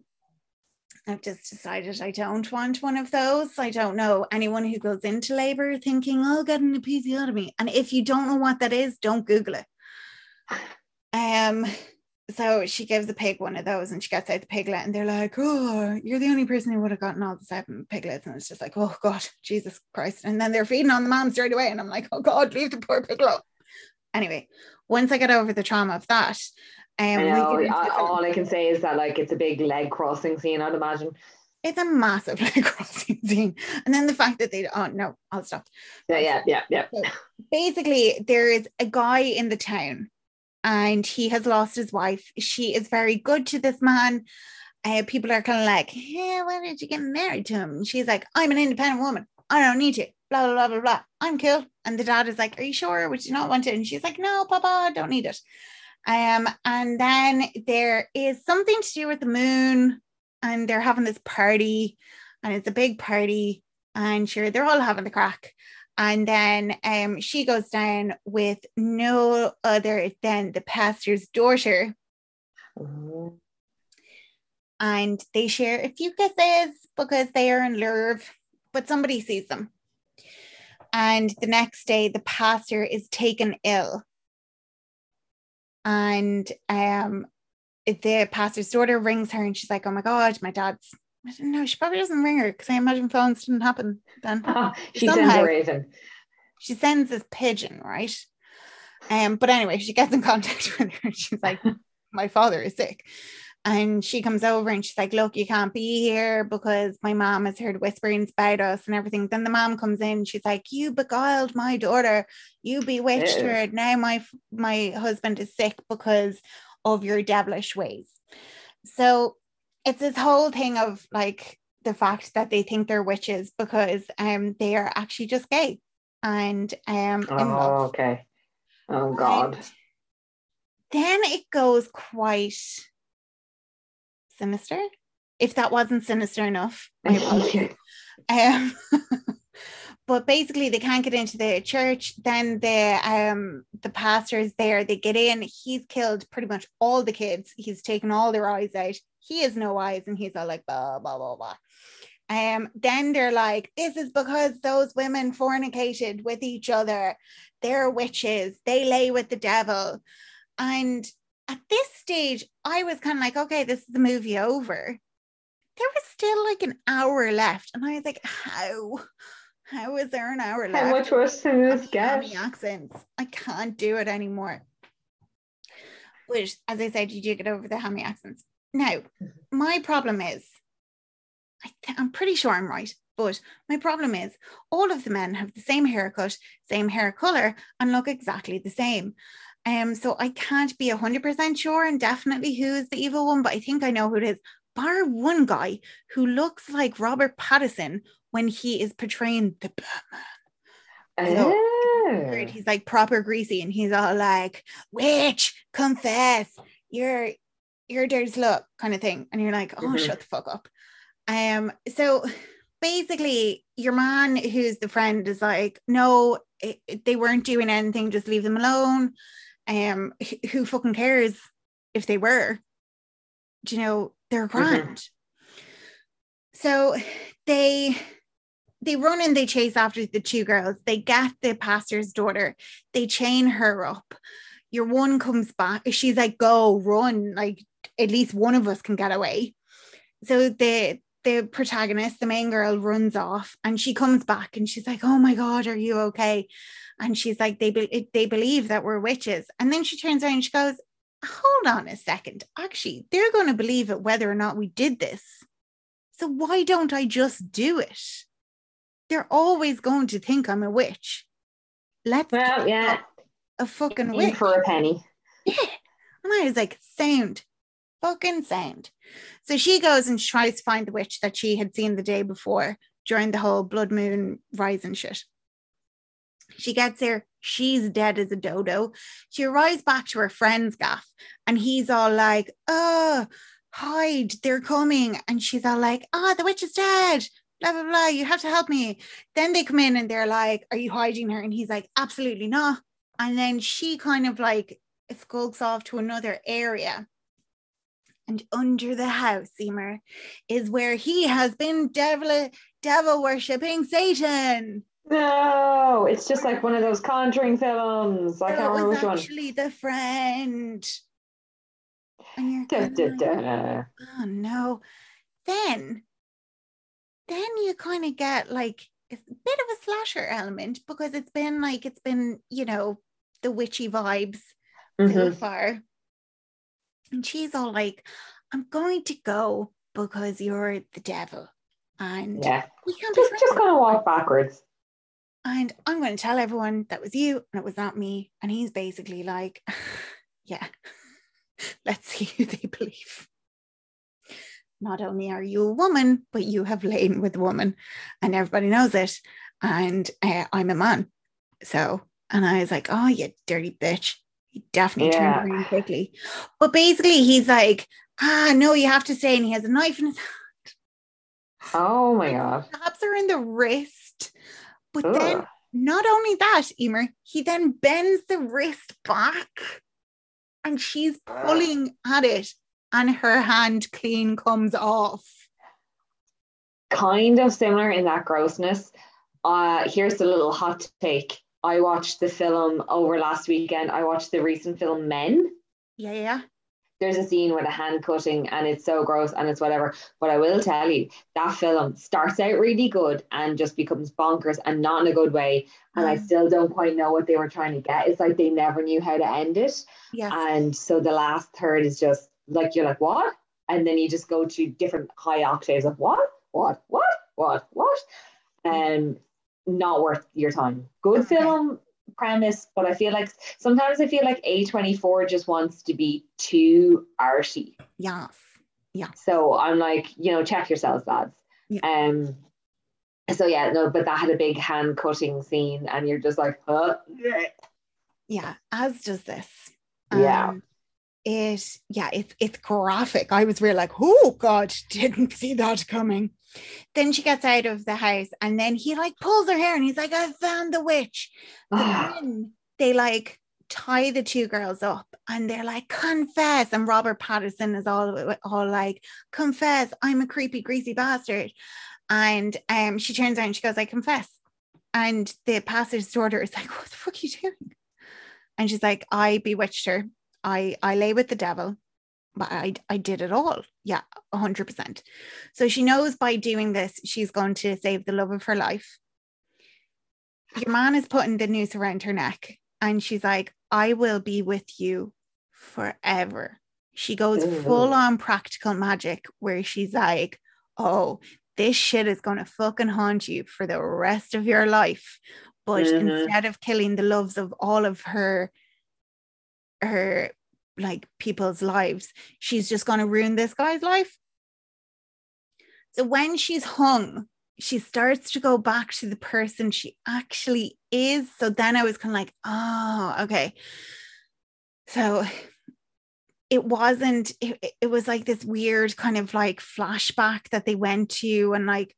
I've just decided I don't want one of those. I don't know anyone who goes into labor thinking, I'll get an episiotomy. And if you don't know what that is, don't Google it. Um, so she gives the pig one of those and she gets out the piglet, and they're like, Oh, you're the only person who would have gotten all the seven piglets. And it's just like, Oh God, Jesus Christ. And then they're feeding on the mom straight away. And I'm like, Oh God, leave the poor piglet. Anyway, once I get over the trauma of that, um, I know. I, all I can say is that like it's a big leg crossing scene. I'd imagine. it's a massive like crossing scene. And then the fact that they oh no, I'll stop. Yeah, yeah, yeah, yeah. Basically, there is a guy in the town and he has lost his wife. She is very good to this man. Uh, people are kind of like, hey, why did you get married to him? And she's like, I'm an independent woman. I don't need to. Blah, blah, blah, blah, blah. I'm cool. And the dad is like, Are you sure? Would you not want it? And she's like, No, Papa, don't need it. Um, and then there is something to do with the moon, and they're having this party, and it's a big party. and sure they're all having the crack. And then um, she goes down with no other than the pastor's daughter. Mhm. And they share a few kisses because they are in love, but somebody sees them. And the next day, the pastor is taken ill. And um, the pastor's daughter rings her and she's like, Oh my God, my dad's. I don't know. She probably doesn't ring her because I imagine phones didn't happen then. she sends Somehow. a raven. she sends this pigeon, right? Um, but anyway, she gets in contact with her and she's like, My father is sick. And she comes over and she's like, Look, you can't be here because my mom has heard whisperings about us and everything. Then the mom comes in, she's like, You beguiled my daughter, you bewitched Ew. her. Now my my husband is sick because of your devilish ways. So it's this whole thing of like the fact that they think they're witches because um they are actually just gay and um Oh, okay. Oh God. And then it goes quite sinister. If that wasn't sinister enough, my apologies. Um, but basically, they can't get into the church. Then the um the pastor's there. They get in. He's killed pretty much all the kids. He's taken all their eyes out. He has no eyes, and he's all like blah blah blah blah. Um, then they're like, this is because those women fornicated with each other. They're witches. They lay with the devil. And at this stage, I was kind of like, okay, this is the movie over. There was still like an hour left. And I was like, how? How is there an hour left? How much worse can on this? Hammy accents. I can't do it anymore. Which, as I said, you do get over the hammy accents. Now, my problem is, I th- I'm pretty sure I'm right, but my problem is all of the men have the same haircut, same hair color, and look exactly the same. Um, so I can't be 100% sure and definitely who is the evil one, but I think I know who it is. Bar one guy who looks like Robert Pattinson when he is portraying the Batman. Oh. He's like proper greasy and he's all like, witch, confess, you're you're dirty slut kind of thing. And you're like, oh, Mhm. shut the fuck up. Um, so basically, your man who's the friend is like, no, it, it- they weren't doing anything, just leave them alone. Um, wh- who fucking cares if they were? Do you know, they're grand. So they they run and they chase after the two girls. They get the pastor's daughter. They chain her up. Your one comes back. She's like, "Go, run! Like at least one of us can get away." So the the protagonist, the main girl, runs off, and she comes back, and she's like, "Oh my god, are you okay?" And she's like, "They be- they believe that we're witches." And then she turns around and she goes, "Hold on a second. Actually, they're going to believe it whether or not we did this. So why don't I just do it?" They're always going to think I'm a witch. Let's Well, yeah. a fucking In witch. for a penny. Yeah. And I was like, sound, fucking sound. So she goes and tries to find the witch that she had seen the day before during the whole blood moon rising shit. She gets there, she's dead as a dodo. She arrives back to her friend's gaff, and he's all like, oh, hide, they're coming. And she's all like, oh, the witch is dead. Blah, blah, blah. You have to help me. Then they come in and they're like, Are you hiding her? And he's like, Absolutely not. And then she kind of like skulks off to another area. And under the house, Emer, is where he has been devil devil worshipping Satan. No, it's just like one of those Conjuring films. I can't remember which one. actually the friend. And you're Da, da, da. oh no. Then, then you kind of get like a bit of a slasher element because it's been like it's been, you know, the witchy vibes so Mhm. far. And she's all like, I'm going to go because you're the devil. And Yeah, we can't just just of walk backwards. And I'm going to tell everyone that was you and it was not me. And he's basically like, yeah, let's see who they believe. Not only are you a woman, but you have lain with a woman and everybody knows it. And uh, I'm a man. So, and I was like, oh, you dirty bitch. He definitely Yeah. turned around quickly. But basically, he's like, ah, no, you have to stay. And he has a knife in his hand. Oh my god. Stabs her in the wrist. But then not only that, Emer, he then bends the wrist back and she's pulling at it and her hand clean comes off. kind of similar in that grossness. Uh, here's the little hot take. I watched the film over last weekend. I watched the recent film Men. Yeah, yeah. There's a scene with a hand cutting and it's so gross and it's whatever. But I will tell you, that film starts out really good and just becomes bonkers and not in a good way. And I Mm. still don't quite know what they were trying to get. It's like they never knew how to end it. Yes. And so the last third is just like you're like, what? And then you just go to different high octaves of what, what, what, what, what? And not worth your time. Good Okay. film premise, but I feel like sometimes I feel like A24 just wants to be too arty. yes. Yeah. So I'm like, you know, check yourselves, lads. Yeah. Um so yeah, no, but that had a big hand cutting scene, and you're just like, huh? Yeah, as does this. Yeah. It yeah, it's it's graphic. I was really like, oh God, didn't see that coming. Then she gets out of the house and then he like pulls her hair and he's like, I found the witch. So then they like tie the two girls up and they're like, confess. And Robert Pattinson is all, all like, confess, I'm a creepy, greasy bastard. And um, she turns around and she goes, I confess. And the pastor's daughter is like, What the fuck are you doing? And she's like, I bewitched her. I I lay with the devil, but I I did it all. Yeah, hundred percent. So she knows by doing this, she's going to save the love of her life. Your man is putting the noose around her neck, and she's like, I will be with you forever. She goes Ooh. full on practical magic where she's like, Oh, this shit is going to fucking haunt you for the rest of your life. But Mhm. instead of killing the loves of all of her, her like people's lives, she's just going to ruin this guy's life. So when she's hung, she starts to go back to the person she actually is. So then I was kind of like, oh, okay. So it wasn't, it, it- it was like this weird kind of like flashback that they went to, and like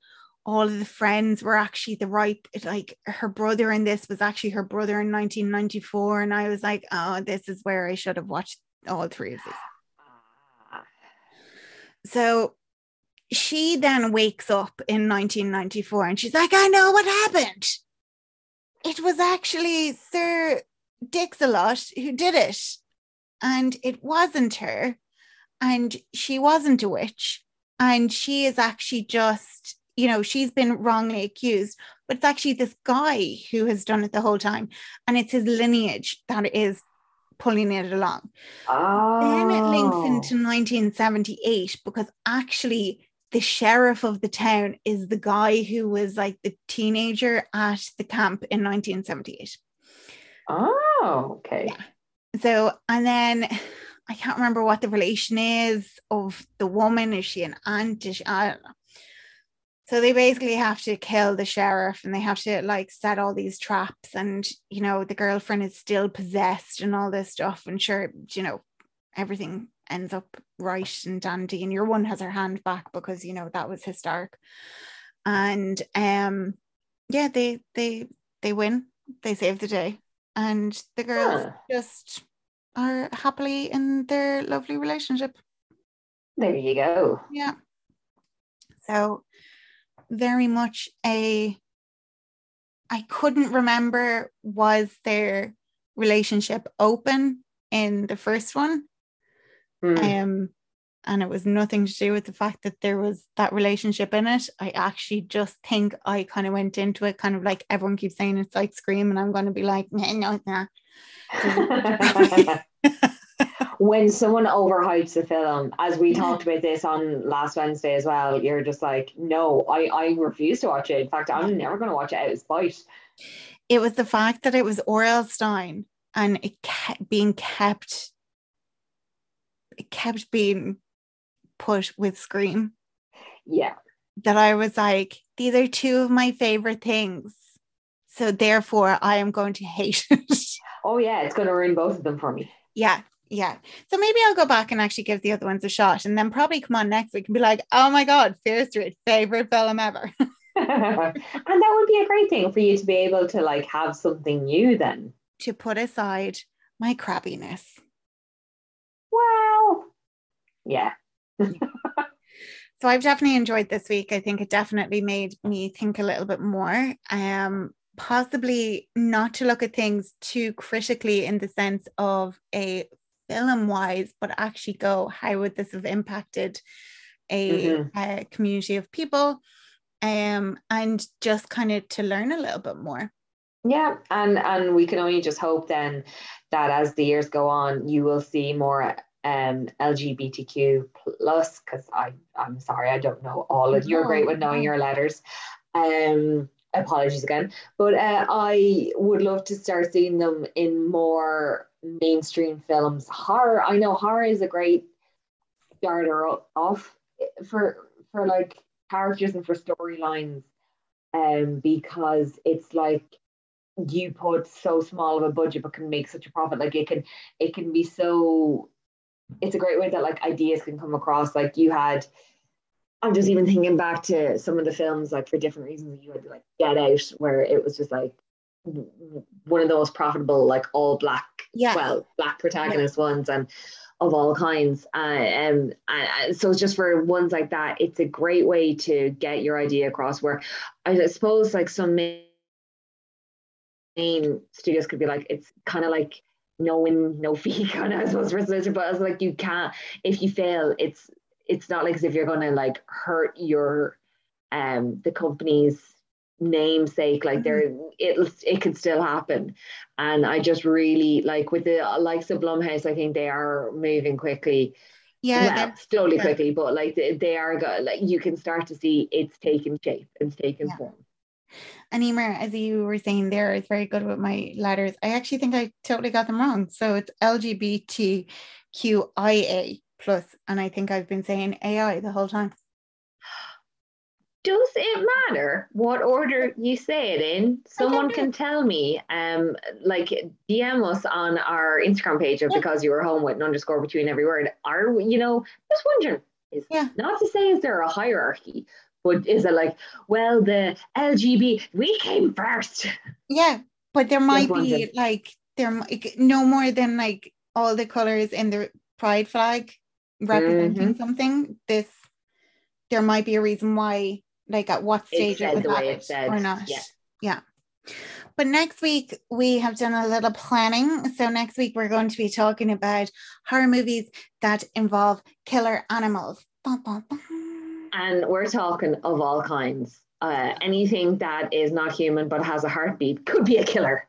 all of the friends were actually the right, like her brother in this was actually her brother in 1994. And I was like, oh, this is where I should have watched all three of these. So she then wakes up in 1994 and she's like, I know what happened. It was actually Sir Dix-a-Lot who did it. And it wasn't her. And she wasn't a witch. And she is actually just, you know, she's been wrongly accused, but it's actually this guy who has done it the whole time. And it's his lineage that is pulling it along. Oh. Then it links oh. into 1978 because actually the sheriff of the town is the guy who was like the teenager at the camp in 1978. Oh, okay. So, and then I can't remember what the relation is of the woman. Is she an aunt? Is she, I don't know. So they basically have to kill the sheriff and they have to like set all these traps. And, you know, the girlfriend is still possessed and all this stuff. And sure, you know, everything ends up right and dandy. And your one has her hand back because, you know, that was historic. And um yeah, they they they win. They save the day. And the girls Huh. just are happily in their lovely relationship. There you go. Yeah. So very much a I couldn't remember was their relationship open in the first one. Hmm. Um and it was nothing to do with the fact that there was that relationship in it. I actually just think I kind of went into it kind of like everyone keeps saying it's like Scream, and I'm going to be like, no, it's not. When someone overhypes a film, as we talked about this on last Wednesday as well, you're just like, no, I, I refuse to watch it. In fact, I'm never going to watch it out of spite. it was the fact that it was R.L. Stine and it kept being kept it kept being put with Scream Yeah. that I was like, these are two of my favorite things. So therefore I am going to hate it. Oh, yeah, it's going to ruin both of them for me. yeah. Yeah. So maybe I'll go back and actually give the other ones a shot and then probably come on next week and be like, oh my God, Fear Street, favorite film ever. and that would be a great thing for you to be able to like have something new then. to put aside my crabbiness. Wow. Yeah. So I've definitely enjoyed this week. I think it definitely made me think a little bit more. Um, possibly not to look at things too critically in the sense of a film wise, but actually go, how would this have impacted a, Mhm. a community of people? Um, and just kind of to learn a little bit more. Yeah, and and we can only just hope then that as the years go on, you will see more um LGBTQ plus because I I'm sorry I don't know all of you're great with knowing no. your letters. Um, apologies again, but uh, I would love to start seeing them in more mainstream films. Horror, I know horror is a great starter off for for like characters and for storylines, um, because it's like you put so small of a budget but can make such a profit. Like it can it can be so it's a great way that like ideas can come across. Like you had i'm just even thinking back to some of the films like for different reasons you had to like get out where it was just like one of the most profitable like all black Yeah. well black protagonist ones and of all kinds uh, um, and, and so just for ones like that it's a great way to get your idea across where i suppose like some main studios could be like it's kind of like no win no fee kind of I suppose for but it's like you can't if you fail it's it's not like as if you're gonna like hurt your um the company's namesake like there it it can still happen and I just really like with the likes of Blumhouse I think they are moving quickly Yeah, well slowly yeah. quickly but like they, are like you can start to see it's taking shape it's taking Yeah. form And Emer, as you were saying there, is very good with my letters. I actually think I totally got them wrong. So it's LGBTQIA plus, and I think I've been saying AI the whole time. Does it matter what order you say it in? Someone can tell me. Um, like DM us on our Instagram page of Yeah. because you were home with an underscore between every word. Are we, you know, just wondering. Is Yeah. not to say is there a hierarchy, but is it like, well, the LGB we came first? Yeah, but there might be like there no more than like all the colors in the pride flag representing Mm-hmm. something. This there might be a reason why, like at what stage said it was added said, or not. yeah. yeah. But next week we have done a little planning. So next week we're going to be talking about horror movies that involve killer animals. Bum, bum, bum. And we're talking of all kinds. Uh, anything that is not human but has a heartbeat could be a killer.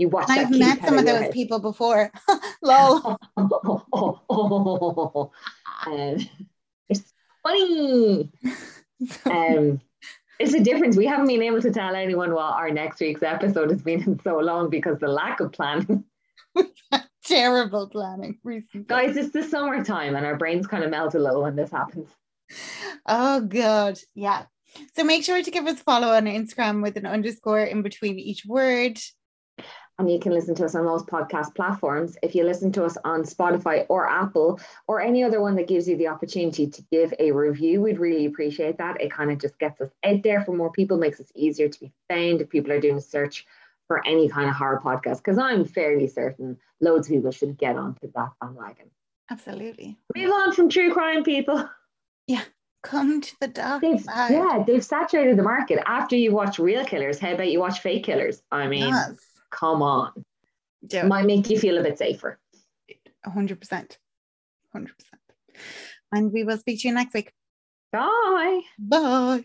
You watch. I've met some of those head. people before. Lol. oh, oh, oh, um, it's funny. Um, it's a difference. We haven't been able to tell anyone what our next week's episode has been in so long because the lack of planning. Terrible planning recently. Guys, it's the summertime and our brains kind of melt a little when this happens. Oh god, yeah. So make sure to give us a follow on Instagram with an underscore in between each word. And you can listen to us on those podcast platforms. If you listen to us on Spotify or Apple or any other one that gives you the opportunity to give a review, we'd really appreciate that. It kind of just gets us out there for more people, makes us easier to be found if people are doing a search for any kind of horror podcast. Because I'm fairly certain loads of people should get onto that bandwagon. Absolutely. Move on from true crime, people. Yeah. Come to the dark They've, side. yeah, they've saturated the market. After you watch real killers, how about you watch fake killers? I mean, Yes. Come on. It. might make you feel a bit safer. 100%. 100%. And we will speak to you next week. Bye. Bye.